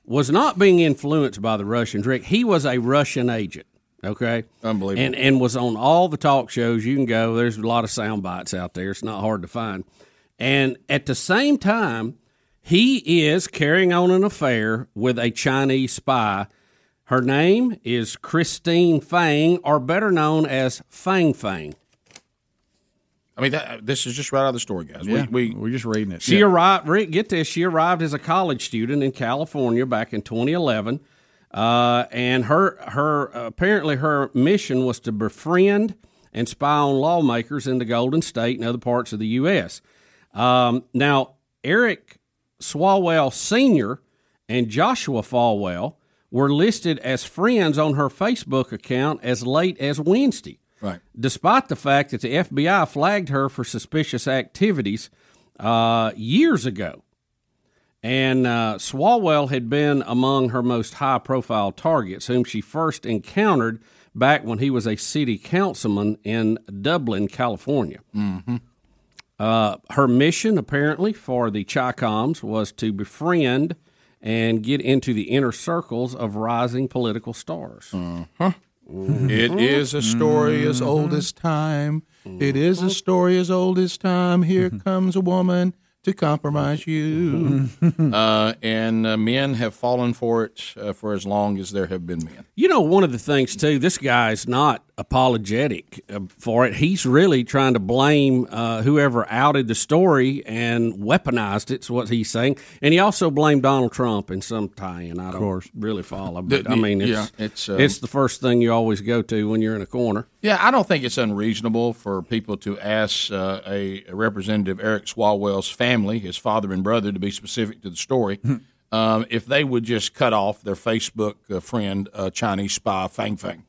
was not being influenced by the Russians. Rick, he was a Russian agent. Okay, unbelievable, and and was on all the talk shows. You can go. There's a lot of sound bites out there. It's not hard to find. And at the same time, he is carrying on an affair with a Chinese spy. Her name is Christine Fang, or better known as Fang Fang. I mean, that, this is just right out of the story, guys. Yeah, we, we, we're just reading it. She arrived. Rick, get this. She arrived as a college student in California back in 2011, uh, and her her apparently her mission was to befriend and spy on lawmakers in the Golden State and other parts of the U.S. Um, now, Eric Swalwell Sr. and Joshua Swalwell were listed as friends on her Facebook account as late as Wednesday. Right. Despite the fact that the FBI flagged her for suspicious activities uh, years ago. And uh, Swalwell had been among her most high profile targets, whom she first encountered back when he was a city councilman in Dublin, California. Mm-hmm. Uh, her mission, apparently, for the Chicoms was to befriend and get into the inner circles of rising political stars. Uh-huh. It is a story as old as time. It is a story as old as time. Here comes a woman to compromise you. uh, and uh, men have fallen for it uh, for as long as there have been men. You know, one of the things too, this guy's not apologetic uh, for it. He's really trying to blame uh, whoever outed the story and weaponized it. Is what he's saying, and he also blamed Donald Trump in some tie-in. I don't really follow, but The- I mean, it's yeah, it's, um, it's the first thing you always go to when you're in a corner. Yeah, I don't think it's unreasonable for people to ask uh, a, a representative Eric Swalwell's family, his father and brother, to be specific to the story, um, if they would just cut off their Facebook uh, friend, uh, Chinese spy Fang Fang.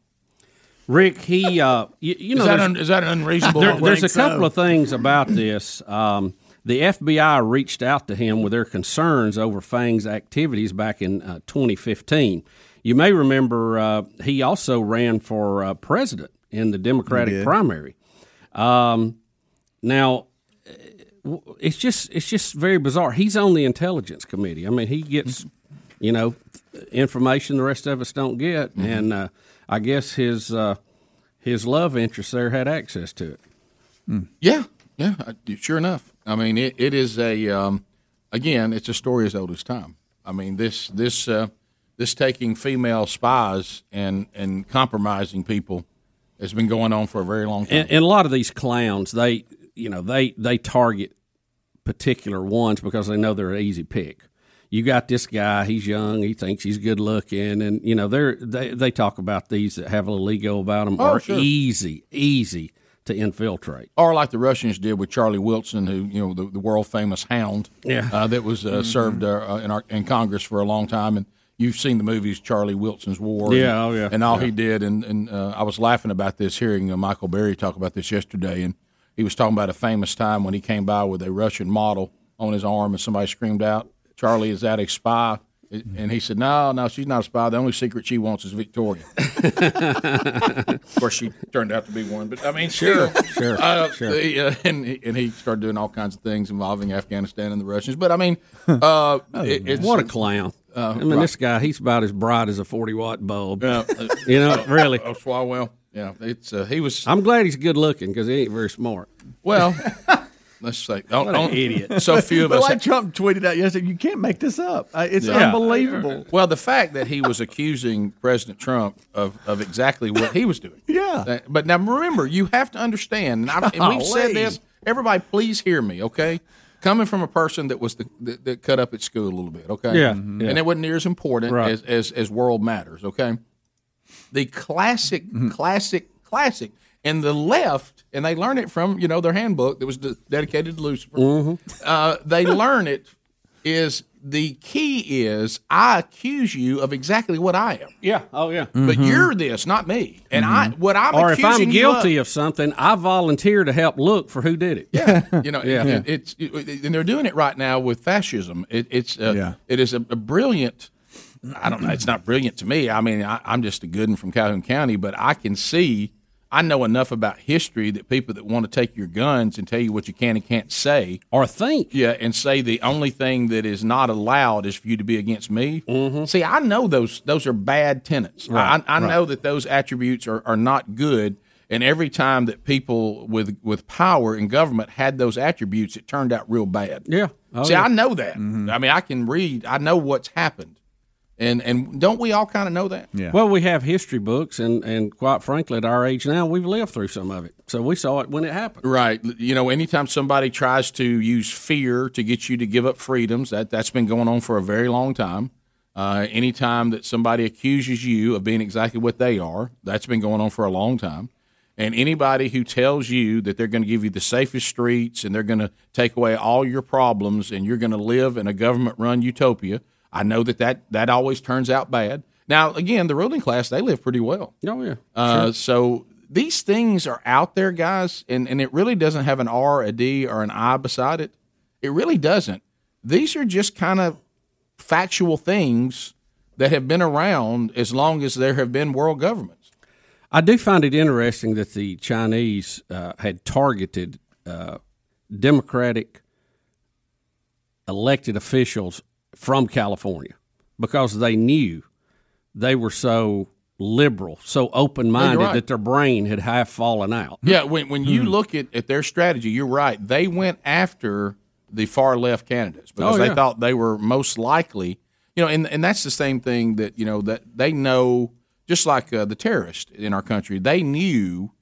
Rick, he, uh, you, you Is know, that there's- un- is that unreasonable? There- there's think a couple so. of things about this. Um, the FBI reached out to him with their concerns over Fang's activities back in uh, 2015. You may remember uh, he also ran for uh, president in the Democratic primary. Um, now, uh, it's just it's just very bizarre. He's on the Intelligence Committee. I mean, he gets you know information the rest of us don't get, Mm-hmm. and uh, I guess his uh, his love interest there had access to it. Yeah, yeah, sure enough. I mean, it, it is a um, again, it's a story as old as time. I mean, this this uh, this taking female spies and and compromising people has been going on for a very long time. And, and a lot of these clowns, they you know they they target particular ones because they know they're an easy pick. You got this guy; he's young, he thinks he's good looking, and you know they're they they talk about these that have a little ego about them Oh, are sure. easy, easy to infiltrate. or like the Russians did with Charlie Wilson, who you know the, the world famous hound, Yeah. uh, that was uh, Mhm. served uh, in our in Congress for a long time, and you've seen the movies Charlie Wilson's War, Yeah, and, oh, yeah. and all Yeah. he did, and and uh, I was laughing about this, hearing uh, Michael Berry talk about this yesterday, and he was talking about a famous time when he came by with a Russian model on his arm, and somebody screamed out, "Charlie, is that a spy?" And he said, "No, no, she's not a spy. The only secret she wants is Victoria." of course, she turned out to be one, but I mean, Sure, sure, uh, sure. the, uh, and he, and he started doing all kinds of things involving Afghanistan and the Russians. But I mean, uh, it, it's what a clown! Uh, I mean, right. this guy, he's about as bright as a forty watt bulb. Yeah, uh, you know, really. Oh, Swalwell. Yeah, it's uh, he was. I'm glad he's good looking because he ain't very smart. Well, let's say, don't, What an don't- idiot. So few of But us. like Trump tweeted out yesterday, you can't make this up. Uh, It's Yeah. unbelievable. Well, the fact that he was accusing President Trump of, of exactly what he was doing. Yeah. But now remember, you have to understand, and, I, and we've said this. Everybody, please hear me, okay? Coming from a person that was the, that, that cut up at school a little bit, okay? Yeah, Mhm. yeah. And it wasn't near as important Right. as, as as world matters, okay? The classic, Mm-hmm. classic, classic, and the left, and they learn it from you know their handbook that was de- dedicated to Lucifer. Mm-hmm. Uh, they learn it is the key is I accuse you of exactly what I am. Yeah. Oh yeah. But you're this, not me. And I what I'm or if I'm guilty of, of something, I volunteer to help look for who did it. yeah, you know, Yeah. it- it's it- and they're doing it right now with fascism. It, it's uh, Yeah. it is a, a brilliant. I don't know. It's not brilliant to me. I mean, I, I'm just a good one from Calhoun County, but I can see. I know enough about history that people that want to take your guns and tell you what you can and can't say, or think, yeah, and say the only thing that is not allowed is for you to be against me. Mm-hmm. See, I know those those are bad tenets. Right, I, I right. know that those attributes are, are not good. And every time that people with with power in government had those attributes, it turned out real bad. Yeah. Oh, See, yeah. I know that. Mm-hmm. I mean, I can read. I know what's happened, and and don't we all kind of know that? Yeah. Well, we have history books, and, and quite frankly, at our age now, we've lived through some of it. So we saw it when it happened. Right. You know, anytime somebody tries to use fear to get you to give up freedoms, that that's been going on for a very long time. Uh, anytime that somebody accuses you of being exactly what they are, that's been going on for a long time. And anybody who tells you that they're going to give you the safest streets and they're going to take away all your problems and you're going to live in a government-run utopia, I know that, that that always turns out bad. Now, again, the ruling class they live pretty well. Oh yeah. Uh, Sure. So these things are out there, guys, and, and it really doesn't have an R, a D, or an I beside it. It really doesn't. these are just kind of factual things that have been around as long as there have been world governments. I do find it interesting that the Chinese uh, had targeted uh, Democratic elected officials from California because they knew they were so liberal, so open minded right. that their brain had half fallen out. Yeah, when when you look at, at their strategy, you're right. They went after the far left candidates because Oh, they thought they were most likely. You know, and and that's the same thing that you know that they know, just like uh, the terrorists in our country, they knew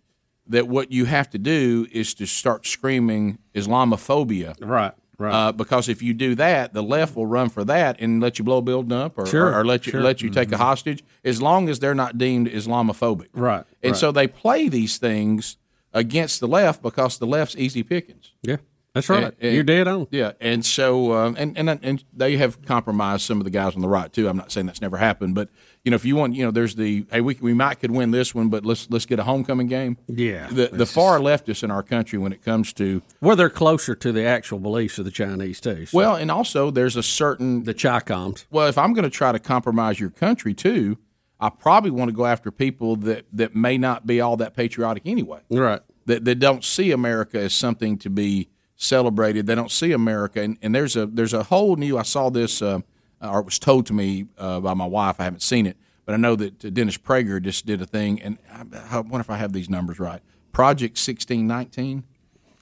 that what you have to do is to start screaming Islamophobia, right? Right. Uh, because if you do that, the left will run for that and let you blow a building up, or, Sure, or, or let you sure. let you take a hostage, as long as they're not deemed Islamophobic. Right. And right. so they play these things against the left because the left's easy pickings. Yeah, that's right. And- and- You're dead on. Yeah, and so um, and and and they have compromised some of the guys on the right too. I'm not saying that's never happened, but you know, if you want, you know, there's the hey, we we might could win this one, but let's let's get a homecoming game. Yeah, the the far leftists in our country when it comes to Well, they're closer to the actual beliefs of the Chinese too. so- well, and also there's a certain the Chi-Coms. Well, if I'm going to try to compromise your country too, I probably want to go after people that that may not be all that patriotic anyway. Right. That that don't see America as something to be celebrated. They don't see America, and, and there's a there's a whole new. I saw this, uh, or it was told to me uh, by my wife. I haven't seen it, but I know that uh, Dennis Prager just did a thing, and I, I wonder if I have these numbers right. Project sixteen nineteen.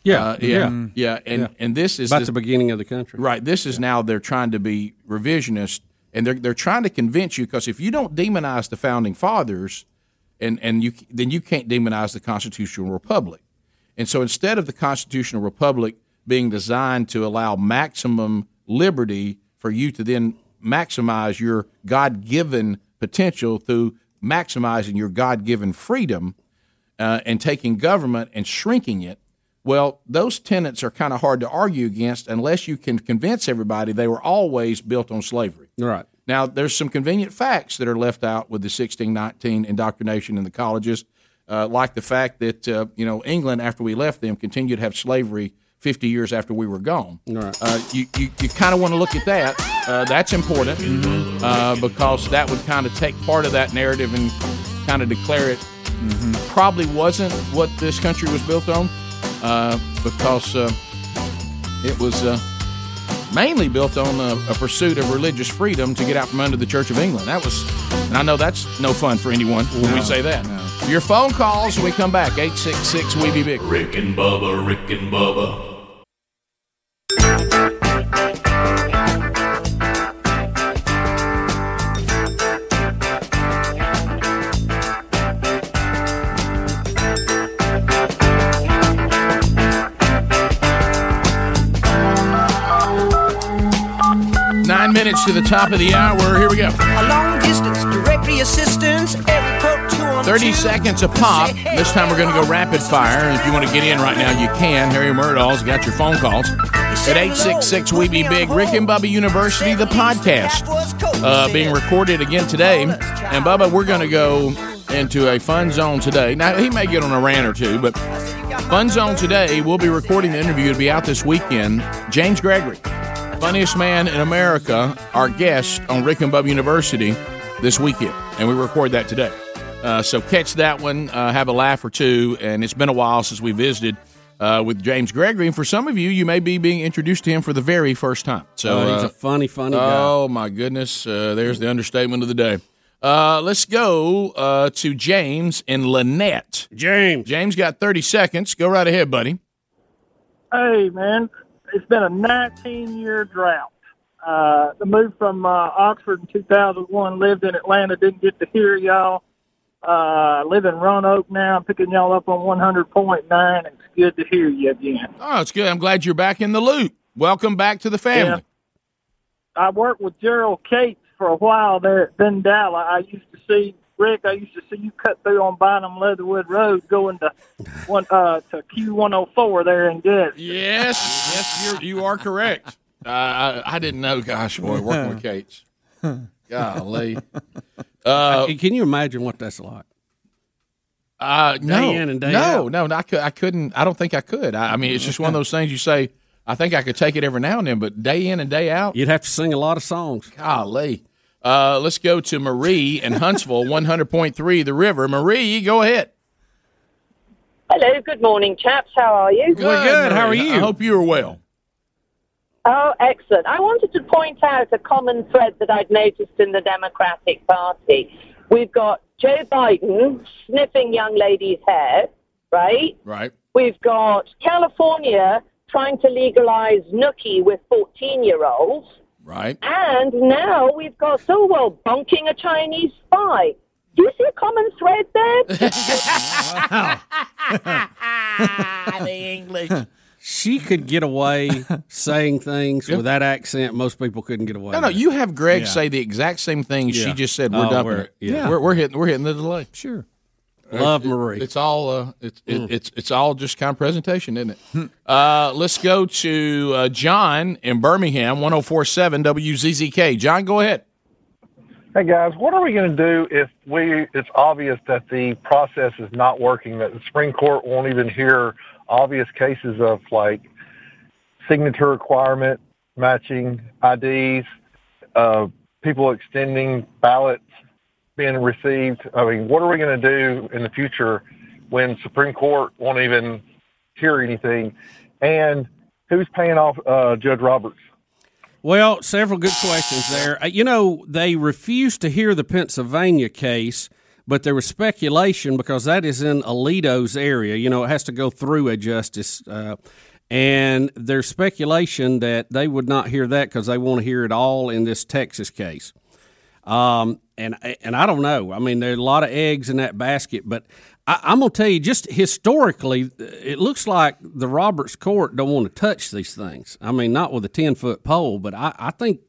Yeah, Uh, yeah, yeah. yeah, and Yeah. and this is About this- the beginning of the country. Right. This is now they're trying to be revisionist, and they're they're trying to convince you because if you don't demonize the founding fathers, and and you then you can't demonize the constitutional republic, and so instead of the constitutional republic being designed to allow maximum liberty for you to then maximize your God given potential through maximizing your God given freedom uh, and taking government and shrinking it. Well, those tenets are kind of hard to argue against unless you can convince everybody they were always built on slavery. Right. Now, there's some convenient facts that are left out with the 1619 indoctrination in the colleges, uh, like the fact that uh, you know England, after we left them, continued to have slavery 50 years after we were gone. Right. Uh, you you, you kind of want to look at that. Uh, that's important uh, because that would kind of take part of that narrative and kind of declare it probably wasn't what this country was built on uh, because uh, it was uh, mainly built on a, a pursuit of religious freedom to get out from under the Church of England. That was, and I know that's no fun for anyone when we say that. Your phone calls when we come back 866 We Be Big. Rick and Bubba, Rick and Bubba. Nine minutes to the top of the hour. Here we go. A long distance directory assistance, 212. 30 seconds a pop. This time we're going to go rapid fire. If you want to get in right now, you can. Harry Murdoch's got your phone calls at 866 We Be Big. Rick and Bubba University, the podcast, uh, being recorded again today. And Bubba, we're going to go into a fun zone today. Now, he may get on a rant or two, but fun zone today, we'll be recording the interview to be out this weekend. James Gregory, funniest man in America, our guest on Rick and Bubba University this weekend. And we record that today. Uh, so catch that one, uh, have a laugh or two. And it's been a while since we visited uh, with James Gregory. And for some of you, you may be being introduced to him for the very first time. So Oh, he's uh, a funny, funny guy. Oh my goodness! Uh, there's the understatement of the day. Uh, let's go uh, to James in Lynette. James. James got 30 seconds. Go right ahead, buddy. Hey, man, it's been a 19 year drought. Uh, the move from uh, Oxford in 2001, lived in Atlanta, didn't get to hear y'all. Uh, live in Roanoke now. I'm picking y'all up on 100.9. It's good to hear you again. Oh, it's good. I'm glad you're back in the loop. Welcome back to the family. I worked with Gerald Cates for a while there at Vendala. I used to see Rick. I used to see you cut through on Bynum Leatherwood Road going to one uh, to Q104 there in Good. Yes, yes, you're, you are correct. Uh, I, I didn't know. Gosh, boy, working with Cates'. Golly. Uh, Can you imagine what that's like? Uh, no, Day in and day no, out. no, no, I, cou- I couldn't. I don't think I could. I, I mean, it's just one of those things you say. I think I could take it every now and then, but day in and day out, you'd have to sing a lot of songs. Golly. Uh, let's go to Marie in Huntsville, 100.3 The River. Marie, go ahead. Hello, good morning, chaps. How are you? Good, good. Marie. How are you? I hope you are well. Oh, excellent. I wanted to point out a common thread that I'd noticed in the Democratic Party. We've got Joe Biden sniffing young ladies' hair, right? Right. We've got California trying to legalize nookie with 14 year olds. Right. And now we've got Sowell bunking a Chinese spy. Do you see a common thread there? the English. She could get away saying things with that accent. Most people couldn't get away. No, no, with. you have Greg Yeah. say the exact same thing she just said. We're Oh, dumping we're- it. yeah. We're, we're hitting. We're hitting the delay. Sure. Love It- Marie. It's all. Uh, it's it, Mm. it's it's all just kind of presentation, isn't it? uh, let's go to uh, John in Birmingham, 104.7 WZZK. John, go ahead. Hey guys, what are we going to do if we? It's obvious that the process is not working. That the Supreme Court won't even hear obvious cases of like signature requirement matching IDs, uh, people extending ballots being received. I mean, what are we going to do in the future when Supreme Court won't even hear anything? And who's paying off uh, Judge Roberts? Well, several good questions there. Uh, You know, they refused to hear the Pennsylvania case, but there was speculation because that is in Alito's area. You know, it has to go through a justice. Uh, and there's speculation that they would not hear that because they want to hear it all in this Texas case. Um, and and I don't know. I mean, there are a lot of eggs in that basket, but I, I'm gonna tell you, just historically, it looks like the Roberts Court don't want to touch these things. I mean, not with a ten foot pole, but I, I think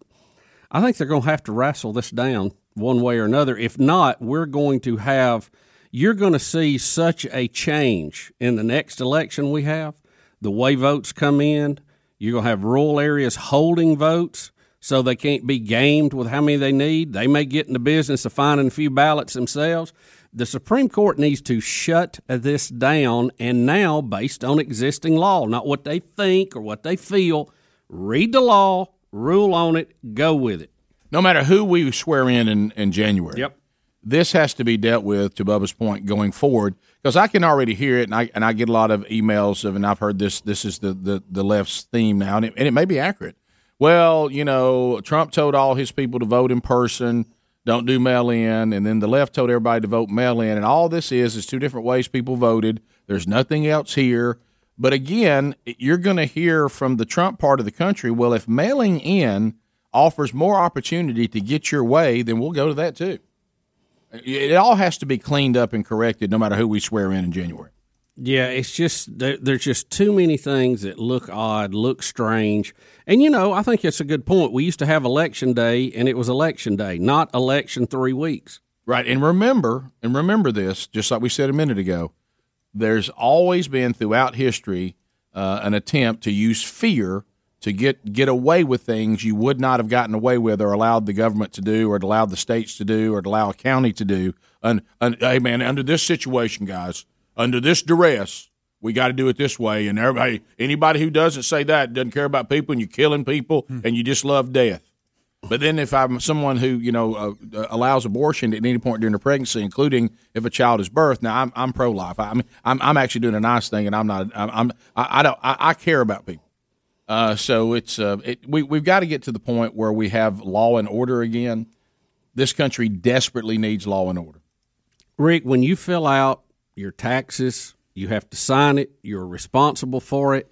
I think they're gonna have to wrestle this down one way or another. If not, we're going to have you're going to see such a change in the next election we have. The way votes come in, you're going to have rural areas holding votes so they can't be gamed with how many they need. They may get in the business of finding a few ballots themselves. The Supreme Court needs to shut this down, and now, based on existing law, not what they think or what they feel, read the law, rule on it, go with it. No matter who we swear in in, in January. Yep. This has to be dealt with to Bubba's point going forward because I can already hear it and I and I get a lot of emails of and I've heard this this is the the, the left's theme now and it, and it may be accurate. Well, you know, Trump told all his people to vote in person, don't do mail in, and then the left told everybody to vote mail in, and all this is is two different ways people voted. There's nothing else here. But again, you're going to hear from the Trump part of the country. Well, if mailing in offers more opportunity to get your way, then we'll go to that too. It all has to be cleaned up and corrected, no matter who we swear in in January. Yeah, it's just there, there's just too many things that look odd, look strange, and you know I think it's a good point. We used to have election day, and it was election day, not election three weeks. Right, and remember, and remember this, just like we said a minute ago. There's always been throughout history uh, an attempt to use fear to get get away with things you would not have gotten away with, or allowed the government to do, or allowed the states to do, or allow a county to do. And, and hey, man, under this situation, guys, under this duress, we got to do it this way. And everybody, anybody who doesn't say that doesn't care about people, and you're killing people, and you just love death. But then, if I'm someone who you know uh, uh, allows abortion at any point during the pregnancy, including if a child is birthed, now I'm, I'm pro-life. I mean, I'm, I'm actually doing a nice thing, and I'm not. I'm, I'm I, I don't. I, I care about people. Uh, so it's uh, it, we we've got to get to the point where we have law and order again. This country desperately needs law and order. Rick, when you fill out your taxes, you have to sign it. You're responsible for it.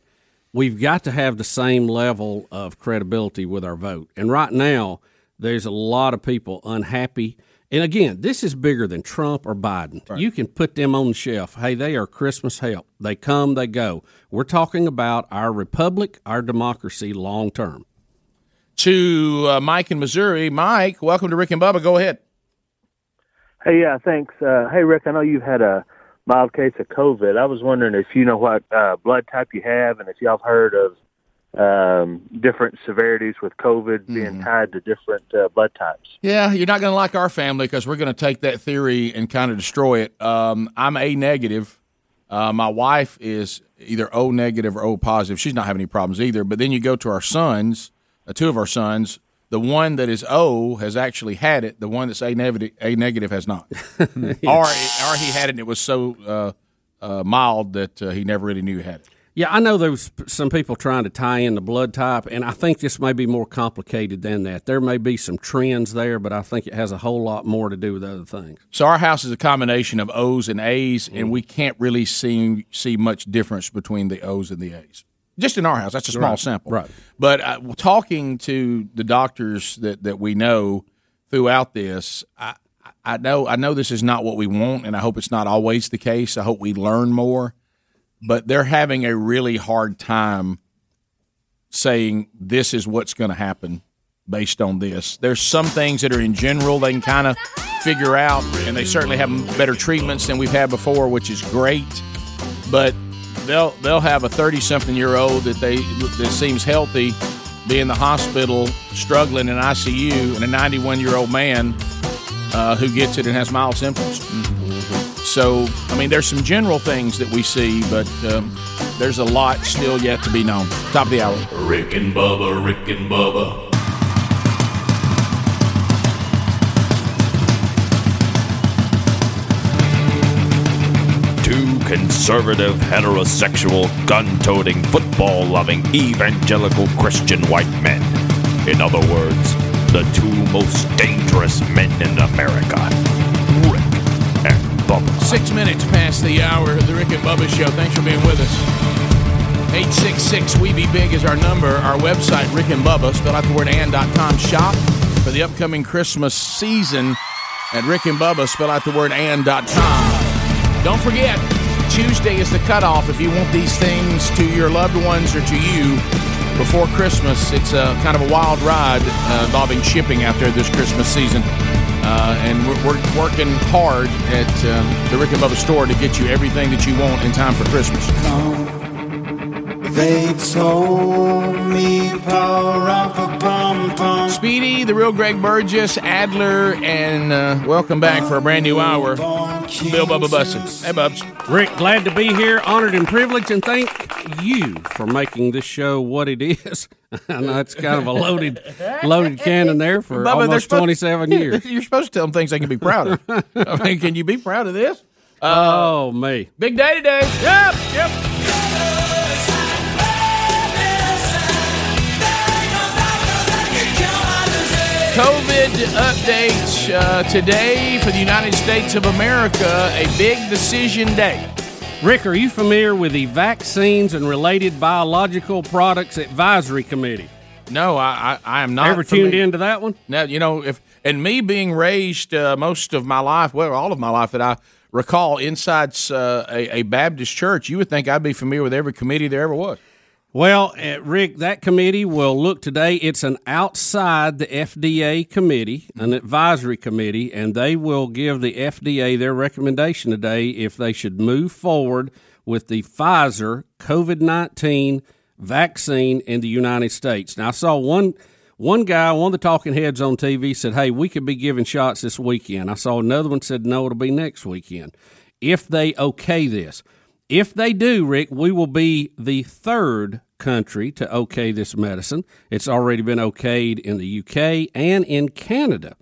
We've got to have the same level of credibility with our vote. And right now, there's a lot of people unhappy. And again, this is bigger than Trump or Biden. You can put them on the shelf. Hey, they are Christmas help. They come, they go. We're talking about our republic, our democracy long term. To uh, Mike in Missouri, Mike, welcome to Rick and Bubba. Go ahead. Hey, yeah, thanks. Uh, hey, Rick, I know you've had a mild case of COVID. I was wondering if you know what uh, blood type you have and if y'all have heard of um, different severities with COVID being tied to different uh, blood types. Yeah, you're not going to like our family because we're going to take that theory and kind of destroy it. Um, I'm A negative. Uh, my wife is either O negative or O positive. She's not having any problems either. But then you go to our sons, uh, two of our sons. The one that is O has actually had it. The one that's A negative, A negative has not. or, or he had it and it was so uh, uh, mild that uh, he never really knew he had it. Yeah, I know there was some people trying to tie in the blood type, and I think this may be more complicated than that. There may be some trends there, but I think it has a whole lot more to do with other things. So our house is a combination of O's and A's, and we can't really see see much difference between the O's and the A's. Just in our house, that's a small Right, sample. right. But uh, talking to the doctors that, that we know throughout this, I, I know I know this is not what we want, and I hope it's not always the case. I hope we learn more, but they're having a really hard time saying this is what's going to happen based on this. There's some things that are in general they can kind of figure out, and they certainly have better treatments than we've had before, which is great. But they'll they'll have a 30 something year old that they that seems healthy be in the hospital struggling in ICU, and a 91 year old man uh, who gets it and has mild symptoms. So, I mean, there's some general things that we see, but um, there's a lot still yet to be known. Top of the hour. Rick and Bubba, Rick and Bubba. Two conservative, heterosexual, gun toting, football loving, evangelical Christian white men. In other words, the two most dangerous men in America. Rick and Bubba. Six minutes past the hour of the Rick and Bubba Show. Thanks for being with us. 866 We Be Big is our number. Our website, Rick and Bubba, spell out the word and.com. Shop for the upcoming Christmas season at Rick and Bubba, spell out the word and.com. Don't forget, Tuesday is the cutoff if you want these things to your loved ones or to you before Christmas. It's a kind of a wild ride uh, involving shipping out there this Christmas season. Uh, and we're, we're working hard at um, the Rick and Bubba store to get you everything that you want in time for Christmas. They told me pum Speedy, the real Greg Burgess, Adler, and uh, welcome back for a brand new hour. Bill Bubba Bussey. Hey, Bubs. Rick, glad to be here, honored and privileged, and thank you for making this show what it is. I know it's kind of a loaded, loaded cannon there for Bubba, almost supposed- twenty-seven years. You're supposed to tell them things they can be proud of. I mean, can you be proud of this? oh, me. Big day today. Yep, yep. COVID updates uh, today for the United States of America, a big decision day. Rick, are you familiar with the Vaccines and Related Biological Products Advisory Committee? No, I, I, I am not. Ever tuned into that one? Now, you know, if and me being raised uh, most of my life, well, all of my life that I recall inside uh, a, a Baptist church, you would think I'd be familiar with every committee there ever was. Well, Rick, that committee will look today. It's an outside the FDA committee, an advisory committee, and they will give the FDA their recommendation today if they should move forward with the Pfizer COVID 19 vaccine in the United States. Now, I saw one. One guy, one of the talking heads on TV said, Hey, we could be giving shots this weekend. I saw another one said, No, it'll be next weekend. If they okay this, if they do, Rick, we will be the third country to okay this medicine. It's already been okayed in the UK and in Canada.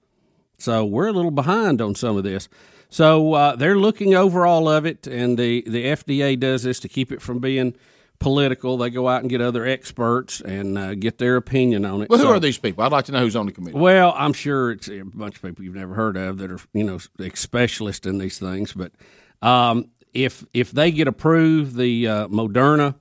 So we're a little behind on some of this. So uh, they're looking over all of it, and the, the FDA does this to keep it from being political. They go out and get other experts and uh, get their opinion on it. Well, who So- are these people? I'd like to know who's on the committee. well, I'm sure it's a bunch of people you've never heard of that are you know specialists in these things. But um, if if they get approved, the uh, Moderna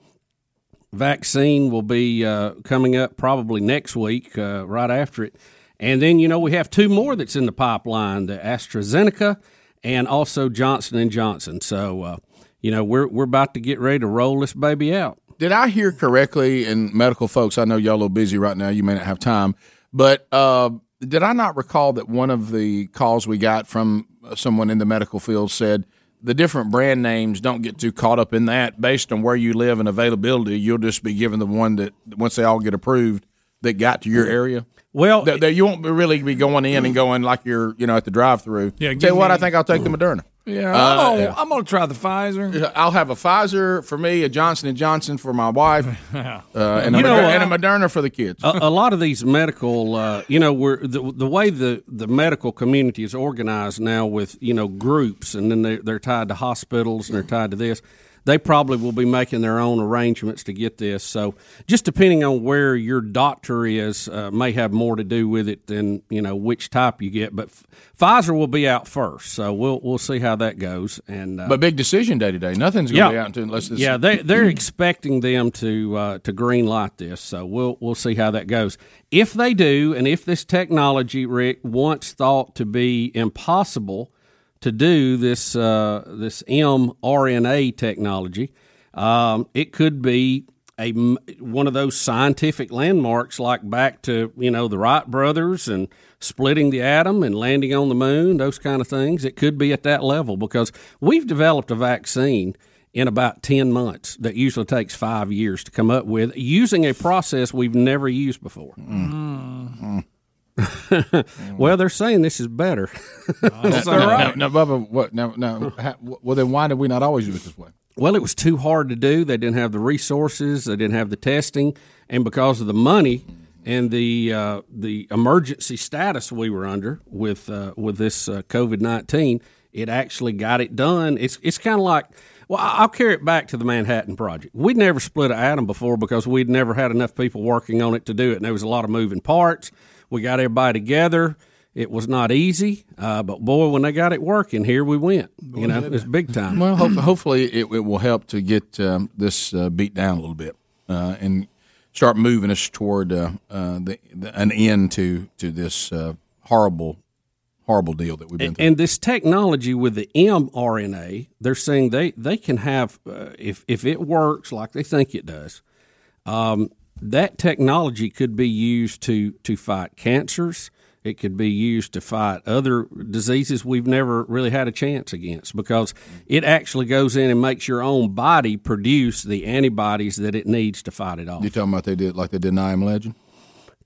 vaccine will be uh, coming up probably next week, uh, right after it. And then you know we have two more that's in the pipeline: the AstraZeneca and also Johnson and Johnson. So uh, you know we're we're about to get ready to roll this baby out. Did I hear correctly? And medical folks, I know y'all a little busy right now. You may not have time, but uh, did I not recall that one of the calls we got from someone in the medical field said the different brand names don't get too caught up in that. Based on where you live and availability, you'll just be given the one that once they all get approved that got to your area. Well, that, that you won't really be going in and going like you're, you know, at the drive-through. Yeah, Tell you what, I think I'll take the Moderna. Yeah, Uh, I'm, gonna. I'm gonna try the Pfizer. I'll have a Pfizer for me, a Johnson and Johnson for my wife, uh, and, a know, Moder- uh, and a Moderna for the kids. a, a lot of these medical, uh, you know, we're the, the way the, the medical community is organized now with you know groups, and then they're, they're tied to hospitals and they're tied to this. They probably will be making their own arrangements to get this. So, just depending on where your doctor is, uh, may have more to do with it than you know which type you get. But Pfizer will be out first, so we'll we'll see how that goes. And uh, but big decision day today. Nothing's going to be out until unless this. yeah, they they're expecting them to uh, to green light this, so we'll we'll see how that goes. If they do, and if this technology, Rick, once thought to be impossible to do this uh, this mRNA technology, um, it could be a one of those scientific landmarks, like back to you know the Wright brothers and splitting the atom and landing on the moon, those kind of things. It could be at that level because we've developed a vaccine in about 10 months that usually takes five years to come up with using a process we've never used before. well, they're saying this is better. That's all right. Now, Bubba, what? Now, now, ha- well, then why did we not always do it this way? Well, it was too hard to do. They didn't have the resources. They didn't have the testing, and because of the money and the uh, the emergency status we were under with uh, with this uh, COVID nineteen, it actually got it done. It's it's kind of like. Well, I- I'll carry it back to the Manhattan Project. We'd never split an atom before because we'd never had enough people working on it to do it, and there was a lot of moving parts. We got everybody together. It was not easy, uh, but boy, when they got it working, here we went. You know, it's big time. Well, hope, hopefully it, it will help to get um, this uh, beat down a little bit uh, and start moving us toward uh, uh, the, the, an end to to this uh, horrible, horrible deal that we've been through. and this technology with the mRNA, they're saying they they can have uh, if if it works like they think it does, um, that technology could be used to to fight cancers. It could be used to fight other diseases we've never really had a chance against because it actually goes in and makes your own body produce the antibodies that it needs to fight it off. You talking about they did like they did I Am Legend?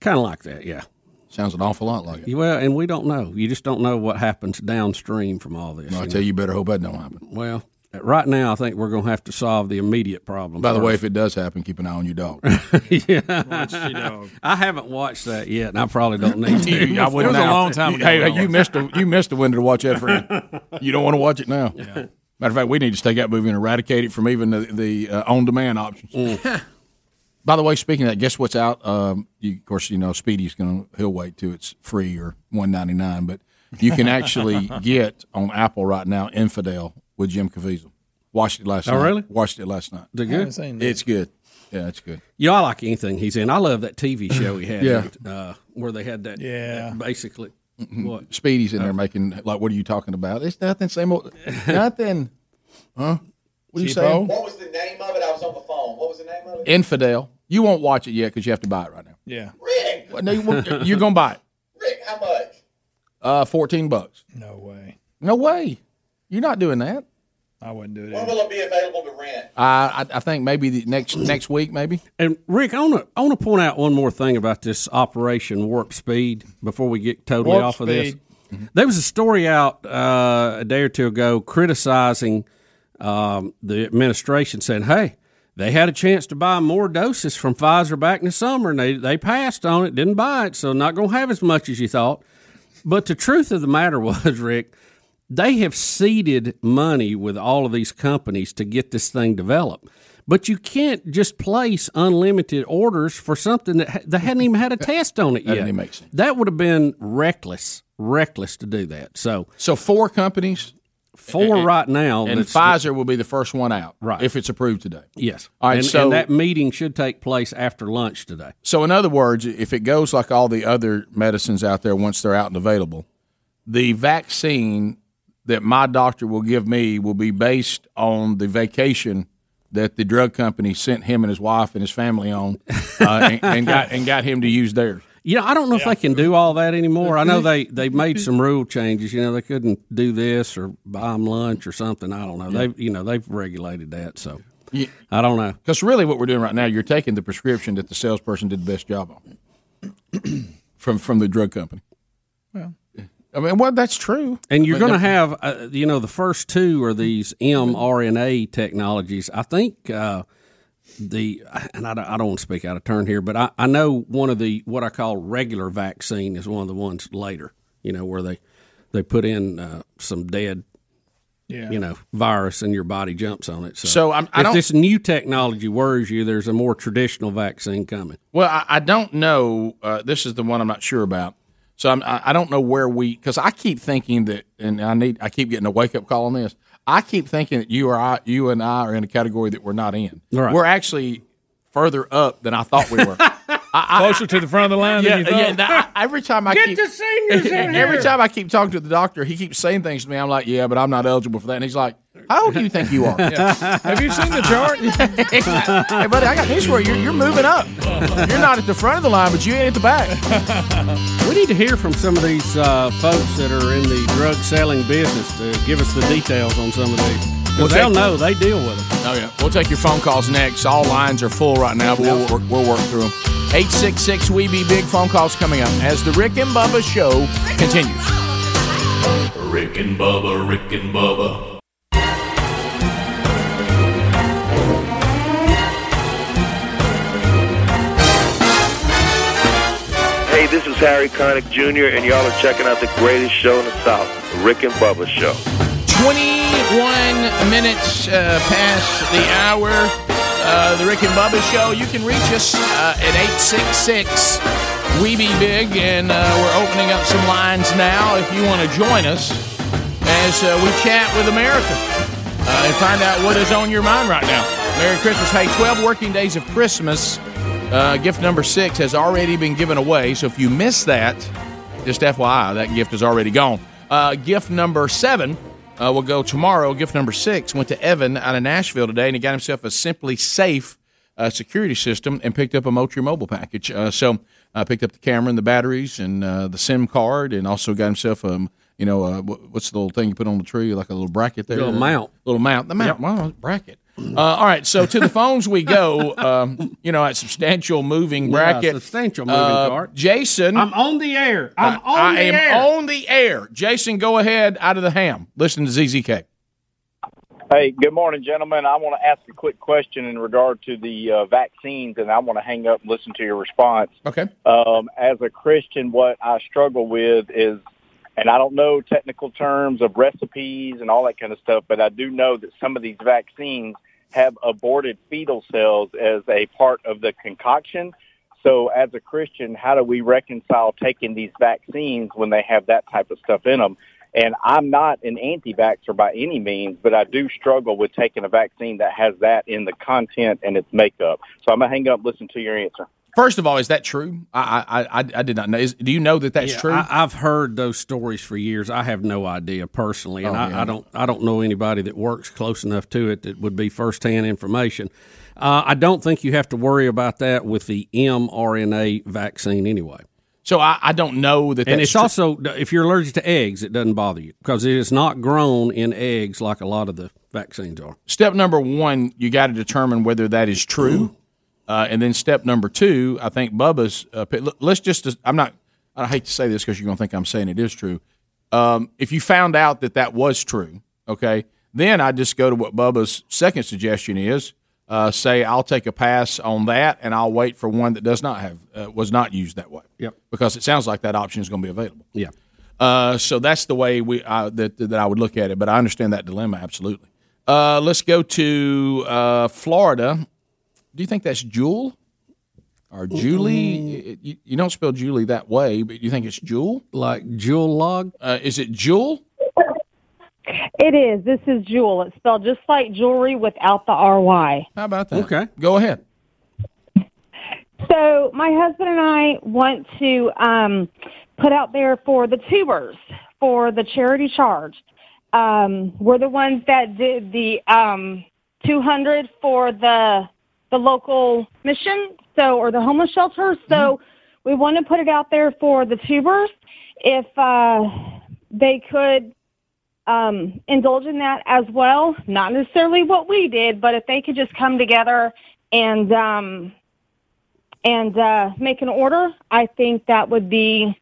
Kind of like that, yeah. Sounds an awful lot like it. Well, and we don't know. You just don't know what happens downstream from all this. I tell know? you, you better hope that don't happen. Well, right now, I think we're going to have to solve the immediate problem. By the way, if it does happen, keep an eye on your dog. yeah, I haven't watched that yet, and I probably don't need to. You- I wouldn't now. Hey, hey, you missed a you missed a window to watch that, friend. You don't want to watch it now. Matter of fact, we need to take that movie and eradicate it from even the, the uh, on demand options. By the way, speaking of that, guess what's out? Um, you, of course, you know Speedy's going to he'll wait till it's free or one ninety nine, but you can actually get on Apple right now Infidel with Jim Caviezel. Watched it last night. Oh, night. really? Watched it last night. Is it good? Seen that. It's good. Yeah, it's good. You know, I like anything he's in. I love that TV show he had. Yeah. uh, where they had that. Yeah. that basically. What? Speedy's in there making like, what are you talking about? It's nothing. Same old. nothing. Huh? What are you saying? What was the name of it? I was on the phone. What was the name of it? Infidel. You won't watch it yet because you have to buy it right now. Yeah. Rick. Well, no, you won't- you're going to buy it. Rick, how much? Uh, fourteen bucks. No way. No way. You're not doing that. I wouldn't do it. When will it be available to rent? I I, I think maybe the next next week, maybe. And Rick, I want to I want to point out one more thing about this Operation Warp Speed before we get totally Warp off of Speed. this. There was a story out uh, a day or two ago criticizing um, the administration, saying, "Hey, they had a chance to buy more doses from Pfizer back in the summer, and they they passed on it, didn't buy it, so not going to have as much as you thought." But the truth of the matter was, Rick, they have seeded money with all of these companies to get this thing developed. But you can't just place unlimited orders for something that ha- they hadn't even had a test on it That yet. That would have been reckless, reckless to do that. So, so four companies, four And- right now, and Pfizer will be the first one out, Right. If it's approved today. Yes. All right. and, so and that meeting should take place after lunch today. So, in other words, if it goes like all the other medicines out there once they're out and available, the vaccine that my doctor will give me will be based on the vacation that the drug company sent him and his wife and his family on, uh, and, and got and got him to use theirs. You know, I don't know if they can do all that anymore. I know they they made some rule changes. You know, they couldn't do this or buy them lunch or something. I don't know. Yeah. They you know they've regulated that. So Yeah. I don't know. Because really, what we're doing right now, you're taking the prescription that the salesperson did the best job on from from the drug company. Well, I mean, well, that's true. And you're going to have, uh, you know, the first two are these mRNA technologies. I think uh, the, and I don't, I don't want to speak out of turn here, but I, I know one of the what I call regular vaccine is one of the ones later. You know, where they they put in uh, some dead. Yeah. You know, virus and your body jumps on it. So, So, I'm- I if don't- this new technology worries you, there's a more traditional vaccine coming. Well, I, I don't know. Uh, this is the one I'm not sure about. So I'm, I I don't know where we because I keep thinking that, and I need I keep getting a wake up call on this. I keep thinking that you or I, you and I are in a category that we're not in. Right. We're actually further up than I thought we were. Closer to the front of the line yeah, than you thought. yeah. now, I- every time I Get keep the seniors in every here. time I keep talking to the doctor, he keeps saying things to me. I'm like, yeah, but I'm not eligible for that. And he's like, how old do you think you are? Have you seen the chart? hey, buddy, I got news for you. You're, you're moving up. You're not at the front of the line, but you ain't at the back. We need to hear from some of these uh, folks that are in the drug selling business to give us the details on some of these. 'Cause We'll they'll know they deal with it. Oh yeah, we'll take your phone calls next. All lines are full right now, but we'll, we'll, we'll work through them. Eight six six we be big phone calls coming up as the Rick and Bubba show continues. Rick and Bubba, Rick and Bubba. Hey, this is Harry Connick Jr., and y'all are checking out the greatest show in the South, The Rick and Bubba Show. 21 minutes uh, past the hour. Uh, the Rick and Bubba Show. You can reach us uh, at 866 We Be Big, and uh, we're opening up some lines now if you want to join us as uh, we chat with America uh, and find out what is on your mind right now. Merry Christmas. Hey, 12 working days of Christmas. Gift number six has already been given away. So if you miss that, just FYI, that gift is already gone. Gift number seven uh, will go tomorrow. Gift number six went to Evan out of Nashville today, and he got himself a SimpliSafe uh, security system and picked up a Moultrie mobile package. Uh, so uh, picked up the camera and the batteries and uh, the SIM card, and also got himself a you know, uh, what's the little thing you put on the tree, like a little bracket there, Little mount. little mount, the mount, wow, bracket. Uh, all right, so to the phones we go. Um, you know, at substantial moving Yeah, bracket, substantial moving Uh, cart. Jason, I'm on the air. I'm I, on I the am air. on the air. Jason, go ahead out of the ham. Listen to ZZK. Hey, good morning, gentlemen. I want to ask a quick question in regard to the uh, vaccines, and I want to hang up and listen to your response. Okay. Um, as a Christian, what I struggle with is, and I don't know technical terms of recipes and all that kind of stuff, but I do know that some of these vaccines have aborted fetal cells as a part of the concoction. So, as a Christian, how do we reconcile taking these vaccines when they have that type of stuff in them? And I'm not an anti-vaxxer by any means, but I do struggle with taking a vaccine that has that in the content and its makeup. So I'm gonna hang up, listen to your answer. First of all, is that true? I I, I, I did not know. Is, do you know that that's Yeah, true? I, I've heard those stories for years. I have no idea personally, and Oh, I. I don't. I don't know anybody that works close enough to it that would be firsthand information. Uh, I don't think you have to worry about that with the mRNA vaccine anyway. So I, I don't know that. and it's true. also if you're allergic to eggs, it doesn't bother you because it is not grown in eggs like a lot of the vaccines are. Step number one, you got to determine whether that is true, uh, and then step number two, I think Bubba's. Uh, let's just. I'm not. I hate to say this because you're going to think I'm saying it is true. Um, if you found out that that was true, okay, then I just go to what Bubba's second suggestion is. Uh, say I'll take a pass on that, and I'll wait for one that does not have uh, was not used that way. Yep. Because it sounds like that option is going to be available. Yeah. Uh, so that's the way we uh, that that I would look at it. But I understand that dilemma absolutely. Uh, let's go to uh, Florida. Do you think that's Jewel or Julie? You, you don't spell Julie that way, but you think it's Jewel? Like Jewel log? Uh, is it Jewel? It is. This is Jewel. It's spelled just like jewelry without the RY. How about that? Okay. Go ahead. So my husband and I want to um, put out there for the tubers for the charity charge. Um, we're the ones that did the um, 200 for the the local mission, so or the homeless shelter. So we want to put it out there for the tubers if uh, they could um, indulge in that as well. Not necessarily what we did, but if they could just come together and um, and uh, make an order, I think that would be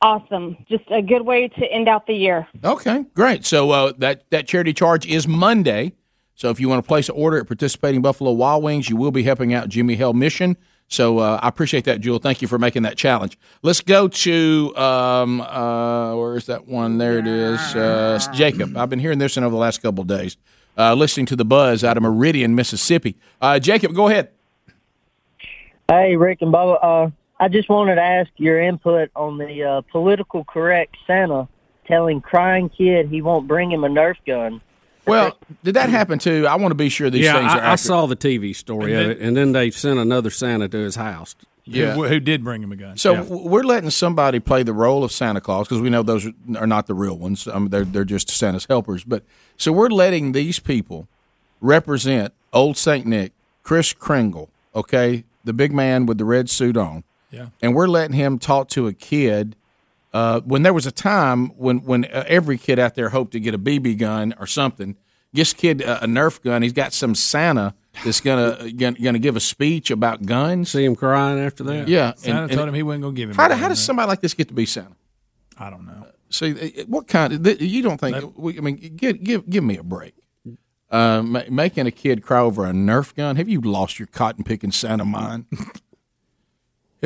awesome. Just a good way to end out the year. Okay, great. So uh, that that charity charge is Monday. So if you want to place an order at participating Buffalo Wild Wings, you will be helping out Jimmie Hale Mission. So uh, I appreciate that, Jewel. Thank you for making that challenge. Let's go to um, uh, where's that one? There it is. Uh, Jacob. I've been hearing this over the last couple of days. Uh, listening to the buzz out of Meridian, Mississippi. Uh, Jacob, go ahead. Hey, Rick and Bubba. Uh, I just wanted to ask your input on the political correct Santa telling crying kid he won't bring him a Nerf gun. Well, did that happen too? I want to be sure these yeah, things are I, I saw the TV story And of it, and then they sent another Santa to his house. Yeah. Who, who did bring him a gun? So Yeah. we're letting somebody play the role of Santa Claus because we know those are, are not the real ones. Um, they're they're just Santa's helpers. But so we're letting these people represent Old Saint Nick, Kris Kringle, okay, the big man with the red suit on, Yeah. and we're letting him talk to a kid. Uh, when there was a time when when uh, every kid out there hoped to get a BB gun or something, this kid uh, a Nerf gun. He's got some Santa that's gonna gonna, gonna give a speech about guns. See him crying after that. Yeah, Santa told him he wasn't going to give him. How, a do- gun. how does somebody like this get to be Santa? I don't know. See, uh, what kind? Of, you don't think? we, I mean, give give give me a break. Uh, ma- making a kid cry over a Nerf gun? Have you lost your cotton picking Santa mind?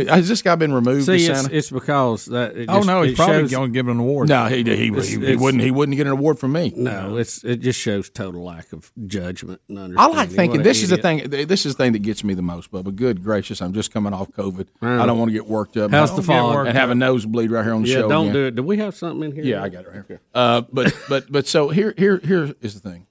Has this guy been removed? See, as it's, Santa? it's because that. It Oh no, he's probably shows- going to give him an award. no, he he, he, It's- he it's- wouldn't he wouldn't get an award from me. No, it's it just shows total lack of judgment and understanding. I like thinking What a this is the thing. This is the thing that gets me the most, Bubba. Good gracious, I'm just coming off COVID. Right. I don't want to get worked up. How's and- the fog? And have a nosebleed right here on the Yeah, show. don't again. do it. Do we have something in here? Yeah, I got it right here. Uh, but but but so here here here is the thing.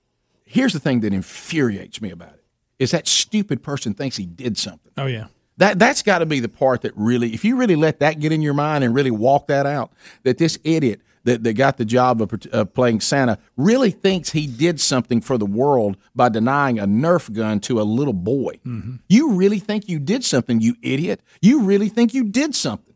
Here's the thing that infuriates me about it is that stupid person thinks he did something. Oh yeah. That that's got to be the part that really, if you really let that get in your mind and really walk that out, that this idiot that, that got the job of uh, playing Santa really thinks he did something for the world by denying a Nerf gun to a little boy. You really think you did something, you idiot? You really think you did something?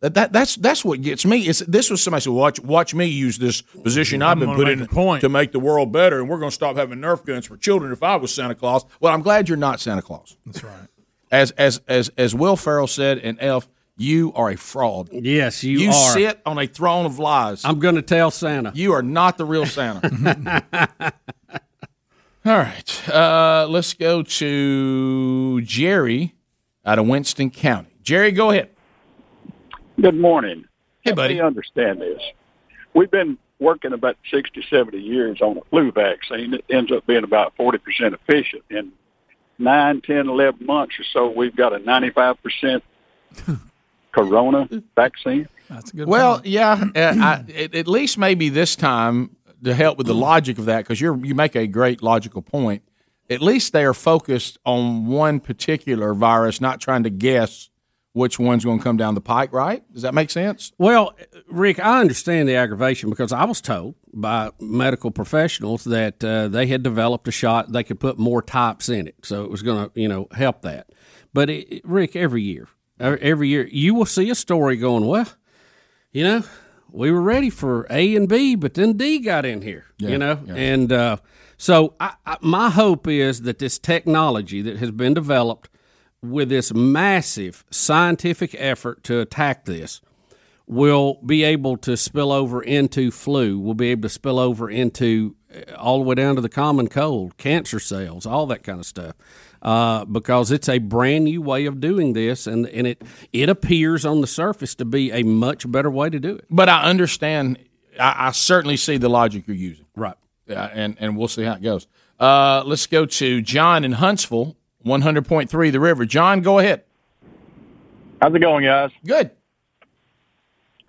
That, that that's that's what gets me. Is this was somebody said, watch watch me use this position I've I'm been put in point. to make the world better, and we're going to stop having Nerf guns for children. If I was Santa Claus, well, I'm glad you're not Santa Claus. That's right. As as as as Will Ferrell said, and Elf, you are a fraud. Yes, you, are You are. sit on a throne of lies. I'm going to tell Santa. You are not the real Santa. All right, uh, let's go to Jerry out of Winston County. Jerry, go ahead. Good morning. Hey, Help buddy. me understand this. We've been working about 60, 70 years on a flu vaccine. It ends up being about 40% efficient. In nine, ten, eleven months or so, we've got a 95% corona vaccine. That's a good. Well, yeah, uh, I, at, at least maybe this time to help with the logic of that, because you you make a great logical point. At least they are focused on one particular virus, not trying to guess which one's going to come down the pike. Right? Does that make sense? Well, Rick, I understand the aggravation because I was told by medical professionals that uh, they had developed a shot they could put more types in it, so it was going to you know help that. But it, Rick, every year, uh, every year, you will see a story going, well, you know, we were ready for A and B, but then D got in here, Yeah, you know, yeah. and uh, so I, I, my hope is that this technology that has been developed with this massive scientific effort to attack this will be able to spill over into flu, will be able to spill over into uh, all the way down to the common cold, cancer cells, all that kind of stuff. Uh, because it's a brand new way of doing this, and, and it it appears on the surface to be a much better way to do it. But I understand. I, I certainly see the logic you're using. Right. Yeah, and and we'll see how it goes. Uh, let's go to John in Huntsville, one hundred point three, the river. John, go ahead. How's it going, guys? Good.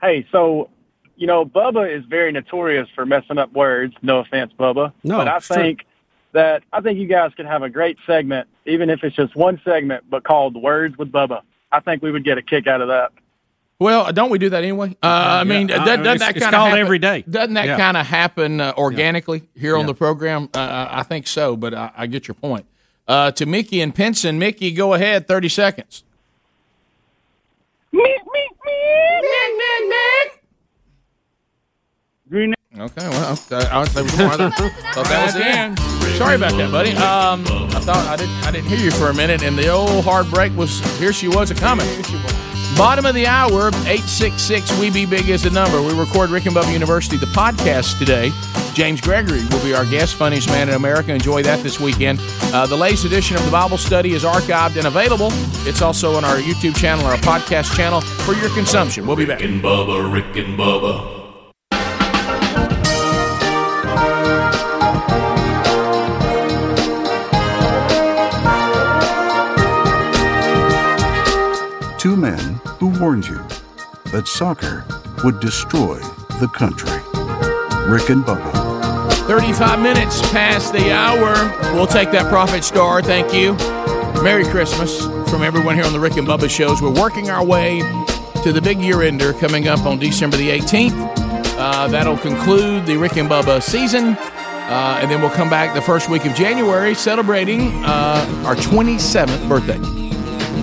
Hey, so you know, Bubba is very notorious for messing up words. No offense, Bubba. No, but I it's true. think that I think you guys could have a great segment, even if it's just one segment, but called "Words with Bubba." I think we would get a kick out of that. Well, don't we do that anyway? Uh, I mean, Yeah. doesn't, Uh, doesn't it's- that kind of happen, every day. Doesn't that Yeah. kind of happen uh, organically here on Yeah. the program? Uh, I think so, but I, I get your point. Uh, to Mickey and Pinson, Mickey, go ahead, thirty seconds. Green. Okay, well, uh, I, there was more. I thought that was the end. Sorry about that, buddy. Um, I thought I didn't I didn't hear you for a minute, and the old hard break was here. She was a coming. Bottom of the hour, 866 We Be Big is the number. We record Rick and Bubba University, the podcast today. James Gregory will be our guest, funniest man in America. Enjoy that this weekend. Uh, the latest edition of the Bible study is archived and available. It's also on our YouTube channel, our podcast channel for your consumption. We'll be back. Rick and Bubba, Rick and Bubba. Two men who warned you that soccer would destroy the country. Rick and Bubba. 35 minutes past the hour. We'll take that profit star. Thank you. Merry Christmas from everyone here on the Rick and Bubba shows. We're working our way to the big year ender coming up on December the 18th. Uh, that'll conclude the Rick and Bubba season. Uh, and then we'll come back the first week of January celebrating uh, our 27th birthday.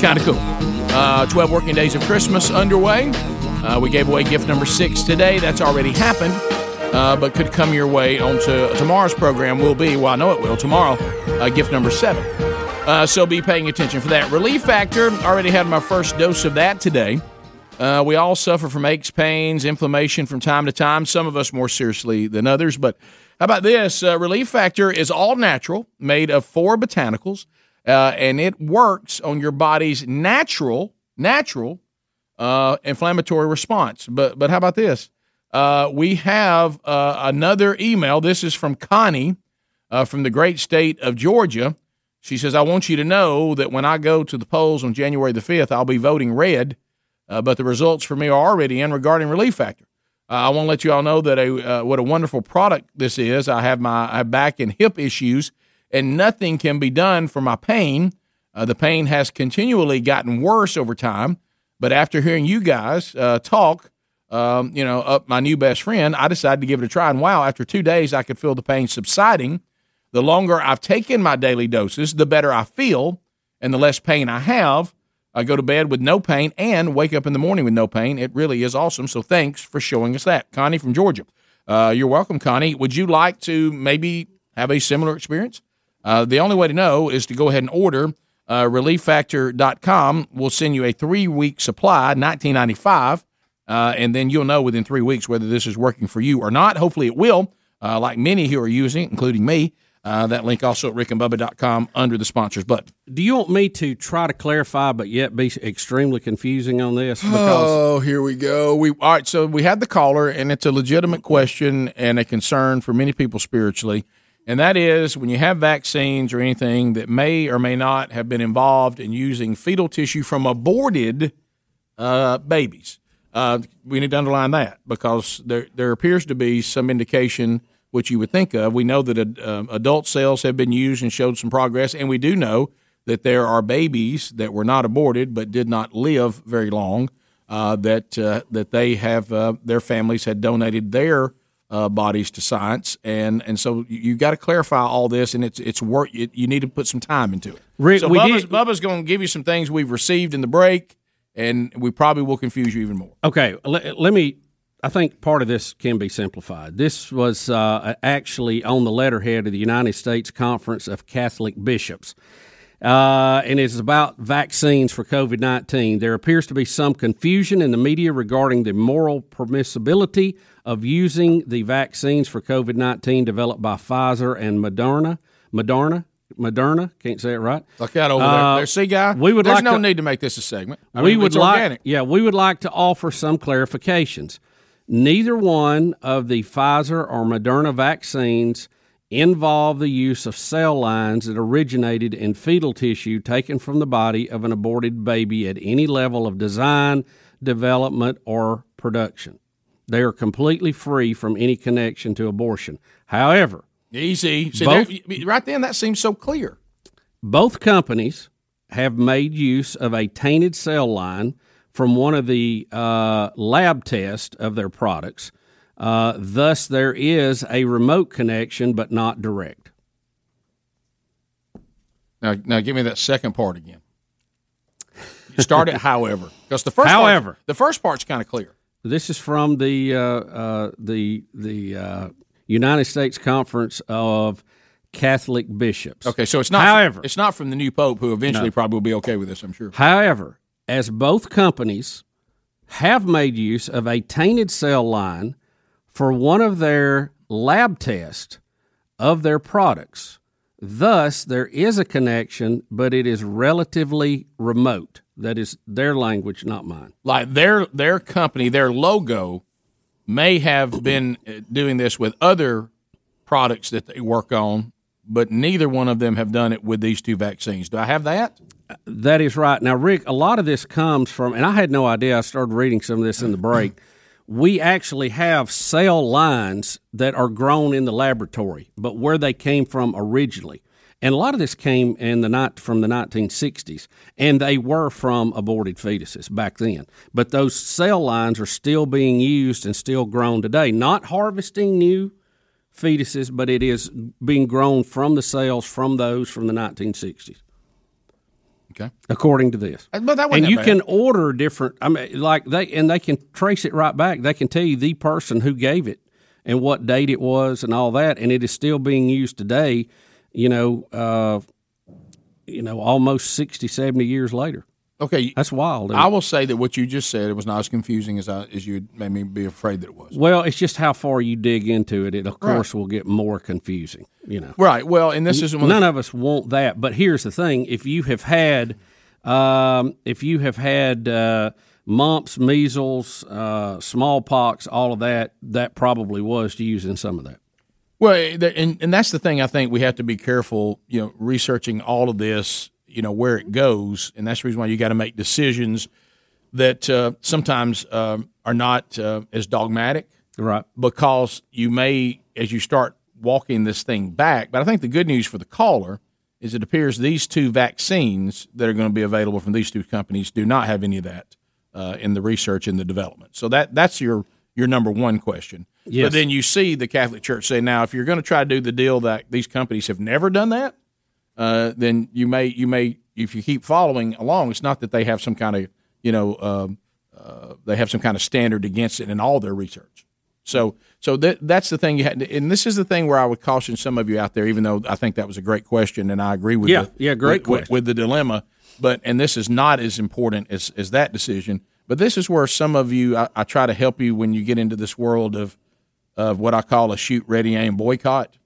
Kind of cool. Uh, 12 working days of Christmas underway. Uh, we gave away gift number six today. That's already happened, uh, but could come your way on to tomorrow's program. Will be, well, I know it will, tomorrow, uh, gift number seven. Uh, so be paying attention for that. Relief Factor, already had my first dose of that today. Uh, we all suffer from aches, pains, inflammation from time to time, some of us more seriously than others. But how about this? Relief Factor is all natural, made of four botanicals, uh, and it works on your body's natural, natural uh, inflammatory response. But but how about this? Uh, we have uh, another email. This is from Connie uh, from the great state of Georgia. She says, "I want you to know that when I go to the polls on January the fifth, I'll be voting red, uh, but the results for me are already in regarding Relief Factor." I want to let you all know that a what a wonderful product this is. I have my I have back and hip issues, and nothing can be done for my pain. Uh, the pain has continually gotten worse over time. But after hearing you guys uh, talk, um, you know, up my new best friend, I decided to give it a try. And wow, after two days, I could feel the pain subsiding. The longer I've taken my daily doses, the better I feel, and the less pain I have. I go to bed with no pain and wake up in the morning with no pain. It really is awesome. So thanks for showing us that. Connie from Georgia. Uh, you're welcome, Connie. Would you like to maybe have a similar experience? Uh, the only way to know is to go ahead and order uh, relieffactor.com. We'll send you a three week supply, 1995 uh, and then you'll know within three weeks whether this is working for you or not. Hopefully it will, uh, like many who are using it, including me. Uh, that link also at rickandbubba.com under the sponsors button. Do you want me to try to clarify, but yet be extremely confusing on this? Because oh, here we go. We all right. So we had the caller, and it's a legitimate question and a concern for many people spiritually, and that is when you have vaccines or anything that may or may not have been involved in using fetal tissue from aborted uh, babies. Uh, we need to underline that because there there appears to be some indication which you would think of. We know that uh, adult cells have been used and showed some progress, and we do know that there are babies that were not aborted but did not live very long. Uh, that uh, that they have uh, their families had donated their uh, bodies to science, and and so you got to clarify all this, and it's it's work. You, you need to put some time into it. Rick, so we Bubba's, did- Bubba's going to give you some things we've received in the break, and we probably will confuse you even more. Okay, let, let me. I think part of this can be simplified. This was uh, actually on the letterhead of the United States Conference of Catholic Bishops. Uh, and it's about vaccines for COVID 19. There appears to be some confusion in the media regarding the moral permissibility of using the vaccines for COVID 19 developed by Pfizer and Moderna. Moderna? Moderna? Can't say it right. Look out over Uh, there. See, guy. We would There's like no to- need to make this a segment. I we mean, would like, organic. yeah, we would like to offer some clarifications. Neither one of the Pfizer or Moderna vaccines involve the use of cell lines that originated in fetal tissue taken from the body of an aborted baby at any level of design, development, or production. They are completely free from any connection to abortion. However, Easy. See, Both- right then, that seems so clear. both companies have made use of a tainted cell line from one of the uh, lab tests of their products. Uh, thus, there is a remote connection, but not direct. Now, now give me that second part again. You start it, however, because the first However. part, the first part's kind of clear. This is from the uh, uh, the the uh, United States Conference of Catholic Bishops. Okay, so it's not. However, it's not from the new pope, who eventually No. probably will be okay with this. I'm sure. However, as both companies have made use of a tainted cell line for one of their lab tests of their products. Thus, there is a connection, but it is relatively remote. That is their language, not mine. Like their their company, their logo may have been uh, doing this with other products that they work on, but neither one of them have done it with these two vaccines. Do I have that? That is right. Now, Rick, a lot of this comes from, and I had no idea. I started reading some of this in the break. We actually have cell lines that are grown in the laboratory, but where they came from originally. And a lot of this came in the night from the 1960s, and they were from aborted fetuses back then. But those cell lines are still being used and still grown today. Not harvesting new fetuses, but it is being grown from the cells from those from the 1960s. Okay. According to this, but that and that you bad. can order different. I mean, like they and they can trace it right back. They can tell you the person who gave it and what date it was and all that, and it is still being used today. You know, uh, you know, almost 60, 70 years later. Okay, that's wild. I will say that what you just said it was not as confusing as I, as you made me be afraid that it was. Well, it's just how far you dig into it. It of Right. course will get more confusing. You know, Right. Well, and this is one of the- none of us want that. But here's the thing: if you have had, um, if you have had uh, mumps, measles, uh, smallpox, all of that, that probably was using some of that. Well, and and that's the thing. I think we have to be careful. You know, researching all of this. You know where it goes, and that's the reason why you got to make decisions that uh, sometimes um, are not uh, as dogmatic, right? Because you may, as you start walking this thing back. But I think the good news for the caller is it appears these two vaccines that are going to be available from these two companies do not have any of that uh, in the research and the development. So that that's your your number one question. Yes. But then you see the Catholic Church say, now if you're going to try to do the deal that these companies have never done that, uh, then you may you may if you keep following along, it's not that they have some kind of you know um, uh, they have some kind of standard against it in all their research. So so that that's the thing you had, and this is the thing where I would caution some of you out there, even though I think that was a great question, and I agree with Yeah, the, yeah, great with, with- with the dilemma. But and this is not as important as as that decision. But this is where some of you I, I try to help you when you get into this world of of what I call a shoot, ready, aim boycott.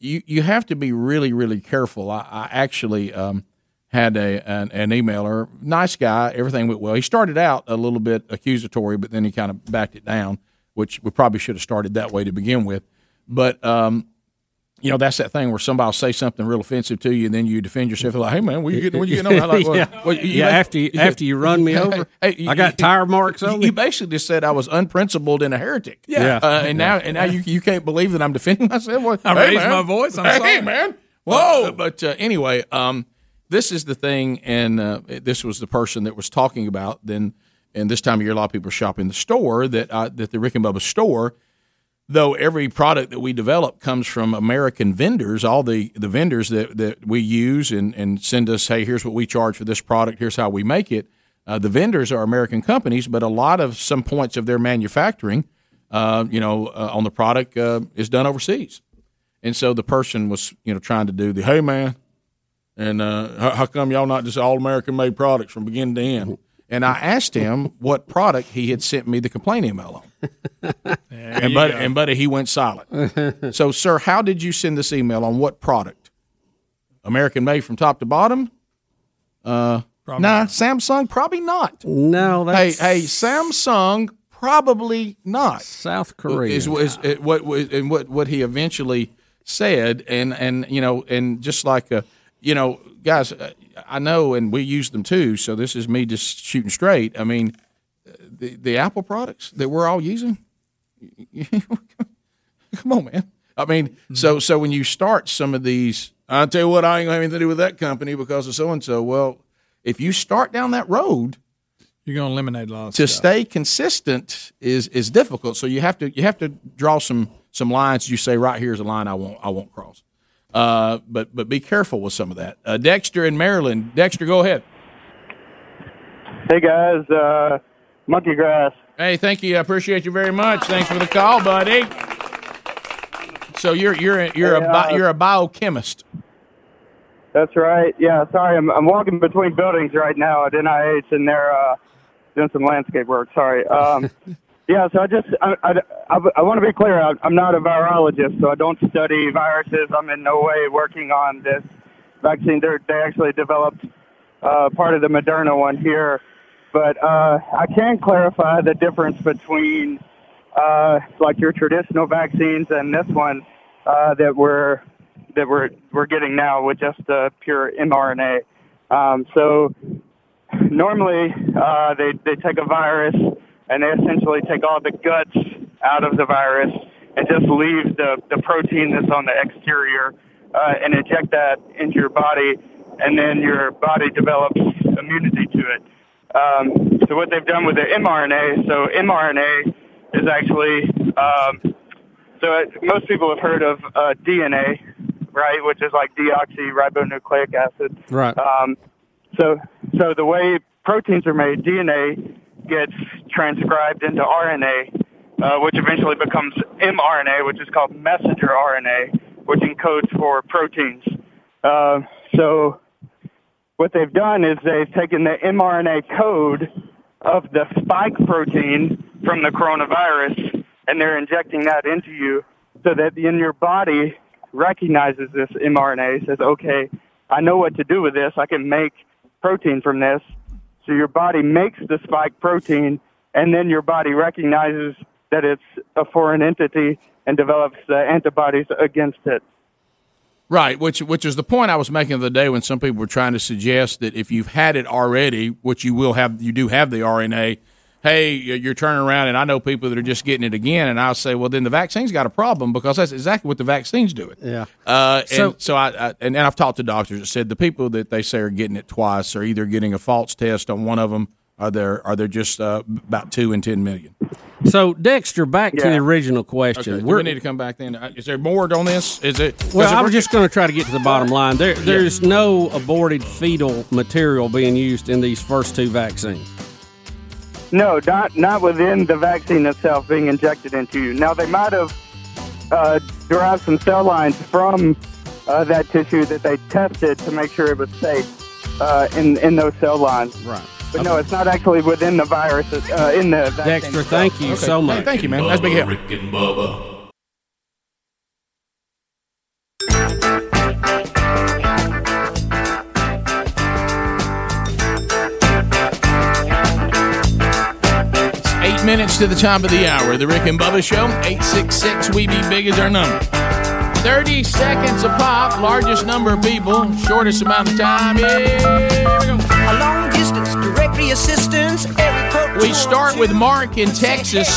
You you have to be really really careful. I, I actually um, had a an, an emailer, nice guy, everything went well. He started out a little bit accusatory, but then he kind of backed it down, which we probably should have started that way to begin with. But um, you know that's that thing where somebody will say something real offensive to you, and then you defend yourself like, "Hey man, what you getting? What you getting on?" Like, well, Yeah. well, Yeah, after you- after you run me over, I got tire marks on You basically just said I was unprincipled and a heretic. Yeah. uh, and now and now you you can't believe that I'm defending myself. Well, I hey, raised man. my voice, I'm hey sorry. man. Whoa! but uh, anyway, um, this is the thing, and uh, this was the person that was talking about. Then, and this time of year, a lot of people shop in the store. That uh, that the Rick and Bubba store though every product that we develop comes from American vendors, all the, the vendors that, that we use and, and send us, hey, here's what we charge for this product, here's how we make it. Uh, the vendors are American companies, but a lot of some points of their manufacturing, uh, you know, uh, on the product uh, is done overseas. And so the person was, you know, trying to do the, hey, man, and uh, how, how come y'all not just all American made products from beginning to end? And I asked him what product he had sent me the complaint email on. and buddy, and buddy, he went silent. so, sir, how did you send this email on what product? American made from top to bottom? Uh, nah, Samsung probably not. No, that's hey, hey, Samsung probably not. South Korea is, is, is what and what what he eventually said, and and you know, and just like uh, you know, guys, uh, I know, and we use them too. So this is me just shooting straight. I mean, the the Apple products that we're all using. Come on, man. I mean, mm-hmm. so so when you start some of these, I tell you what, I ain't gonna have anything to do with that company because of so and so. Well, if you start down that road, You're going to eliminate a lot of to stay consistent is is difficult. So you have to you have to draw some some lines. You say right here's a line I won't I won't cross. Uh, but but be careful with some of that. Uh, Dexter in Maryland. Dexter, go ahead. Hey guys, uh, monkey grass. Hey, thank you. I appreciate you very much. Thanks for the call, buddy. So you're you're a, you're Hey, a bi- uh, you're a biochemist. That's right. Yeah, sorry, I'm, I'm walking between buildings right now at NIH, and they're uh, doing some landscape work. Sorry. Um, yeah, so I just I, I, I, I want to be clear. I, I'm not a virologist, so I don't study viruses. I'm in no way working on this vaccine. They're, they actually developed uh, part of the Moderna one here, but uh, I can clarify the difference between uh, like your traditional vaccines and this one uh, that we're that we're we're getting now with just uh, pure mRNA. Um, so normally uh, they they take a virus and they essentially take all the guts out of the virus and just leave the the protein that's on the exterior uh, and inject that into your body, and then your body develops immunity to it. Um, so what they've done with the mRNA, so mRNA is actually um, so it, most people have heard of uh, DNA, right, which is like deoxyribonucleic acid. Right. Um, so, so the way proteins are made, DNA gets transcribed into RNA, uh, which eventually becomes mRNA, which is called messenger RNA, which encodes for proteins. Uh, so, what they've done is they've taken the mRNA code of the spike protein from the coronavirus, and they're injecting that into you, so that in your body recognizes this mRNA, says, "Okay, I know what to do with this. I can make protein from this. So your body makes the spike protein, and then your body recognizes that it's a foreign entity and develops antibodies against it. Right, which which is the point I was making the other day when some people were trying to suggest that if you've had it already, which you will have, you do have the RNA. Hey, you're turning around, and I know people that are just getting it again, and I'll say, well, then the vaccine's got a problem because that's exactly what the vaccine's doing. Yeah. Uh, and So- so, I, I and, and I've talked to doctors that said the people that they say are getting it twice are either getting a false test on one of them, or they're are they just uh, about two in ten million. So Dexter, back to the original question. Okay, We're- need to come back then. Uh, Is there more on this? Is it? Well, does I work- was just going to try to get to the bottom line. There, there's no aborted fetal material being used in these first two vaccines. No, not not within the vaccine itself being injected into you. Now they might have uh, derived some cell lines from uh, that tissue that they tested to make sure it was safe uh, in in those cell lines. Right. But no, it's not actually within the virus. Uh, in the vaccine Dexter, itself. thank you so much. Hey, thank you, man. That's big help. Rick and Bubba. Minutes to the top of the hour. The Rick and Bubba Show. Eight six six. We be big is our number. Thirty seconds a pop. Largest number of people. Shortest amount of time. Yeah, we go. A long distance directory assistance. We start with Mark in Texas.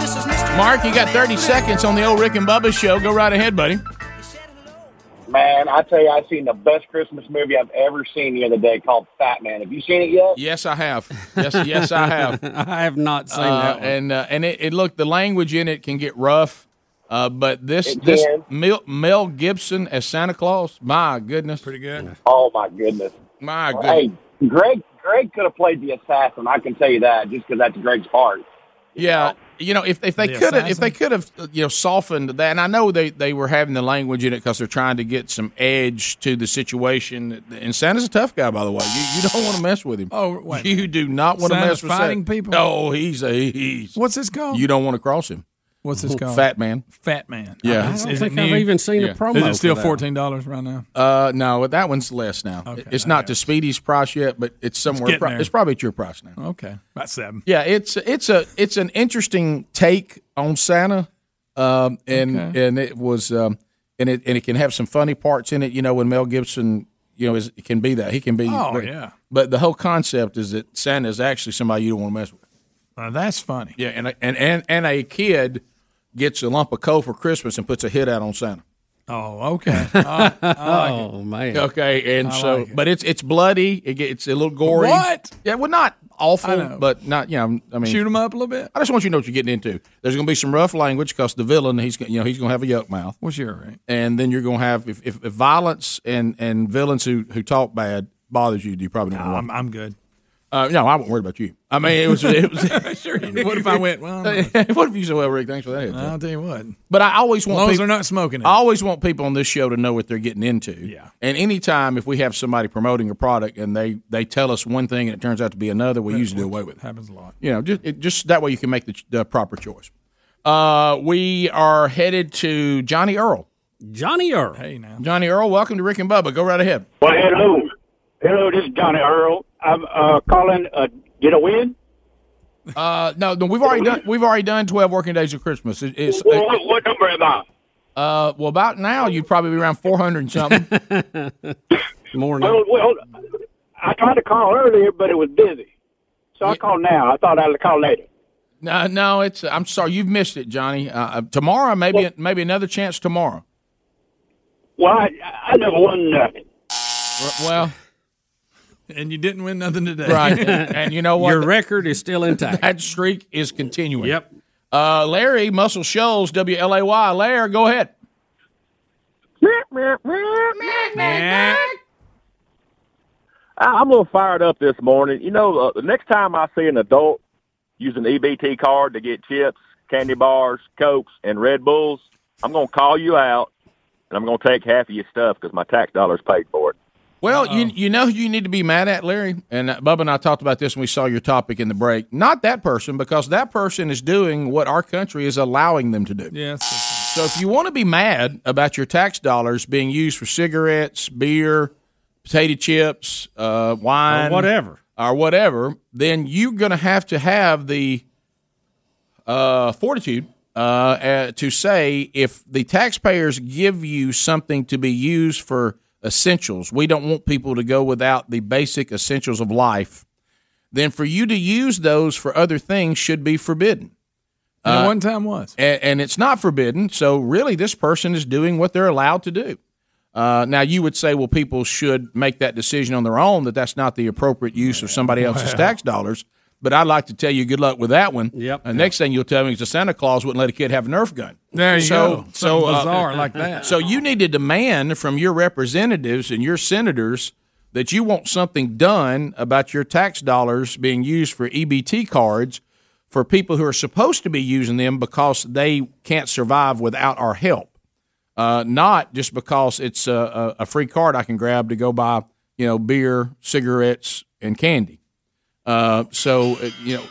This is Mr. Mark, you got 30 seconds on the old Rick and Bubba show. Go right ahead, buddy. Man, I tell you, I've seen the best Christmas movie I've ever seen the other day called Fat Man. Have you seen it yet? Yes, I have. Yes, yes, I have. I have not seen Uh, that one. And uh, and it, it look the language in it can get rough. Uh, but this this. Mel, Mel Gibson as Santa Claus, my goodness, pretty good. Oh my goodness! My Hey, goodness, Greg, Greg could have played the assassin. I can tell you that just because that's Greg's part. yeah. You know, if if they The could have if they could have you know softened that, and I know they they were having the language in it because they're trying to get some edge to the situation. And Santa's a tough guy, by the way. You, you don't want to mess with him. Oh, wait. you do not want to mess with fighting Santa. people? No, he's a he's. What's this called? You don't want to cross him. What's this called? Fat man. Fat Man. Yeah. I don't is think it I've new? even seen a promo Is it still for that. fourteen dollars right now? Uh, no, that one's less now. it's not to Speedy's price yet, but it's somewhere. getting pro- there. it's probably at your price now. Okay, about seven. Yeah, it's it's a it's an interesting take on Santa, um, and Okay. and it was um, and it and it can have some funny parts in it. You know, when Mel Gibson, you know, is it can be that he can be. Oh, yeah. But the whole concept is that Santa is actually somebody you don't want to mess with. Uh, that's funny. Yeah, and a- and and and a kid gets a lump of coal for Christmas and puts a hit out on Santa. Oh, okay. Uh, I like it. Oh man. Okay, and I so, like it. but it's it's bloody. It gets a little gory. What? Yeah, well, not I awful, but not. You know, I mean, Shoot 'em up a little bit. I just want you to know what you're getting into. There's going to be some rough language because the villain, he's gonna- you know he's going to have a yuck mouth, Well, sure, right. and then you're going to have if, if, if violence and and villains who who talk bad bothers you, you probably don't want. I'm, I'm good. Uh, no, I wasn't worried about you. I mean, it was. It was sure. What if I went? Well, what if you said, "Well, Rick, thanks for that." I'll tell you what. But I always want As long as people, they're not smoking it. I always want people on this show to know what they're getting into. Yeah. And anytime if we have somebody promoting a product and they they tell us one thing and it turns out to be another, we usually do away with it. Happens a lot. You know, just it, just that way you can make the, the proper choice. Uh, we are headed to Johnny Earl. Johnny Earl. Hey now, Johnny Earl. Welcome to Rick and Bubba. Go right ahead. Well, hello. Hello, this is Johnny Earl. I'm uh, calling uh, get a win. Uh, no, no, we've already done. We've already done twelve working days of Christmas. It, it's What, what, what number am I? uh, well, about now you'd probably be around four hundred and something. More Well, well, I tried to call earlier, but it was busy. So I called now. I thought I'd call later. No, no, it's. I'm sorry, you've missed it, Johnny. Uh, uh, tomorrow, maybe maybe another chance tomorrow. Well, I, I never won nothing. Well, and you didn't win nothing today, right? And, and you know what? Your record is still intact. That streak is continuing. Yep. Uh, Larry Muscle Shoals, W L A Y. Larry, go ahead. I- I'm a little fired up this morning. You know, uh, the next time I see an adult use an EBT card to get chips, candy bars, cokes, and Red Bulls, I'm going to call you out, and I'm going to take half of your stuff because my tax dollars paid for it. Well, you you know who you need to be mad at, Larry, and uh, Bubba and I talked about this when we saw your topic in the break. Not that person, because that person is doing what our country is allowing them to do. Yes. So if you want to be mad about your tax dollars being used for cigarettes, beer, potato chips, uh, wine, Or whatever. or whatever, then you're going to have to have the uh, fortitude uh, uh, to say if the taxpayers give you something to be used for essentials, we don't want people to go without the basic essentials of life. Then for you to use those for other things should be forbidden. Uh, one time was. and, and it's not forbidden. So really, this person is doing what they're allowed to do. Uh, now, you would say, well, people should make that decision on their own. That that's not the appropriate use of somebody else's Well. tax dollars. But I'd like to tell you, good luck with that one. Yep. And next thing you'll tell me is the Santa Claus wouldn't let a kid have a Nerf gun. There you so, go. So Something uh, bizarre like that. So you need to demand from your representatives and your senators that you want something done about your tax dollars being used for EBT cards for people who are supposed to be using them because they can't survive without our help. Uh, not just because it's a, a, a free card I can grab to go buy, you know, beer, cigarettes, and candy. Uh, so uh, you know,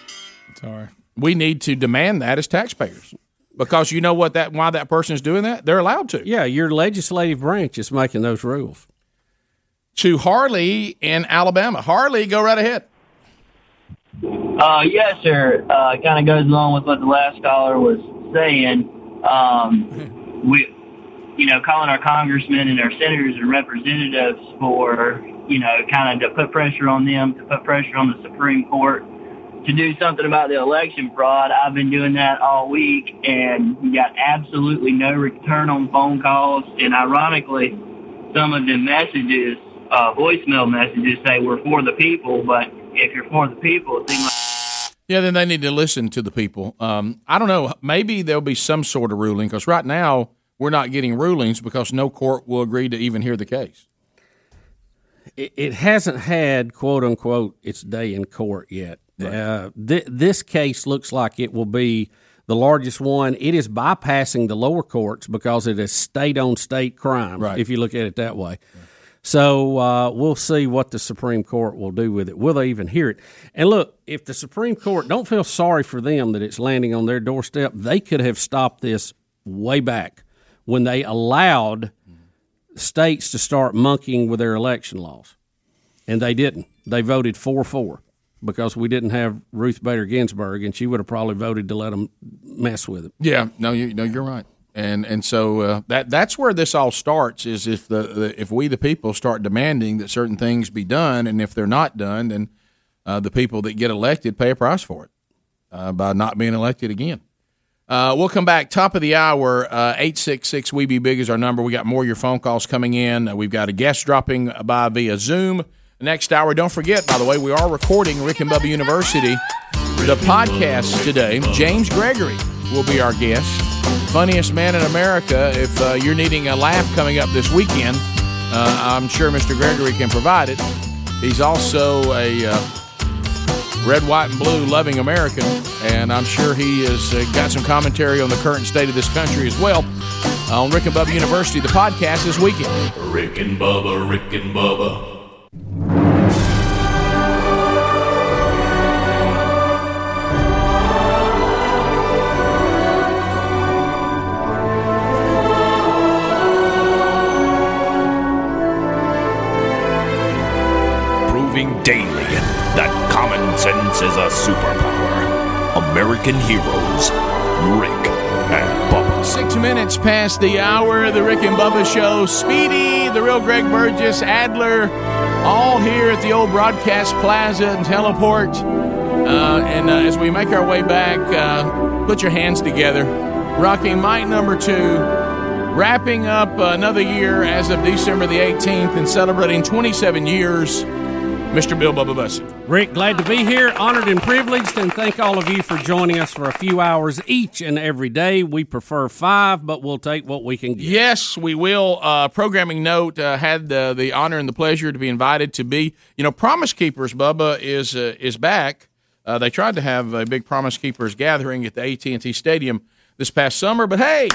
sorry, we need to demand that as taxpayers because you know what that why that person is doing that they're allowed to. Yeah, your legislative branch is making those rules. To Harley in Alabama, Harley, go right ahead. Uh, yes, sir. Uh, kind of goes along with what the last caller was saying. Um, we, you know, calling our congressmen and our senators and representatives for, you know, kind of to put pressure on them, to put pressure on the Supreme Court to do something about the election fraud. I've been doing that all week, and we got absolutely no return on phone calls. And ironically, some of the messages, uh, voicemail messages, say we're for the people, but if you're for the people, it seems like Yeah, then they need to listen to the people. Um, I don't know. Maybe there'll be some sort of ruling because right now we're not getting rulings because no court will agree to even hear the case. It, it hasn't had quote unquote its day in court yet. Uh, th- this case looks like it will be the largest one. It is bypassing the lower courts because it is state on state crime. Right. If you look at it that way. So uh, we'll see what the Supreme Court will do with it. Will they even hear it? And look, if the Supreme Court don't feel sorry for them that it's landing on their doorstep, they could have stopped this way back when they allowed states to start monkeying with their election laws, and they didn't. They voted four four because we didn't have Ruth Bader Ginsburg, and she would have probably voted to let them mess with it. Yeah, no, you no, you're right, and and so uh, that that's where this all starts. Is if the, the if we the people start demanding that certain things be done, and if they're not done, then uh, the people that get elected pay a price for it uh, by not being elected again. Uh, we'll come back top of the hour. uh, Eight six six we be big is our number. We got more of your phone calls coming in. Uh, we've got a guest dropping by via Zoom next hour. Don't forget, by the way, we are recording Rick and Bubba University the podcast today. James Gregory will be our guest. Funniest man in America. If uh, you're needing a laugh coming up this weekend, uh, I'm sure Mr. Gregory can provide it. He's also a red, white, and blue, loving American, and I'm sure he has uh, got some commentary on the current state of this country as well. Uh, on Rick and Bubba University, the podcast this weekend. Rick and Bubba, Rick and Bubba. Proving daily that common sense is a superpower. American heroes, Rick and Bubba. Six minutes past the hour the Rick and Bubba show. Speedy, the real Greg Burgess, Adler, all here at the old Broadcast Plaza and Teleport. Uh, and uh, as we make our way back, uh, put your hands together. Rocking mic number two, wrapping up another year as of December the 18th and celebrating 27 years, Mr. Bill Bubba Bussey. Rick, glad to be here. Honored and privileged, and thank all of you for joining us for a few hours each and every day. We prefer five, but we'll take what we can get. Yes, we will. Uh, programming note uh, had uh, the honor and the pleasure to be invited to be. You know, Promise Keepers, Bubba is uh, is back. Uh, they tried to have a big Promise Keepers gathering at the AT and T Stadium this past summer, but hey,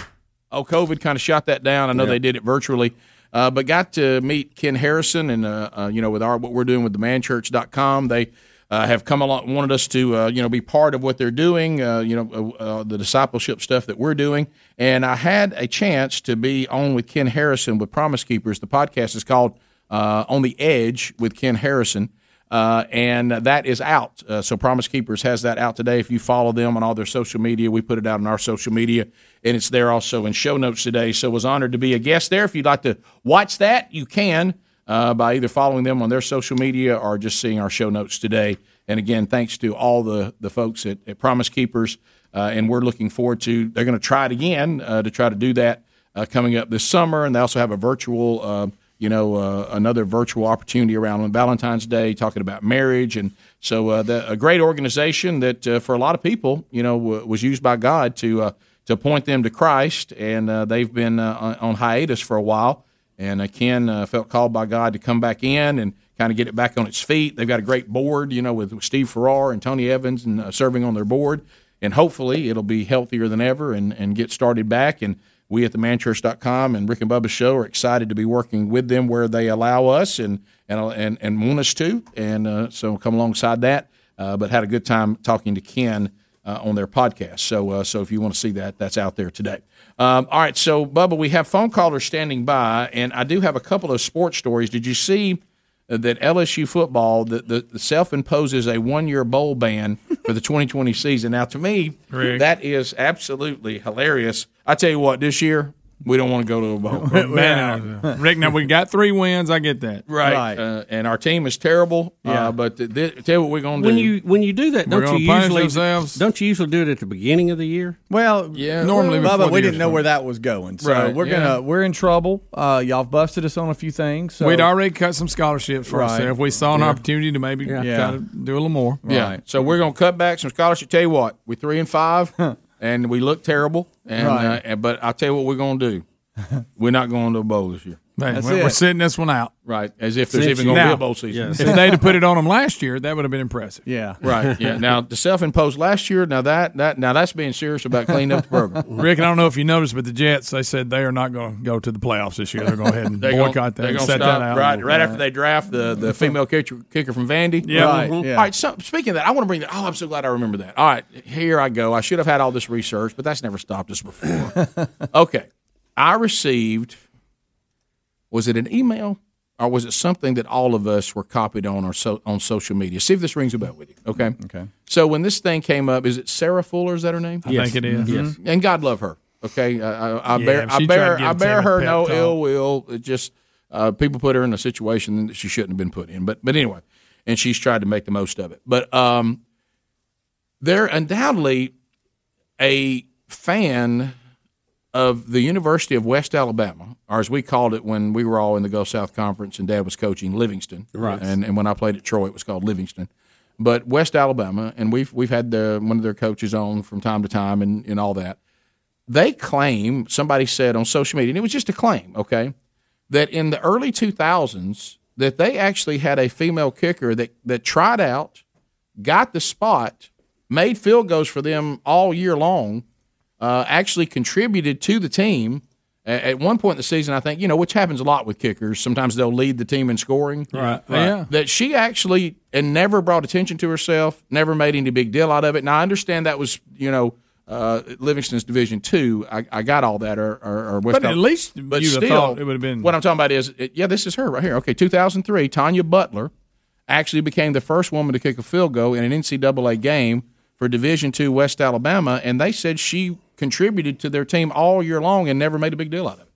oh, COVID kind of shot that down. I know Yeah. they did it virtually. Uh, but got to meet Ken Harrison, and uh, uh, you know, with our what we're doing with the manchurch.com, they uh, have come along, wanted us to uh, you know be part of what they're doing, you know, the discipleship stuff that we're doing. And I had a chance to be on with Ken Harrison with Promise Keepers. The podcast is called On the Edge with Ken Harrison. Uh, and that is out. Uh, so Promise Keepers has that out today. If you follow them on all their social media, we put it out on our social media, and it's there also in show notes today. So was honored to be a guest there. If you'd like to watch that, you can uh, by either following them on their social media or just seeing our show notes today. And again, thanks to all the the folks at, at Promise Keepers, uh, and we're looking forward to. They're going to try it again uh, to try to do that uh, coming up this summer, and they also have a virtual. Uh, you know, uh, another virtual opportunity around Valentine's Day, talking about marriage, and so the, a great organization that for a lot of people, you know, w- was used by God to to point them to Christ, and uh, they've been uh, on- hiatus for a while. And uh, Ken uh, felt called by God to come back in and kind of get it back on its feet. They've got a great board, you know, with Steve Farrar and Tony Evans, and uh, serving on their board. And hopefully, it'll be healthier than ever and, and get started back. And we at the manchurch.com and Rick and Bubba's show are excited to be working with them where they allow us and and and, and want us to. And uh, so come alongside that. But had a good time talking to Ken uh, on their podcast. So uh, so if you want to see that, that's out there today. Um, all right, so Bubba, we have phone callers standing by, and I do have a couple of sports stories. Did you see? That LSU football, the, the, the self imposes a one year bowl ban for the 2020 season. Now, to me, Rick. that is absolutely hilarious. I tell you what, this year we don't want to go to a bowl. Man, uh, Rick, now we got three wins. I get that. right? Uh, and our team is terrible. Yeah. Uh, but th- th- tell you what we're going to When do. you when you do that, don't you usually ourselves. don't you usually do it at the beginning of the year? Well, Yeah. Normally Bubba, we didn't know where that was going, so Right, we're yeah. gonna we're in trouble. Uh, y'all have busted us on a few things. So We'd already cut some scholarships for Right. ourselves. We saw an Yeah. opportunity to maybe Yeah. try to do a little more. Yeah. Right. So we're going to cut back some scholarship. Tell you what, we're three and five, and we look terrible. And Right. uh, but I'll tell you what we're going to do. We're not going to a bowl this year. Man, That's we're, we're it. sitting this one out. Right. As if there's Since even going to be a bowl season. yes. If they'd have put it on them last year, that would have been impressive. yeah, Right. Yeah. Now the self-imposed last year. Now that that now that's being serious about cleaning up the program. Rick, I don't know if you noticed, but the Jets they said they are not going to go to the playoffs this year. They're going to go ahead and They're boycott gonna, that they're and gonna set stop that out. right right after they draft the, the female kicker, kicker from Vandy. Yeah. Right, Mhm. yeah. All right. So speaking of that, I want to bring that. Oh, I'm so glad I remember that. All right, here I go. I should have had all this research, but that's never stopped us before. okay, I received. Was it an email or was it something that all of us were copied on or so, on social media? See if this rings a bell with you. Okay. Okay. So when this thing came up, is it Sarah Fuller? Is that her name? I think it is. Yes. and God love her. Okay, I, I, I Yeah, bear, she I tried bear, to give I bear her no talk. ill will. It just uh, people put her in a situation that she shouldn't have been put in. But but anyway, and she's tried to make the most of it. But um, they're undoubtedly a fan of the University of West Alabama, or as we called it when we were all in the Gulf South Conference and Dad was coaching Livingston. Right. And and when I played at Troy, it was called Livingston. But West Alabama, and we've we've had the, one of their coaches on from time to time, and, and all that. They claim somebody said on social media, and it was just a claim, okay, that in the early two thousands that they actually had a female kicker that that tried out got the spot, made field goals for them all year long, uh, actually contributed to the team. At one point in the season, I think, you know, which happens a lot with kickers. Sometimes they'll lead the team in scoring. Right. Yeah. That she actually and never brought attention to herself, never made any big deal out of it. Now I understand that was, you know, uh, Livingston's Division Two. I, I got all that, or, or, or West But at least but still, thought it would have been- What I'm talking about is, it, yeah, this is her right here. Okay, 2003, Tonya Butler actually became the first woman to kick a field goal in an NCAA game for Division Two West Alabama, and they said she contributed to their team all year long and never made a big deal out of it.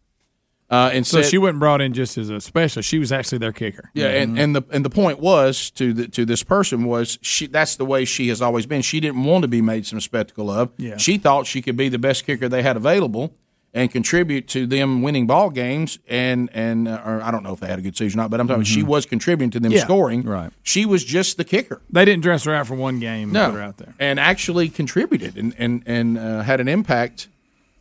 Uh, and So said, she wasn't brought in just as a specialist. She was actually their kicker. yeah, and, and the and the point was to the, to this person was she that's the way she has always been. She didn't want to be made some spectacle of. Yeah. She thought she could be the best kicker they had available and contribute to them winning ball games. And and uh, or I don't know if they had a good season or not, but I'm talking. She was contributing to them Yeah. scoring. Right. She was just the kicker. They didn't dress her out for one game and No, put her out there. and actually contributed and and and uh, had an impact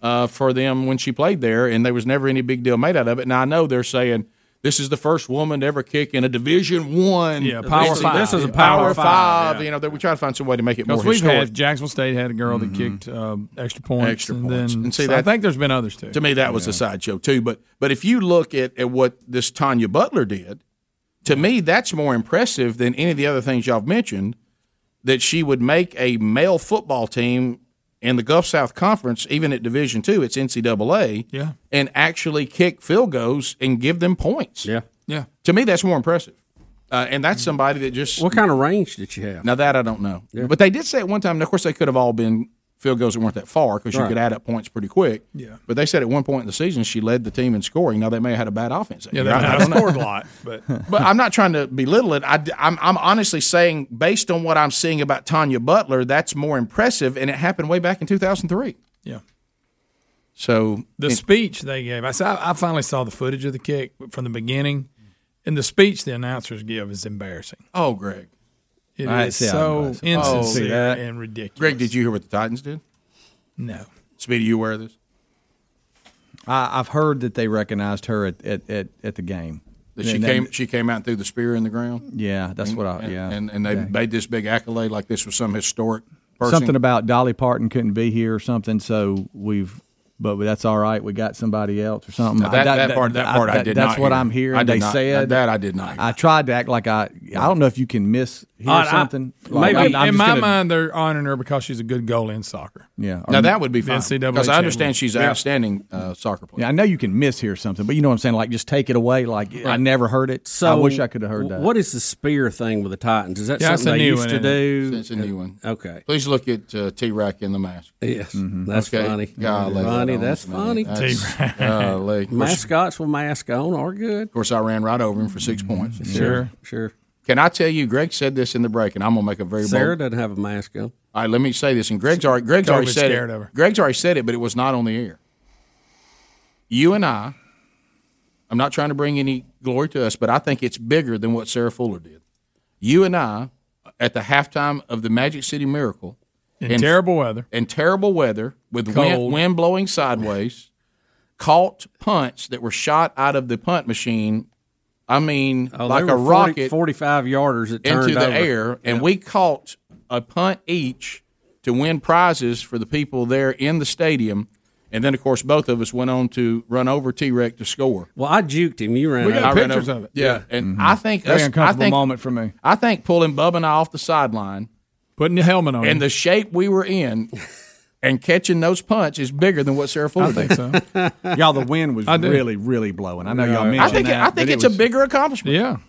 uh, for them when she played there, and there was never any big deal made out of it. Now I know they're saying this is the first woman to ever kick in a Division One. Yeah, Power This- Five. This is a Power, Power Five. Five, yeah. You know, that we try to find some way to make it more we've historic. had Jacksonville State had a girl that kicked um, extra points, extra and points. then and see so that I think there's been others too. To me, that was a sideshow too. But but if you look at, at what this Tonya Butler did, to me, that's more impressive than any of the other things y'all have mentioned. That she would make a male football team in the Gulf South Conference, even at Division Two, it's NCAA, Yeah. and actually kick field goals and give them points. Yeah, yeah. To me, that's more impressive. Uh, and that's somebody that just What kind of range did you have? now that I don't know, yeah. but they did say at one time. and Of course, they could have all been field goals that weren't that far because you Right. could add up points pretty quick. Yeah. But they said at one point in the season she led the team in scoring. Now they may have had a bad offense. Yeah, they I- I might have don't know. scored a lot, but But I'm not trying to belittle it. I, am I'm honestly saying, based on what I'm seeing about Tonya Butler, that's more impressive, and it happened way back in 2003. Yeah. So the speech they gave, I saw, I finally saw the footage of the kick from the beginning, and the speech the announcers give is embarrassing. oh, Greg, It I is see so it was. Oh, insincere and ridiculous. Greg, did you hear what the Titans did? No. Speedy, you aware of this? I, I've heard that they recognized her at, at, at, at the game. That she And came then- she came out and threw the spear in the ground. Yeah, that's what I. Yeah, and and they Yeah. made this big accolade like this was some historic person. something about Dolly Parton couldn't be here or something. So we've, but that's all right. We got somebody else or something. Now, that- that part- that part I did That's not what hear. I'm hearing. I did they not- said that I did not hear. I tried to act like I. I don't know if you can miss hear I- I- something. maybe I'm- I'm in my gonna- mind they're honoring her because she's a good goalie in soccer. Yeah. Now that would be The fine because I understand she's an Yeah. outstanding uh, soccer player. Yeah, I know you can miss mishear something, but you know what I'm saying. Like, just take it away. Like, I never heard it. So I wish I could have heard that. What is the spear thing with the Titans? Is that Yeah, something they used one, to do? It's a new one. Okay. Please look at uh, T Rac in the mask. Yes, Mm-hmm. that's Okay. funny. Golly, funny. that That's funny. man. That's- golly. Of Mascots with mask on are good. Of course, I ran right over him for six points. Sure. Sure. Can I tell you, Greg said this in the break, and I'm gonna make a very Sarah bold. doesn't have a mask on. All right, let me say this, and Greg's already Greg's already said it. of her. Greg's already said it, but it was not on the air. You and I, I'm not trying to bring any glory to us, but I think it's bigger than what Sarah Fuller did. You and I, at the halftime of the Magic City Miracle, In terrible weather. in terrible weather with wind, wind blowing sideways, caught punts that were shot out of the punt machine. I mean, Oh, like a 40 rocket 45 yarders that turned into the over. air, and we caught a punt each to win prizes for the people there in the stadium. And then, of course, both of us went on to run over T Rex to score. Well, I juked him. You ran We got over. I ran pictures over- of it. Yeah, and mm-hmm. I think Very us, I uncomfortable think, moment for me. I think pulling Bubba and I off the sideline Putting the helmet on. and him. the shape we were in and catching those punts is bigger than what Sarah Fuller thinks. so. Y'all, the wind was really, really blowing. I know y'all Yeah. mentioned I think that. I think it's it was, a bigger accomplishment. yeah.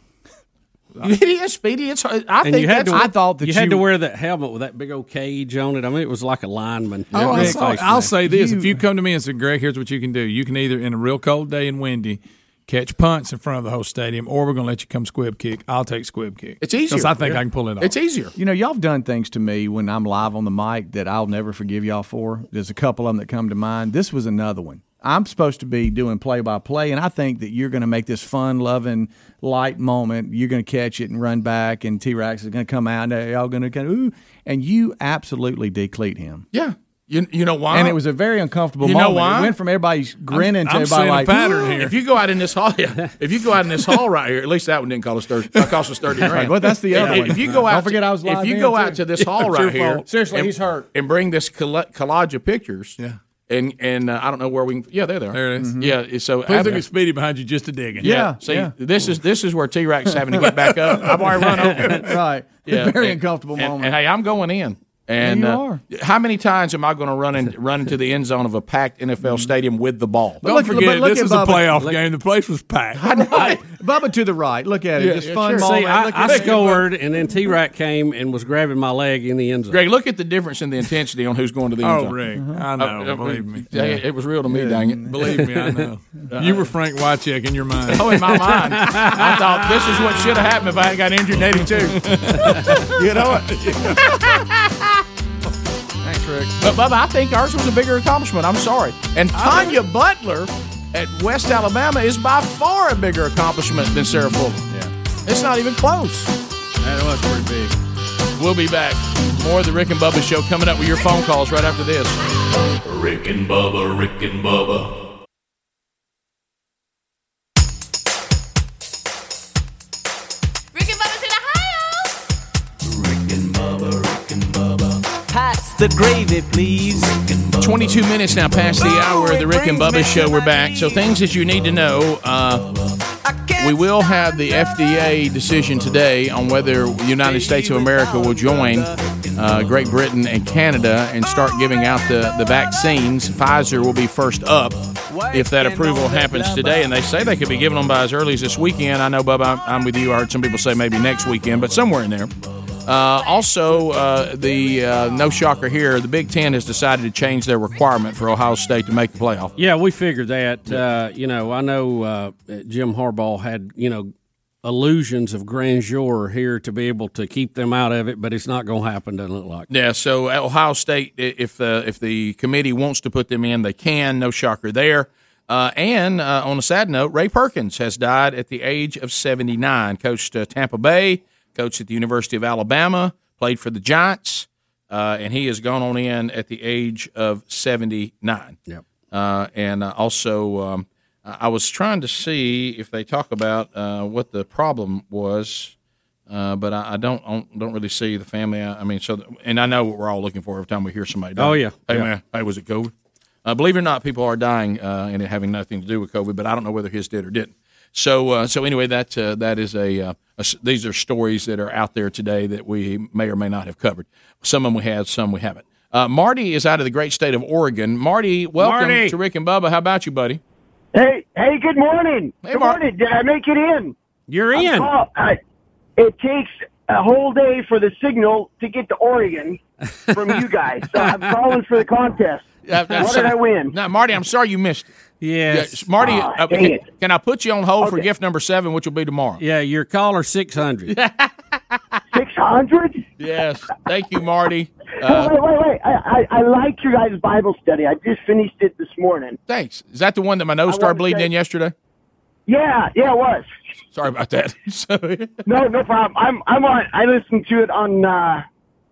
It is speedy. It's I And think you had that's to, I thought that you, had to wear that helmet with that big old cage on it. I mean, it was like a lineman. Oh, I'll, I'll say this: You- if you come to me and say, "Greg, here's what you can do. You can either, in a real cold day and windy, catch punts in front of the whole stadium, or we're going to let you come squib kick. I'll take squib kick. It's easier. because I think Yeah. I can pull it off. It's easier. You know, y'all have done things to me when I'm live on the mic that I'll never forgive y'all for. There's a couple of them that come to mind. This was another one. I'm supposed to be doing play by play, and I think that you're going to make this fun, loving, light moment. You're going to catch it and run back, and T Rex is going to come out, and they're all going to kind of, ooh, and you absolutely decleat him. Yeah. You, you know why? And it was a very uncomfortable You know moment. why? It went from everybody grinning to I'm everybody seeing a like pattern here. If you go out in this hall, yeah, if you go out in this hall right here, at least that one didn't cost us thirty. That cost us thirty grand. Well, that's the other If- one. If you go out, Don't out, forget I was If you then, go too. out to this hall it's right here. Seriously, and- he's hurt. and bring this collage of pictures. Yeah. And and uh, I don't know where we can. Yeah, there they are. There it is. Mhm. Yeah. So Please after- look at Speedy behind you just a digging. Yeah. See, this is this is where T Rex having to get back up. I've already run over. Right. Yeah. Very and- uncomfortable and- moment. And, hey, I'm going in. And you uh, are. how many times am I going to run in, run into the end zone of a packed NFL mm-hmm. stadium with the ball? Don't forget, this is a playoff game. The place was packed. I, Right. Bubba to the right. Look at it. Yeah, Just yeah, fun sure. moment. See, I, Look I at scored, and then T Rac came and was grabbing my leg in the end zone. Greg, look at the difference in the intensity on who's going to the end Oh, zone. Rick, uh-huh. I know, uh, uh, believe me. Yeah, It was real to me, dang it. Believe me, I know. Uh, you were Frank Wycheck in your mind. Oh, in my mind. I thought this is what should have happened if I had got injured in 82. you know what? Thanks, Rick. But, Bubba, I think ours was a bigger accomplishment. I'm sorry. And Tonya Butler at West Alabama is by far a bigger accomplishment than Sarah Fulton. Yeah. It's not even close. That was pretty big. We'll be back. More of the Rick and Bubba show coming up with your phone calls right after this. Rick and Bubba, Rick and Bubba. The gravy, please. 22 minutes now past the hour of the Rick and Bubba show. We're back. So, things that you need to know. Uh, we will have the FDA decision today on whether the United States of America will join uh, Great Britain and Canada and start giving out the, the vaccines. Pfizer will be first up if that approval happens today. And they say they could be giving them by as early as this weekend. I know, Bubba, I'm, I'm with you. I heard some people say maybe next weekend, but somewhere in there. Uh, also, uh, the uh, no shocker here, the Big Ten has decided to change their requirement for Ohio State to make the playoff. Yeah, we figured that. Uh, you know, I know uh, Jim Harbaugh had you know illusions of grandeur here to be able to keep them out of it, but it's not going to happen. Doesn't look like. Yeah, so Ohio State, if the if the committee wants to put them in, they can. No shocker there. Uh, and uh, on a sad note, Ray Perkins has died at the age of 79. Coached uh, Tampa Bay, coached at the University of Alabama, played for the Giants, uh, and he has gone on in at the age of 79. Yep. Uh, and uh, also, um, I was trying to see if they talk about uh, what the problem was. Uh, but I, I don't don't- don't really see the family. I, I mean, so and I know what we're all looking for every time we hear somebody. die. Oh, yeah. Hey Yeah. man, hey, was it COVID? Uh, believe it or not, people are dying uh, and it having nothing to do with COVID. But I don't know whether his did or didn't. So uh, so anyway, that uh, that is a, uh, a s- these are stories that are out there today that we may or may not have covered. Some of them we have, some we haven't. Uh, Marty is out of the great state of Oregon. Marty, welcome Marty. to Rick and Bubba. How about you, buddy? Hey, hey, good morning. good Mark. morning. Did I make it in? You're I'm in. call- I- it takes a whole day for the signal to get to Oregon from you guys. So I'm calling for the contest. Uh, what so- did I win? No, Marty, I'm sorry you missed it. Yes. Yeah, Marty, uh, can, can I put you on hold for gift number seven, which will be tomorrow? Yeah, your caller six hundred. Six hundred? Yes. Thank you, Marty. Uh, wait, wait, wait. I, I, I liked your guys' Bible study. I just finished it this morning. thanks. Is that the one that my nose I started bleeding say- in yesterday? Yeah, yeah, it was. Sorry about that. No, no problem. I'm I'm on. I listened to it on uh,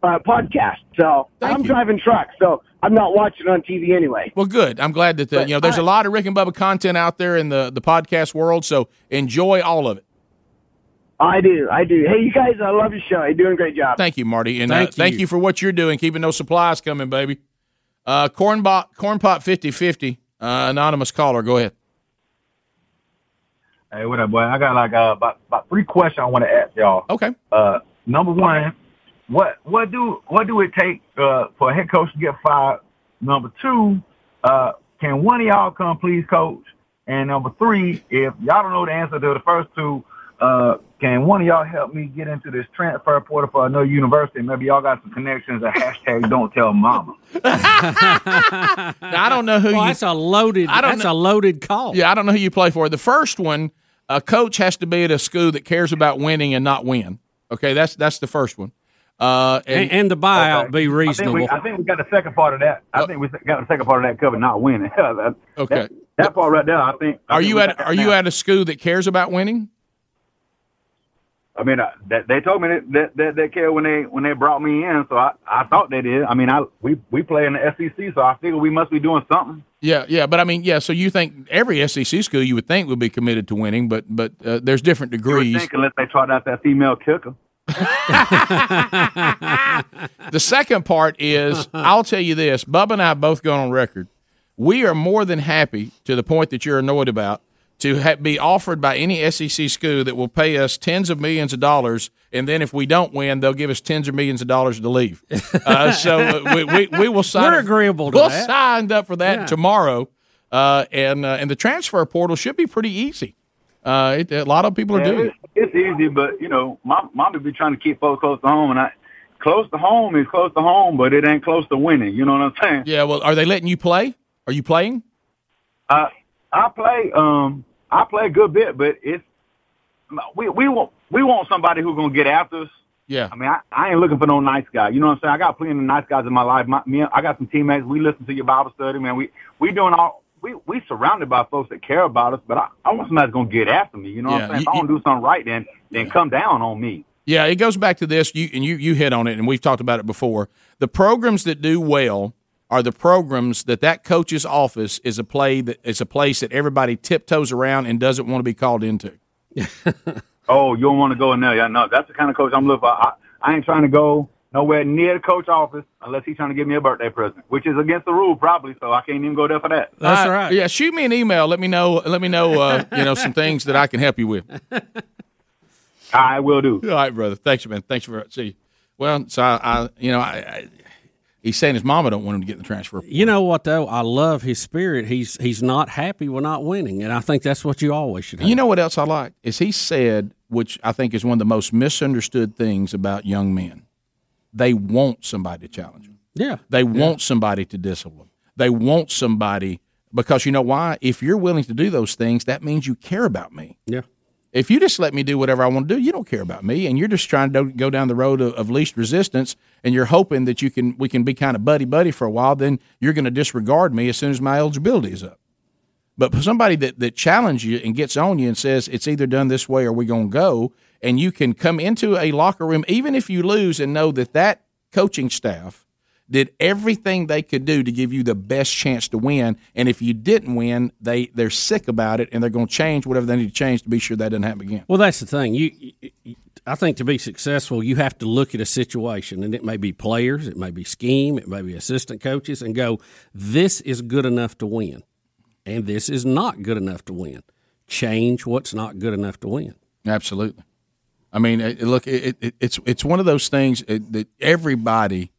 uh, podcast. So I'm driving trucks, so I'm not watching on TV anyway. well, good. I'm glad that the, you know there's a lot of Rick and Bubba content out there in the, the podcast world, so enjoy all of it. I do, I do. Hey, you guys, I love your show. You're doing a great job. Thank you, Marty, and Thank uh, thank you. you for what you're doing, keeping those supplies coming, baby. Uh, corn pot, corn pot, fifty fifty. Uh, anonymous caller, go ahead. Hey, what up, boy? I got like uh, about about three questions I want to ask y'all. Okay. Uh, number one, what what do what do it take uh, for a head coach to get fired? Number two, uh, can one of y'all come please coach? And number three, if y'all don't know the answer to the first two, uh, can one of y'all help me get into this transfer portal for another university? Maybe y'all got some connections. A hashtag don't tell mama. Now, I don't know who Well, you. that's a loaded. I don't that's know- a loaded call. Yeah, I don't know who you play for. The first one, a coach has to be at a school that cares about winning and not win. Okay, that's that's the first one. Uh, And, and the buyout be I think, reasonable. we, I think we got the second part of that. I think we got the second part of that covered, not winning. That- Okay. That, that part right there, I think. I are think you we at got that are you now. at a school that cares about winning? I mean, uh, that, they told me that, that that they care when they when they brought me in, so I, I thought they did. I mean, I we we play in the SEC, so I figure we must be doing something. Yeah, yeah, but I mean, yeah. So you think every SEC school you would think would be committed to winning, but but uh, there's different You would degrees. think unless they tried out that female kicker. the second part is I'll tell you this: Bubba and I have both gone on record. We are more than happy to the point that you're annoyed about to ha- be offered by any SEC school that will pay us tens of millions of dollars, and then if we don't win, they'll give us tens of millions of dollars to leave. Uh, so uh, we, we, we will sign. We're agreeable to we'll that. signed up for that Yeah. tomorrow, uh, and uh, and the transfer portal should be pretty easy. Uh, it, a lot of people are doing it's, it's easy, but you know, my mom, mommy be trying to keep folks close to home, and I close to home is close to home, but it ain't close to winning. You know what I'm saying? Yeah. Well, are they letting you play? Are you playing? I I play um I play a good bit, but it's we we want we want somebody who's gonna get after us. Yeah. I mean, I, I ain't looking for no nice guy. You know what I'm saying? I got plenty of nice guys in my life. My, me, I got some teammates. We listen to your Bible study, man. We we doing all we we surrounded by folks that care about us. But I, I want somebody that's gonna get after me. You know what I'm saying? you- if I don't do something right, then then come down on me. Yeah, it goes back to this. You and you you hit on it, and we've talked about it before. The programs that do well are the programs that that coach's office is a play that is a place that everybody tiptoes around and doesn't want to be called into. Oh, you don't want to go in there? Yeah, no, that's the kind of coach I'm looking for. I, I ain't trying to go nowhere near the coach office unless he's trying to give me a birthday present, which is against the rule probably. So I can't even go there for that. That's uh, Yeah, shoot me an email. Let me know. Let me know. Uh, you know some things that I can help you with. I will do. All right, brother. Thanks, man. Thanks for see. Well, so I, I you know, I, I, he's saying his mama don't want him to get in the transfer. You know what though? I love his spirit. He's he's not happy with not winning, and I think that's what you always should have. You know what else I like is he said, which I think is one of the most misunderstood things about young men. They want somebody to challenge them. Yeah, They want somebody to discipline. them. They want somebody because you know why? If you're willing to do those things, that means you care about me. Yeah. If you just let me do whatever I want to do, you don't care about me, and you're just trying to go down the road of, of least resistance, and you're hoping that you can we can be kind of buddy buddy for a while. Then you're going to disregard me as soon as my eligibility is up. But somebody that, that challenges you and gets on you and says it's either done this way or we're going to go, and you can come into a locker room, even if you lose, and know that that coaching staff did everything they could do to give you the best chance to win. And if you didn't win, they, they're sick about it and they're going to change whatever they need to change to be sure that doesn't happen again. Well, that's the thing. You, you, I think to be successful, you have to look at a situation, and it may be players, it may be scheme, it may be assistant coaches, and go, "This is good enough to win, and this is not good enough to win." Change what's not good enough to win. Absolutely. I mean, it, look, it, it, it's it's one of those things that everybody,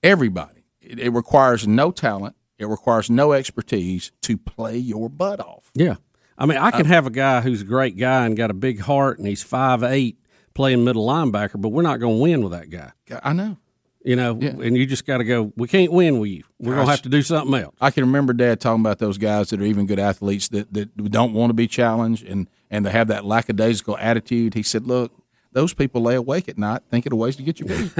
everybody, it, requires no talent, it requires no expertise to play your butt off. Yeah, I mean, I can Uh, have a guy who's a great guy and got a big heart, and he's five eight, playing middle linebacker, but we're not going to win with that guy. I know. You know, and you just got to go. We can't win with you. We're going to Gosh. have to do something else. I can remember Dad talking about those guys that are even good athletes that, that don't want to be challenged and, and they have that lackadaisical attitude. He said, "Look, those people lay awake at night thinking of ways to get you beat.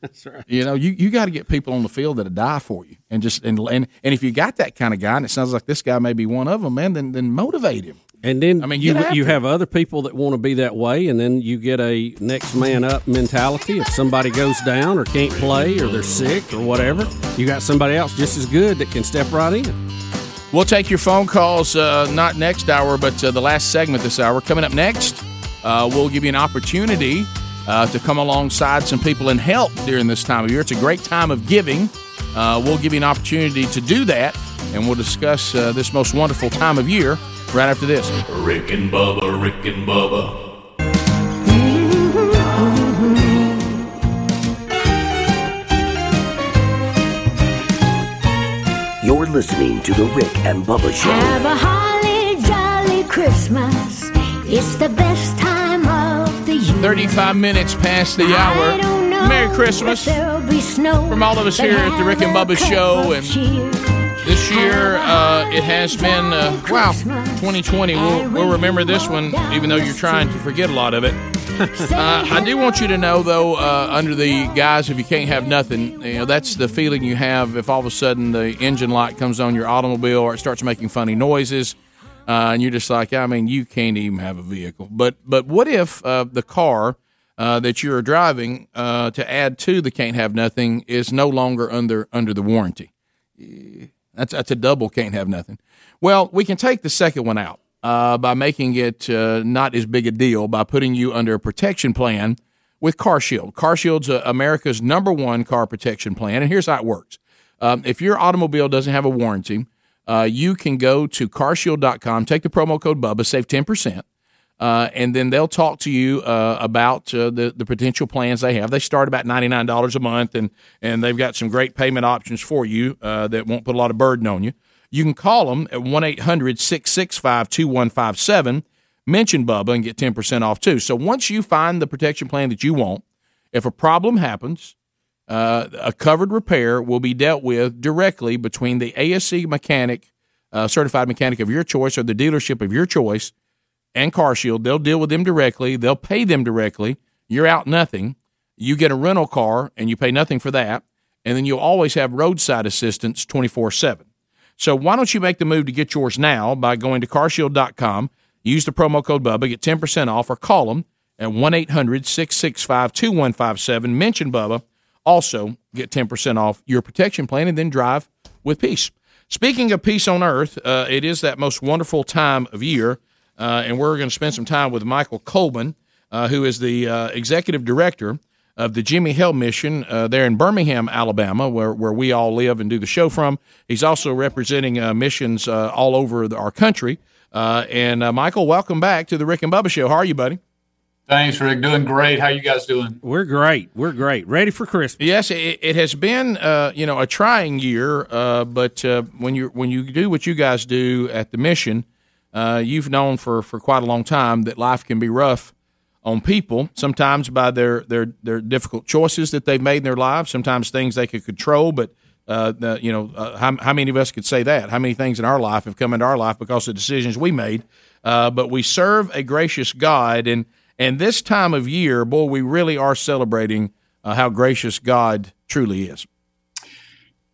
That's right. you know, you, you got to get people on the field that'll die for you, and just and, and and if you got that kind of guy, and it sounds like this guy may be one of them, man, then then motivate him. And then I mean, you you have other people that want to be that way, and then you get a next man up mentality. If somebody goes down or can't play or they're sick or whatever, you got somebody else just as good that can step right in. We'll take your phone calls uh, not next hour, but uh, the last segment this hour. Coming up next, uh, we'll give you an opportunity uh, to come alongside some people and help during this time of year. It's a great time of giving. Uh, we'll give you an opportunity to do that, and we'll discuss uh, this most wonderful time of year right after this. Rick and Bubba, Rick and Bubba, You're listening to The Rick and Bubba Show. Have a holly jolly Christmas. It's the best 35 minutes past the hour. know Merry Christmas be snow, from all of us here at the Rick and Bubba Show. And this year, uh, it has been, uh, wow, 2020. We'll, we'll remember this one, even though you're trying to forget a lot of it. Uh, I do want you to know, though, uh, under the guise if you can't have nothing, you know, that's the feeling you have if all of a sudden the engine light comes on your automobile or it starts making funny noises. Uh, and you're just like, I mean, you can't even have a vehicle. But but what if uh, the car uh, that you're driving uh, to add to the can't have nothing is no longer under under the warranty? That's that's a double can't have nothing. Well, we can take the second one out uh, by making it uh, not as big a deal by putting you under a protection plan with CarShield. CarShield's America's number one car protection plan, and here's how it works: um, if your automobile doesn't have a warranty, uh, you can go to CarShield.com, take the promo code Bubba, save ten percent. Uh, and then they'll talk to you uh, about uh, the the potential plans they have. They start about ninety nine dollars a month, and and they've got some great payment options for you uh, that won't put a lot of burden on you. You can call them at 1 800 665 2157, mention Bubba, and get 10% off too. So once you find the protection plan that you want, if a problem happens, uh, a covered repair will be dealt with directly between the ASE mechanic, uh, certified mechanic of your choice, or the dealership of your choice, and CarShield. They'll deal with them directly. They'll pay them directly. You're out nothing. You get a rental car and you pay nothing for that. And then you'll always have roadside assistance 24 7. So why don't you make the move to get yours now by going to carshield.com, use the promo code Bubba, get 10% off, or call them at 1 800 665 2157. Mention Bubba. Also, get 10% off your protection plan and then drive with peace. Speaking of peace on earth, uh, it is that most wonderful time of year, uh, and we're going to spend some time with Michael Coleman, uh, who is the uh, executive director of the Jimmie Hale Mission uh, there in Birmingham, Alabama, where, where we all live and do the show from. He's also representing uh, missions all over the, our country. And Michael, welcome back to the Rick and Bubba Show. How are you, buddy? Thanks, Rick. Doing great. How you guys doing? We're great. We're great. Ready for Christmas. Yes, it, it has been uh, you know a trying year, uh, but uh, when you when you do what you guys do at the mission, uh, you've known for for quite a long time that life can be rough on people. Sometimes by their their their difficult choices that they've made in their lives. Sometimes things they could control, but uh, the, you know uh, how how many of us could say that? How many things in our life have come into our life because of decisions we made? Uh, but we serve a gracious God, and and this time of year, boy, we really are celebrating uh, how gracious God truly is.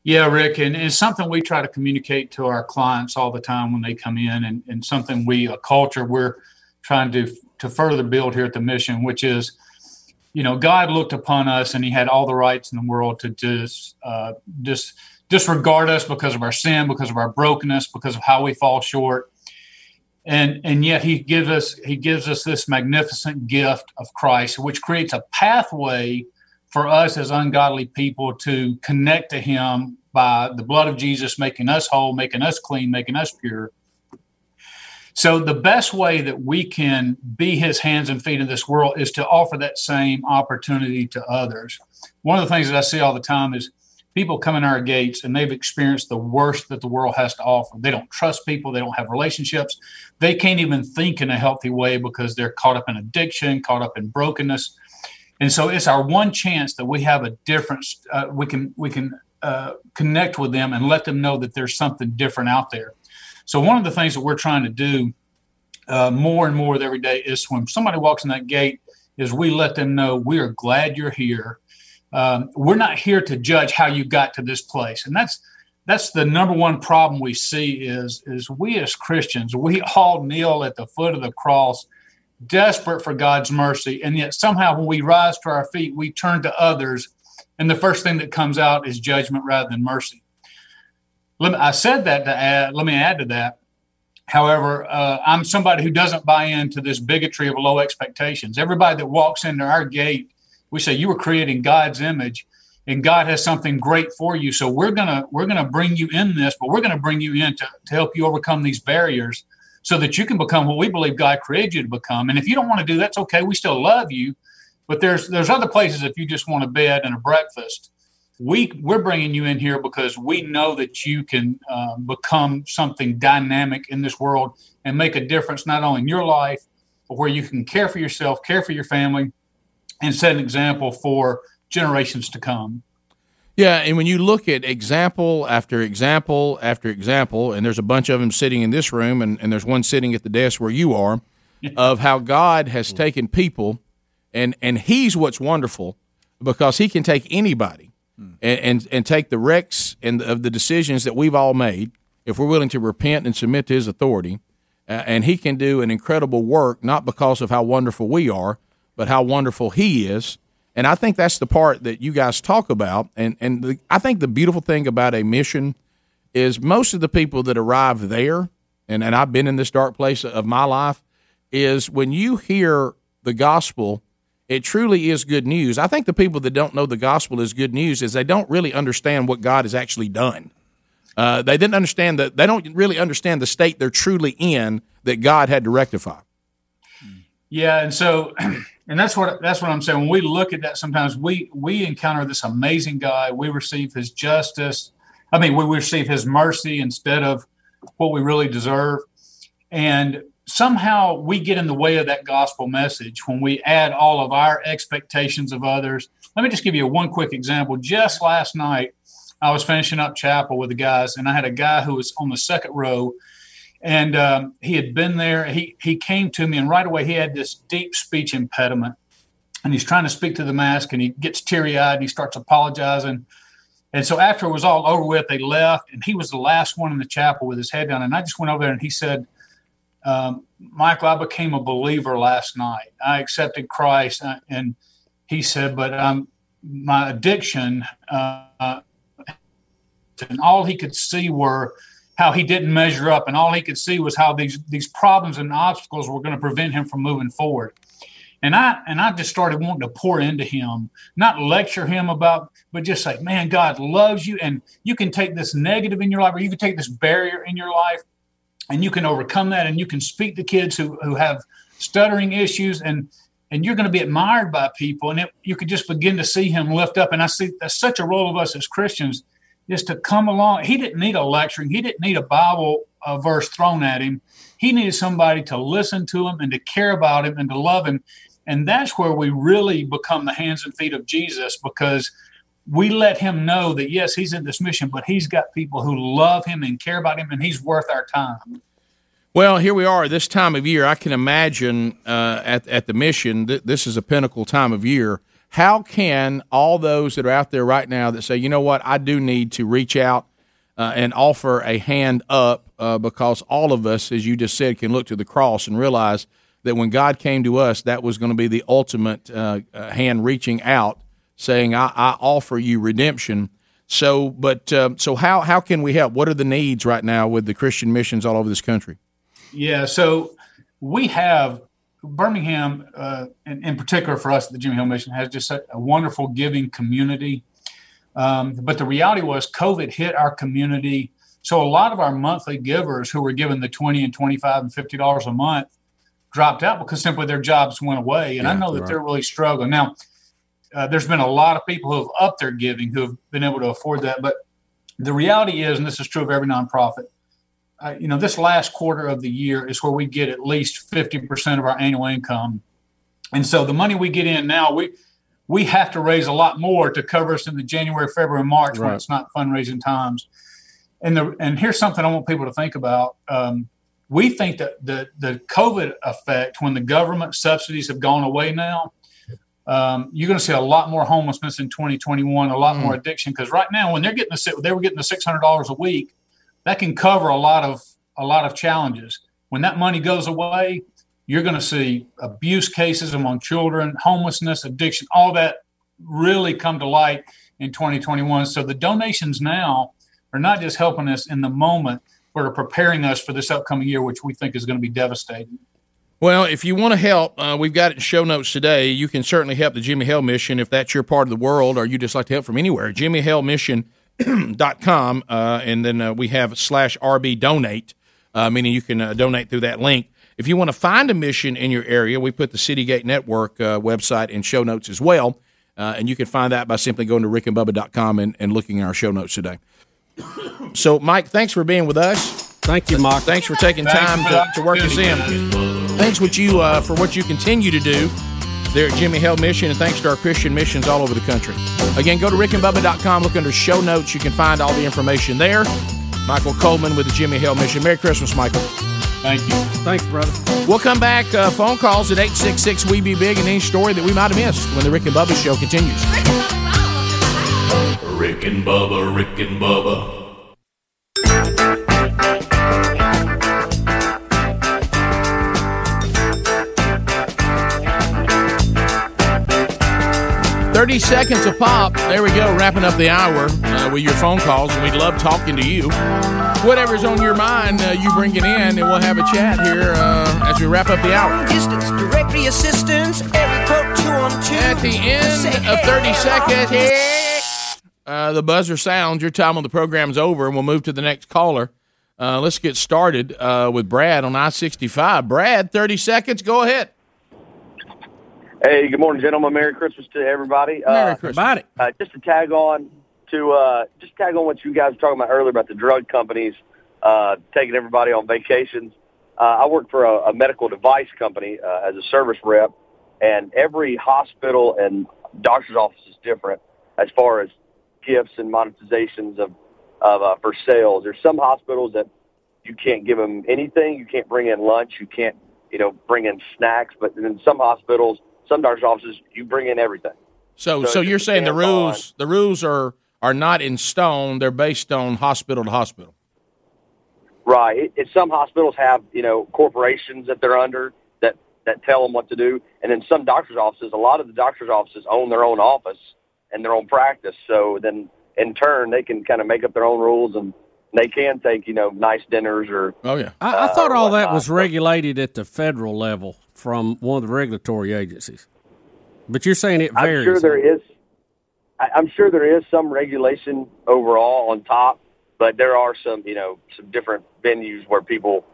Yeah, Rick, and it's something we try to communicate to our clients all the time when they come in, and, and something we a culture we're trying to to further build here at the mission, which is, you know, God looked upon us and He had all the rights in the world to just uh, just disregard us because of our sin, because of our brokenness, because of how we fall short. And, and yet he gives us he gives us this magnificent gift of Christ, which creates a pathway for us as ungodly people to connect to him by the blood of Jesus making us whole, making us clean, making us pure. So the best way that we can be his hands and feet in this world is to offer that same opportunity to others. One of the things that I see all the time is people come in our gates and they've experienced the worst that the world has to offer. They don't trust people, they don't have relationships. They can't even think in a healthy way because they're caught up in addiction, caught up in brokenness. And so it's our one chance that we have a difference. Uh, we can we can uh, connect with them and let them know that there's something different out there. So one of the things that we're trying to do uh, more and more every day is when somebody walks in that gate, is we let them know we are glad you're here. Um, we're not here to judge how you got to this place, and that's that's the number one problem we see is is we as Christians we all kneel at the foot of the cross, desperate for God's mercy, and yet somehow when we rise to our feet, we turn to others, and the first thing that comes out is judgment rather than mercy. Let me, I said that to add. Let me add to that. However, uh, I'm somebody who doesn't buy into this bigotry of low expectations. Everybody that walks into our gate, we say you were creating God's image, and God has something great for you. So we're gonna we're gonna bring you in this, but we're gonna bring you in to, to help you overcome these barriers, so that you can become what we believe God created you to become. And if you don't want to do that's okay. We still love you, but there's there's other places if you just want a bed and a breakfast we we're bringing you in here because we know that you can uh, become something dynamic in this world and make a difference not only in your life but where you can care for yourself care for your family and set an example for generations to come. Yeah, and when you look at example after example after example, and there's a bunch of them sitting in this room, and, and there's one sitting at the desk where you are, of how God has taken people, and and He's what's wonderful, because He can take anybody, and, and and take the wrecks and of the decisions that we've all made, if we're willing to repent and submit to His authority, uh, and he can do an incredible work not because of how wonderful we are, but how wonderful he is. And I think that's the part that you guys talk about. And and the, I think the beautiful thing about a mission is most of the people that arrive there, and, and I've been in this dark place of my life, is when you hear the gospel, it truly is good news. I think the people that don't know the gospel is good news is they don't really understand what God has actually done. Uh, they didn't understand that they don't really understand the state they're truly in that God had to rectify. Yeah, and so, and that's what that's what I'm saying. When we look at that, sometimes we we encounter this amazing guy. We receive His justice. I mean, we receive His mercy instead of what we really deserve, and somehow we get in the way of that gospel message when we add all of our expectations of others. Let me just give you one quick example. Just last night, I was finishing up chapel with the guys, and I had a guy who was on the second row and um, he had been there. He he came to me, and right away he had this deep speech impediment, and he's trying to speak to the mask, and he gets teary eyed, and he starts apologizing. And so after it was all over with, they left, and he was the last one in the chapel with his head down. And I just went over there, and he said, um, "Michael, I became a believer last night. I accepted Christ." uh, And he said, "But um, my addiction." Uh, and all he could see were how he didn't measure up, and all he could see was how these these problems and obstacles were going to prevent him from moving forward. And I and I just started wanting to pour into him, not lecture him about, but just say, "Man, God loves you, and you can take this negative in your life, or you can take this barrier in your life, and you can overcome that, and you can speak to kids who who have stuttering issues, and and you're going to be admired by people, and it, you could just begin to see him lift up. And I see that's such a role of us as Christians is to come along. He didn't need a lecturing. He didn't need a Bible uh, verse thrown at him. He needed somebody to listen to him and to care about him and to love him. And that's where we really become the hands and feet of Jesus because we let him know that, yes, he's in this mission, but he's got people who love him and care about him, and he's worth our time. Well, here we are this time of year. I can imagine uh, at, at the mission, th- this is a pinnacle time of year. How can all those that are out there right now that say, you know what, I do need to reach out uh, and offer a hand up uh, because all of us, as you just said, can look to the cross and realize that when God came to us, that was going to be the ultimate uh, uh, hand reaching out, saying, I, I offer you redemption. So, but uh, so how how can we help? What are the needs right now with the Christian missions all over this country? Yeah, so we have Birmingham, uh, in, in particular for us, at the Jimmie Hale Mission has just a, a wonderful giving community. Um, but the reality was, COVID hit our community. So a lot of our monthly givers who were given the twenty and twenty-five and fifty dollars a month dropped out because simply their jobs went away. And I know that right. they're really struggling now. Uh, there's been a lot of people who have upped their giving who have been able to afford that, but the reality is, and this is true of every nonprofit, uh, you know, this last quarter of the year is where we get at least 50% of our annual income. And so the money we get in now, we we have to raise a lot more to cover us in the January, February, March when it's not fundraising times. And the and here's something I want people to think about. Um, we think that the the COVID effect, when the government subsidies have gone away now, um, you're going to see a lot more homelessness in 2021, a lot more addiction. Because right now, when they're getting the they were getting the six hundred dollars a week, that can cover a lot of a lot of challenges. When that money goes away, you're going to see abuse cases among children, homelessness, addiction, all that really come to light in 2021. So the donations now are not just helping us in the moment, but are preparing us for this upcoming year, which we think is going to be devastating. Well, if you want to help, uh, we've got it in show notes today. You can certainly help the Jimmie Hale Mission if that's your part of the world or you just like to help from anywhere. JimmieHaleMission.com, uh, and then uh, we have slash RB donate, uh, meaning you can uh, donate through that link. If you want to find a mission in your area, we put the Citygate Network uh, website in show notes as well. Uh, and you can find that by simply going to rickandbubba.com and, and looking at our show notes today. So, Mike, thanks for being with us. Thank you, Mike. Thanks for taking time to, to work us in. Thanks what you uh, for what you continue to do there at Jimmie Hale Mission, and thanks to our Christian missions all over the country. Again, go to rickandbubba.com, look under show notes. You can find all the information there. Michael Coleman with the Jimmie Hale Mission. Merry Christmas, Michael. Thank you. Thanks, brother. We'll come back. Uh, phone calls at 866 We Be Big and any story that we might have missed when the Rick and Bubba show continues. Rick and Bubba, Rick and Bubba. 30 seconds a pop. There we go, wrapping up the hour uh, with your phone calls. And we love talking to you. Whatever's on your mind, uh, you bring it in, and we'll have a chat here uh, as we wrap up the hour. Distance, directory assistance, every quote two on two. At the end of 30 seconds, uh, the buzzer sounds. Your time on the program's over, and we'll move to the next caller. Uh, let's get started uh, with Brad on I 65. Brad, 30 seconds. Go ahead. Hey, good morning, gentlemen. Merry Christmas to everybody. Merry uh, Christmas. Uh, just to tag on to uh, just tag on what you guys were talking about earlier about the drug companies uh, taking everybody on vacations. Uh, I work for a, a medical device company uh, as a service rep, and every hospital and doctor's office is different as far as gifts and monetizations of of uh, for sales. There's some hospitals that you can't give them anything. You can't bring in lunch. You can't you know bring in snacks. But in some hospitals, some doctor's offices, you bring in everything. So, So so you're saying the depends on- rules, the rules are are not in stone. They're based on hospital to hospital. Right. It, it, some hospitals have, you know, corporations that they're under that, that tell them what to do. And then some doctor's offices, a lot of the doctor's offices own their own office and their own practice. So then in turn, they can kind of make up their own rules and they can take, you know, nice dinners or. Oh, yeah. I, I thought uh, all that was regulated at the federal level from one of the regulatory agencies. But you're saying it I'm varies. sure there is. I, I'm sure there is some regulation overall on top, but there are some, you know, some different venues where people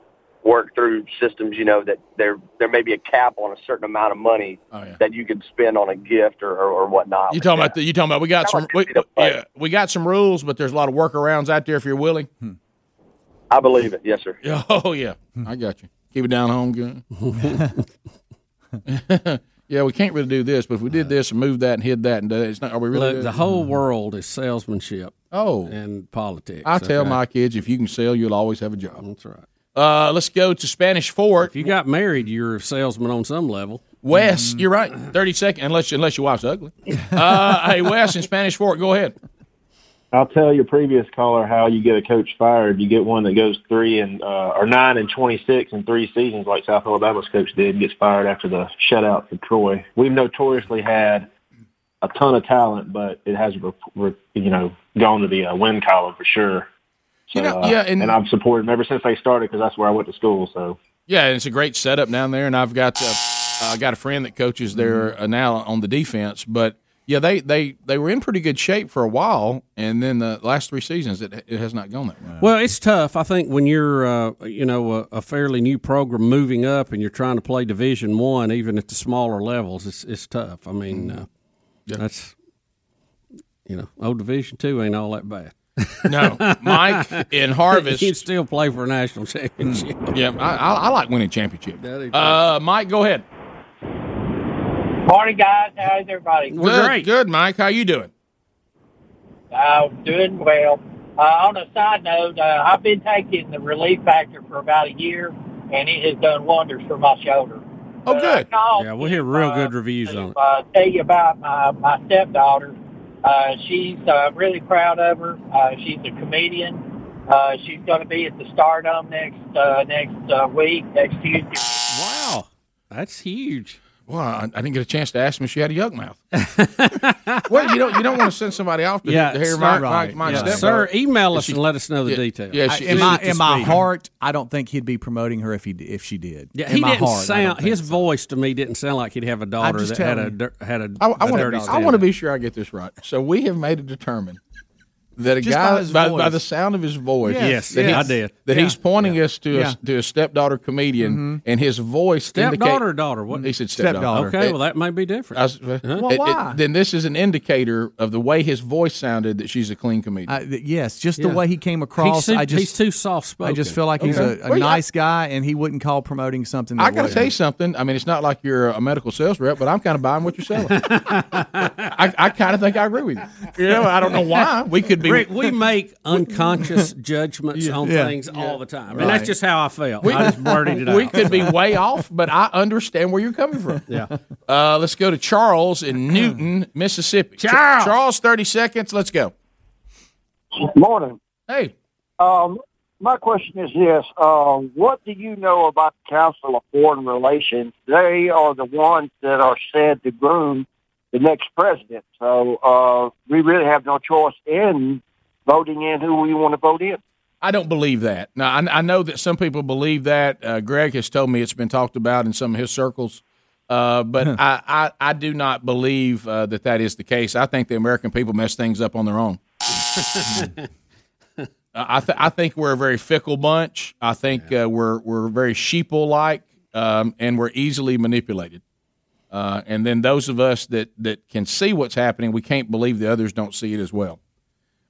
work through systems. You know that there there may be a cap on a certain amount of money oh, that you can spend on a gift or or, or whatnot. You talking about the, you talking about we got some we, yeah, we got some rules, but there's a lot of workarounds out there if you're willing. Hmm. I believe it. Yes, sir. Oh yeah, hmm. I got you. Keep it down home, good. yeah, we can't really do this, but if we did this and moved that and hid that and did that, it's not. Are we really? Look, the whole world is salesmanship. Oh, and politics. I tell okay? my kids, if you can sell, you'll always have a job. That's right. Uh, let's go to Spanish Fort. If you got married, you're a salesman on some level. Wes, you're right. Thirty seconds, unless unless your wife's ugly. Uh, hey, Wes in Spanish Fort, go ahead. I'll tell your previous caller how you get a coach fired. You get one that goes three and uh, or nine and twenty six in three seasons, like South Alabama's coach did, gets fired after the shutout for Troy. We've notoriously had a ton of talent, but it has you know gone to the uh, win column for sure. So, You know, uh, yeah, and- and I've supported them ever since they started because that's where I went to school. So Yeah, and it's a great setup down there, and I've got uh, I got a friend that coaches there uh, now on the defense. But yeah, they, they, they were in pretty good shape for a while, and then the last three seasons it, it has not gone that way. Well, it's tough. I think when you're, uh, you know, a, a fairly new program moving up and you're trying to play Division One, even at the smaller levels, it's it's tough. I mean, uh, that's you know, old Division Two ain't all that bad. No, Mike in Harvest, you can still play for a national championship. Yeah, I, I, I like winning championship. Uh, Mike, go ahead. Morning, guys. How's everybody? good, good, Mike. How you doing? Uh, doing well. Uh, on a side note, uh, I've been taking the Relief Factor for about a year, and it has done wonders for my shoulder. Oh, good. Yeah, we'll hear real good reviews on it. Uh, tell you about my, my stepdaughter. Uh, she's uh, really proud of her. Uh, she's a comedian. Uh, she's going to be at the Stardome next uh, next uh, week, next Tuesday. Wow, that's huge. Well, I, I didn't get a chance to ask him if she had a yuck mouth. well, you don't you don't want to send somebody off to, Yeah, to hear sir. my, my, Right. my Yeah. stepdaughter. Sir, email us she- and let us know the yeah, details. Yeah, I- in my in my heart, I don't think he'd be promoting her if he if she did. Yeah, in he my didn't heart, sound. think His voice to me didn't sound like he'd have a daughter just that had a telling dir- had a. I, I a want to I want to be sure I get this right. So we have made it determined that a Just guy by by, by the sound of his voice, Yes. Yes, that yeah, he- I did. that Yeah. he's pointing us to Yeah. a to a stepdaughter comedian, and his voice Stepdaughter indicate- or daughter? What? He said stepdaughter. Okay, It- well that might be different. I was- Huh? it- it- then this is an indicator of the way his voice sounded that she's a clean comedian. Uh, yes, just the way he came across. too- I just he's too soft-spoken. I just feel like he's a, a Well, yeah. nice guy, and he wouldn't call promoting something. I got to tell you something. I mean, it's not like you're a medical sales rep, but I'm kind of buying what you're selling. I, I kind of think I agree with you. You know, I don't know why. We could be. Rick, we make unconscious judgments on Yeah. things Yeah. all the time, and that's just how I felt. We, I just blurted it out. we could be way off, but I understand where you're coming from. Yeah. Uh, let's go to Charles in Newton, Mississippi. Ch- Charles. Charles, 30 seconds. Let's go. Morning. Hey. Um, my question is this: uh, What do you know about the Council of Foreign Relations? They are the ones that are said to groom the next president. So uh, we really have no choice in voting in who we want to vote in. I don't believe that. Now, I, I know that some people believe that. Uh, Greg has told me it's been talked about in some of his circles, uh, but I, I, I do not believe uh, that that is the case. I think the American people mess things up on their own. I, th- I think we're a very fickle bunch. I think uh, we're we're very sheeple like, um, and we're easily manipulated. Uh, and then those of us that that can see what's happening, we can't believe the others don't see it as well.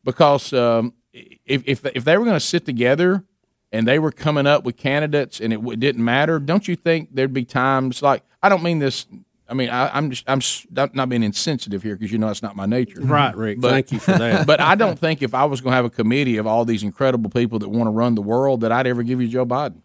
Because um, if if if they were going to sit together and they were coming up with candidates and it w- didn't matter, don't you think there'd be times like I don't mean this. I mean, I, I'm just I'm not not being insensitive here because you know that's not my nature. Right, Rick. Thank you for that. But I don't think if I was going to have a committee of all these incredible people that want to run the world, that I'd ever give you Joe Biden.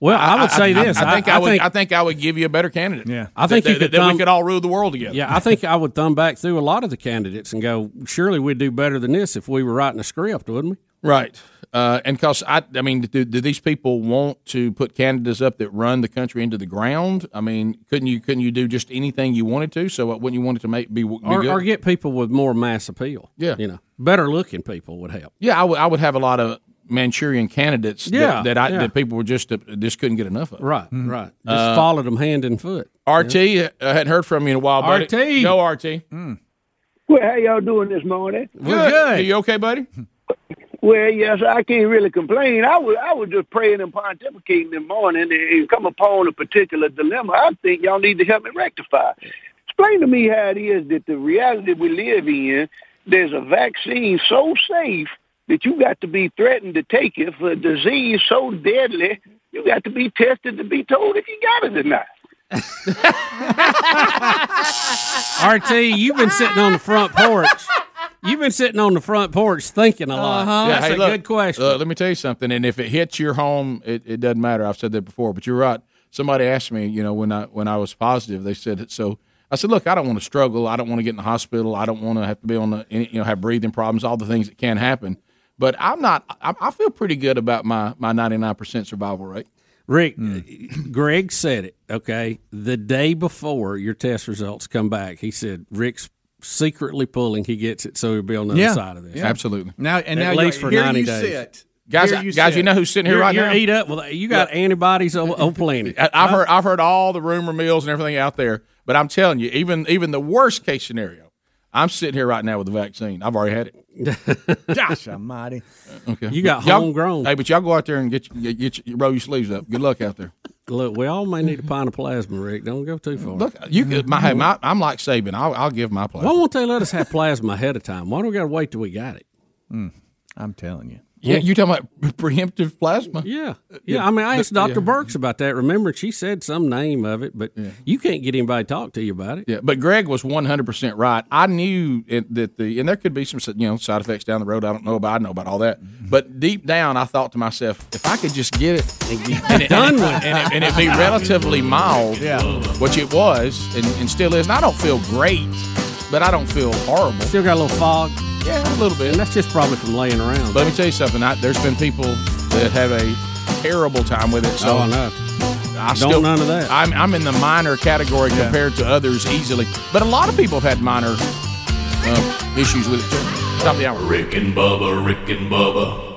Well, I would say this. I, think I- I, I would. think- I think I would give you a better candidate. Yeah. I think that, you that- could that we could all rule the world together. Yeah, I think I would thumb back through a lot of the candidates and go, surely we'd do better than this if we were writing a script, wouldn't we? Right. Uh, and because I, I mean, do, do these people want to put candidates up that run the country into the ground? I mean, couldn't you couldn't you do just anything you wanted to? So wouldn't you want it to make be, be Or, good? or get people with more mass appeal. Yeah. You know, better looking people would help. yeah, I would I would have a lot of Manchurian candidates Yeah, that, I yeah. that people were just uh, just couldn't get enough of. Right, right. Just Uh, followed them hand and foot. RT, I hadn't heard from you in a while, buddy. RT. Go RT. Well, how y'all doing this morning? We're good. Are you okay, buddy? Well, yes, I can't really complain. I was I was just praying and pontificating this morning and, and come upon a particular dilemma. I think y'all need to help me rectify. Explain to me how it is that the reality we live in, there's a vaccine so safe that you got to be threatened to take it for a disease so deadly, you got to be tested to be told if you got it or not. RT, you've been sitting on the front porch. You've been sitting on the front porch thinking a lot. Yeah, That's hey, a look, good question. uh, let me tell you something. And if it hits your home, it, it doesn't matter. I've said that before, but you're right. Somebody asked me, you know, when I when I was positive, they said so. I said, look, I don't want to struggle. I don't want to get in the hospital. I don't want to have to be on the, you know, have breathing problems, all the things that can happen. But I'm not. I, I feel pretty good about my my 99 percent survival rate. Rick, hmm. Greg said it, okay? The day before your test results come back, he said, Rick's secretly pulling. He gets it, so he'll be on the Yeah. other side of this. Yeah. Absolutely. Now and At now least for here 90 you days. sit. Guys, Here I- guys, you know who's sitting here You're, right you're now? eat up. Well, you got antibodies on, on plenty. I- I've heard I've heard all the rumor mills and everything out there, but I'm telling you, even even the worst case scenario, I'm sitting here right now with the vaccine. I've already had it. Gosh almighty. Uh, okay, You got Y'all- homegrown. Hey, but y'all go out there and get get, get your, roll your sleeves up. Good luck out there. Look, we all may need a pint of plasma, Rick. Don't go too far. Look, you could, my, hey, my, I'm like Saban. I'll, I'll give my plasma. Why plasma. won't they let us have plasma ahead of time? Why do we got to wait till we got it? Hmm. I'm telling you. Yeah, you talking about preemptive plasma? Yeah. Yeah, uh, I mean, I asked Dr. Yeah. Birx about that. Remember, she said some name of it, but you can't get anybody to talk to you about it. Yeah, but Greg was 100 percent right. I knew it, that the and there could be some you know side effects down the road. I don't know about. I know about all that. Mm-hmm. But deep down, I thought to myself, if I could just get it and, be, and, it, Done and, with and, it, and it be relatively mild, Yeah. which it was and, and still is. And I don't feel great, but I don't feel horrible. Still got a little fog. Yeah, a little bit. And that's just probably from laying around. Let me tell you something. I, there's been people that have a terrible time with it. So oh, I know. I Don't still, none of that. I'm, I'm in the minor category compared to others easily. But a lot of people have had minor uh, issues with it too. Stop the hour. Rick and Bubba, Rick and Bubba.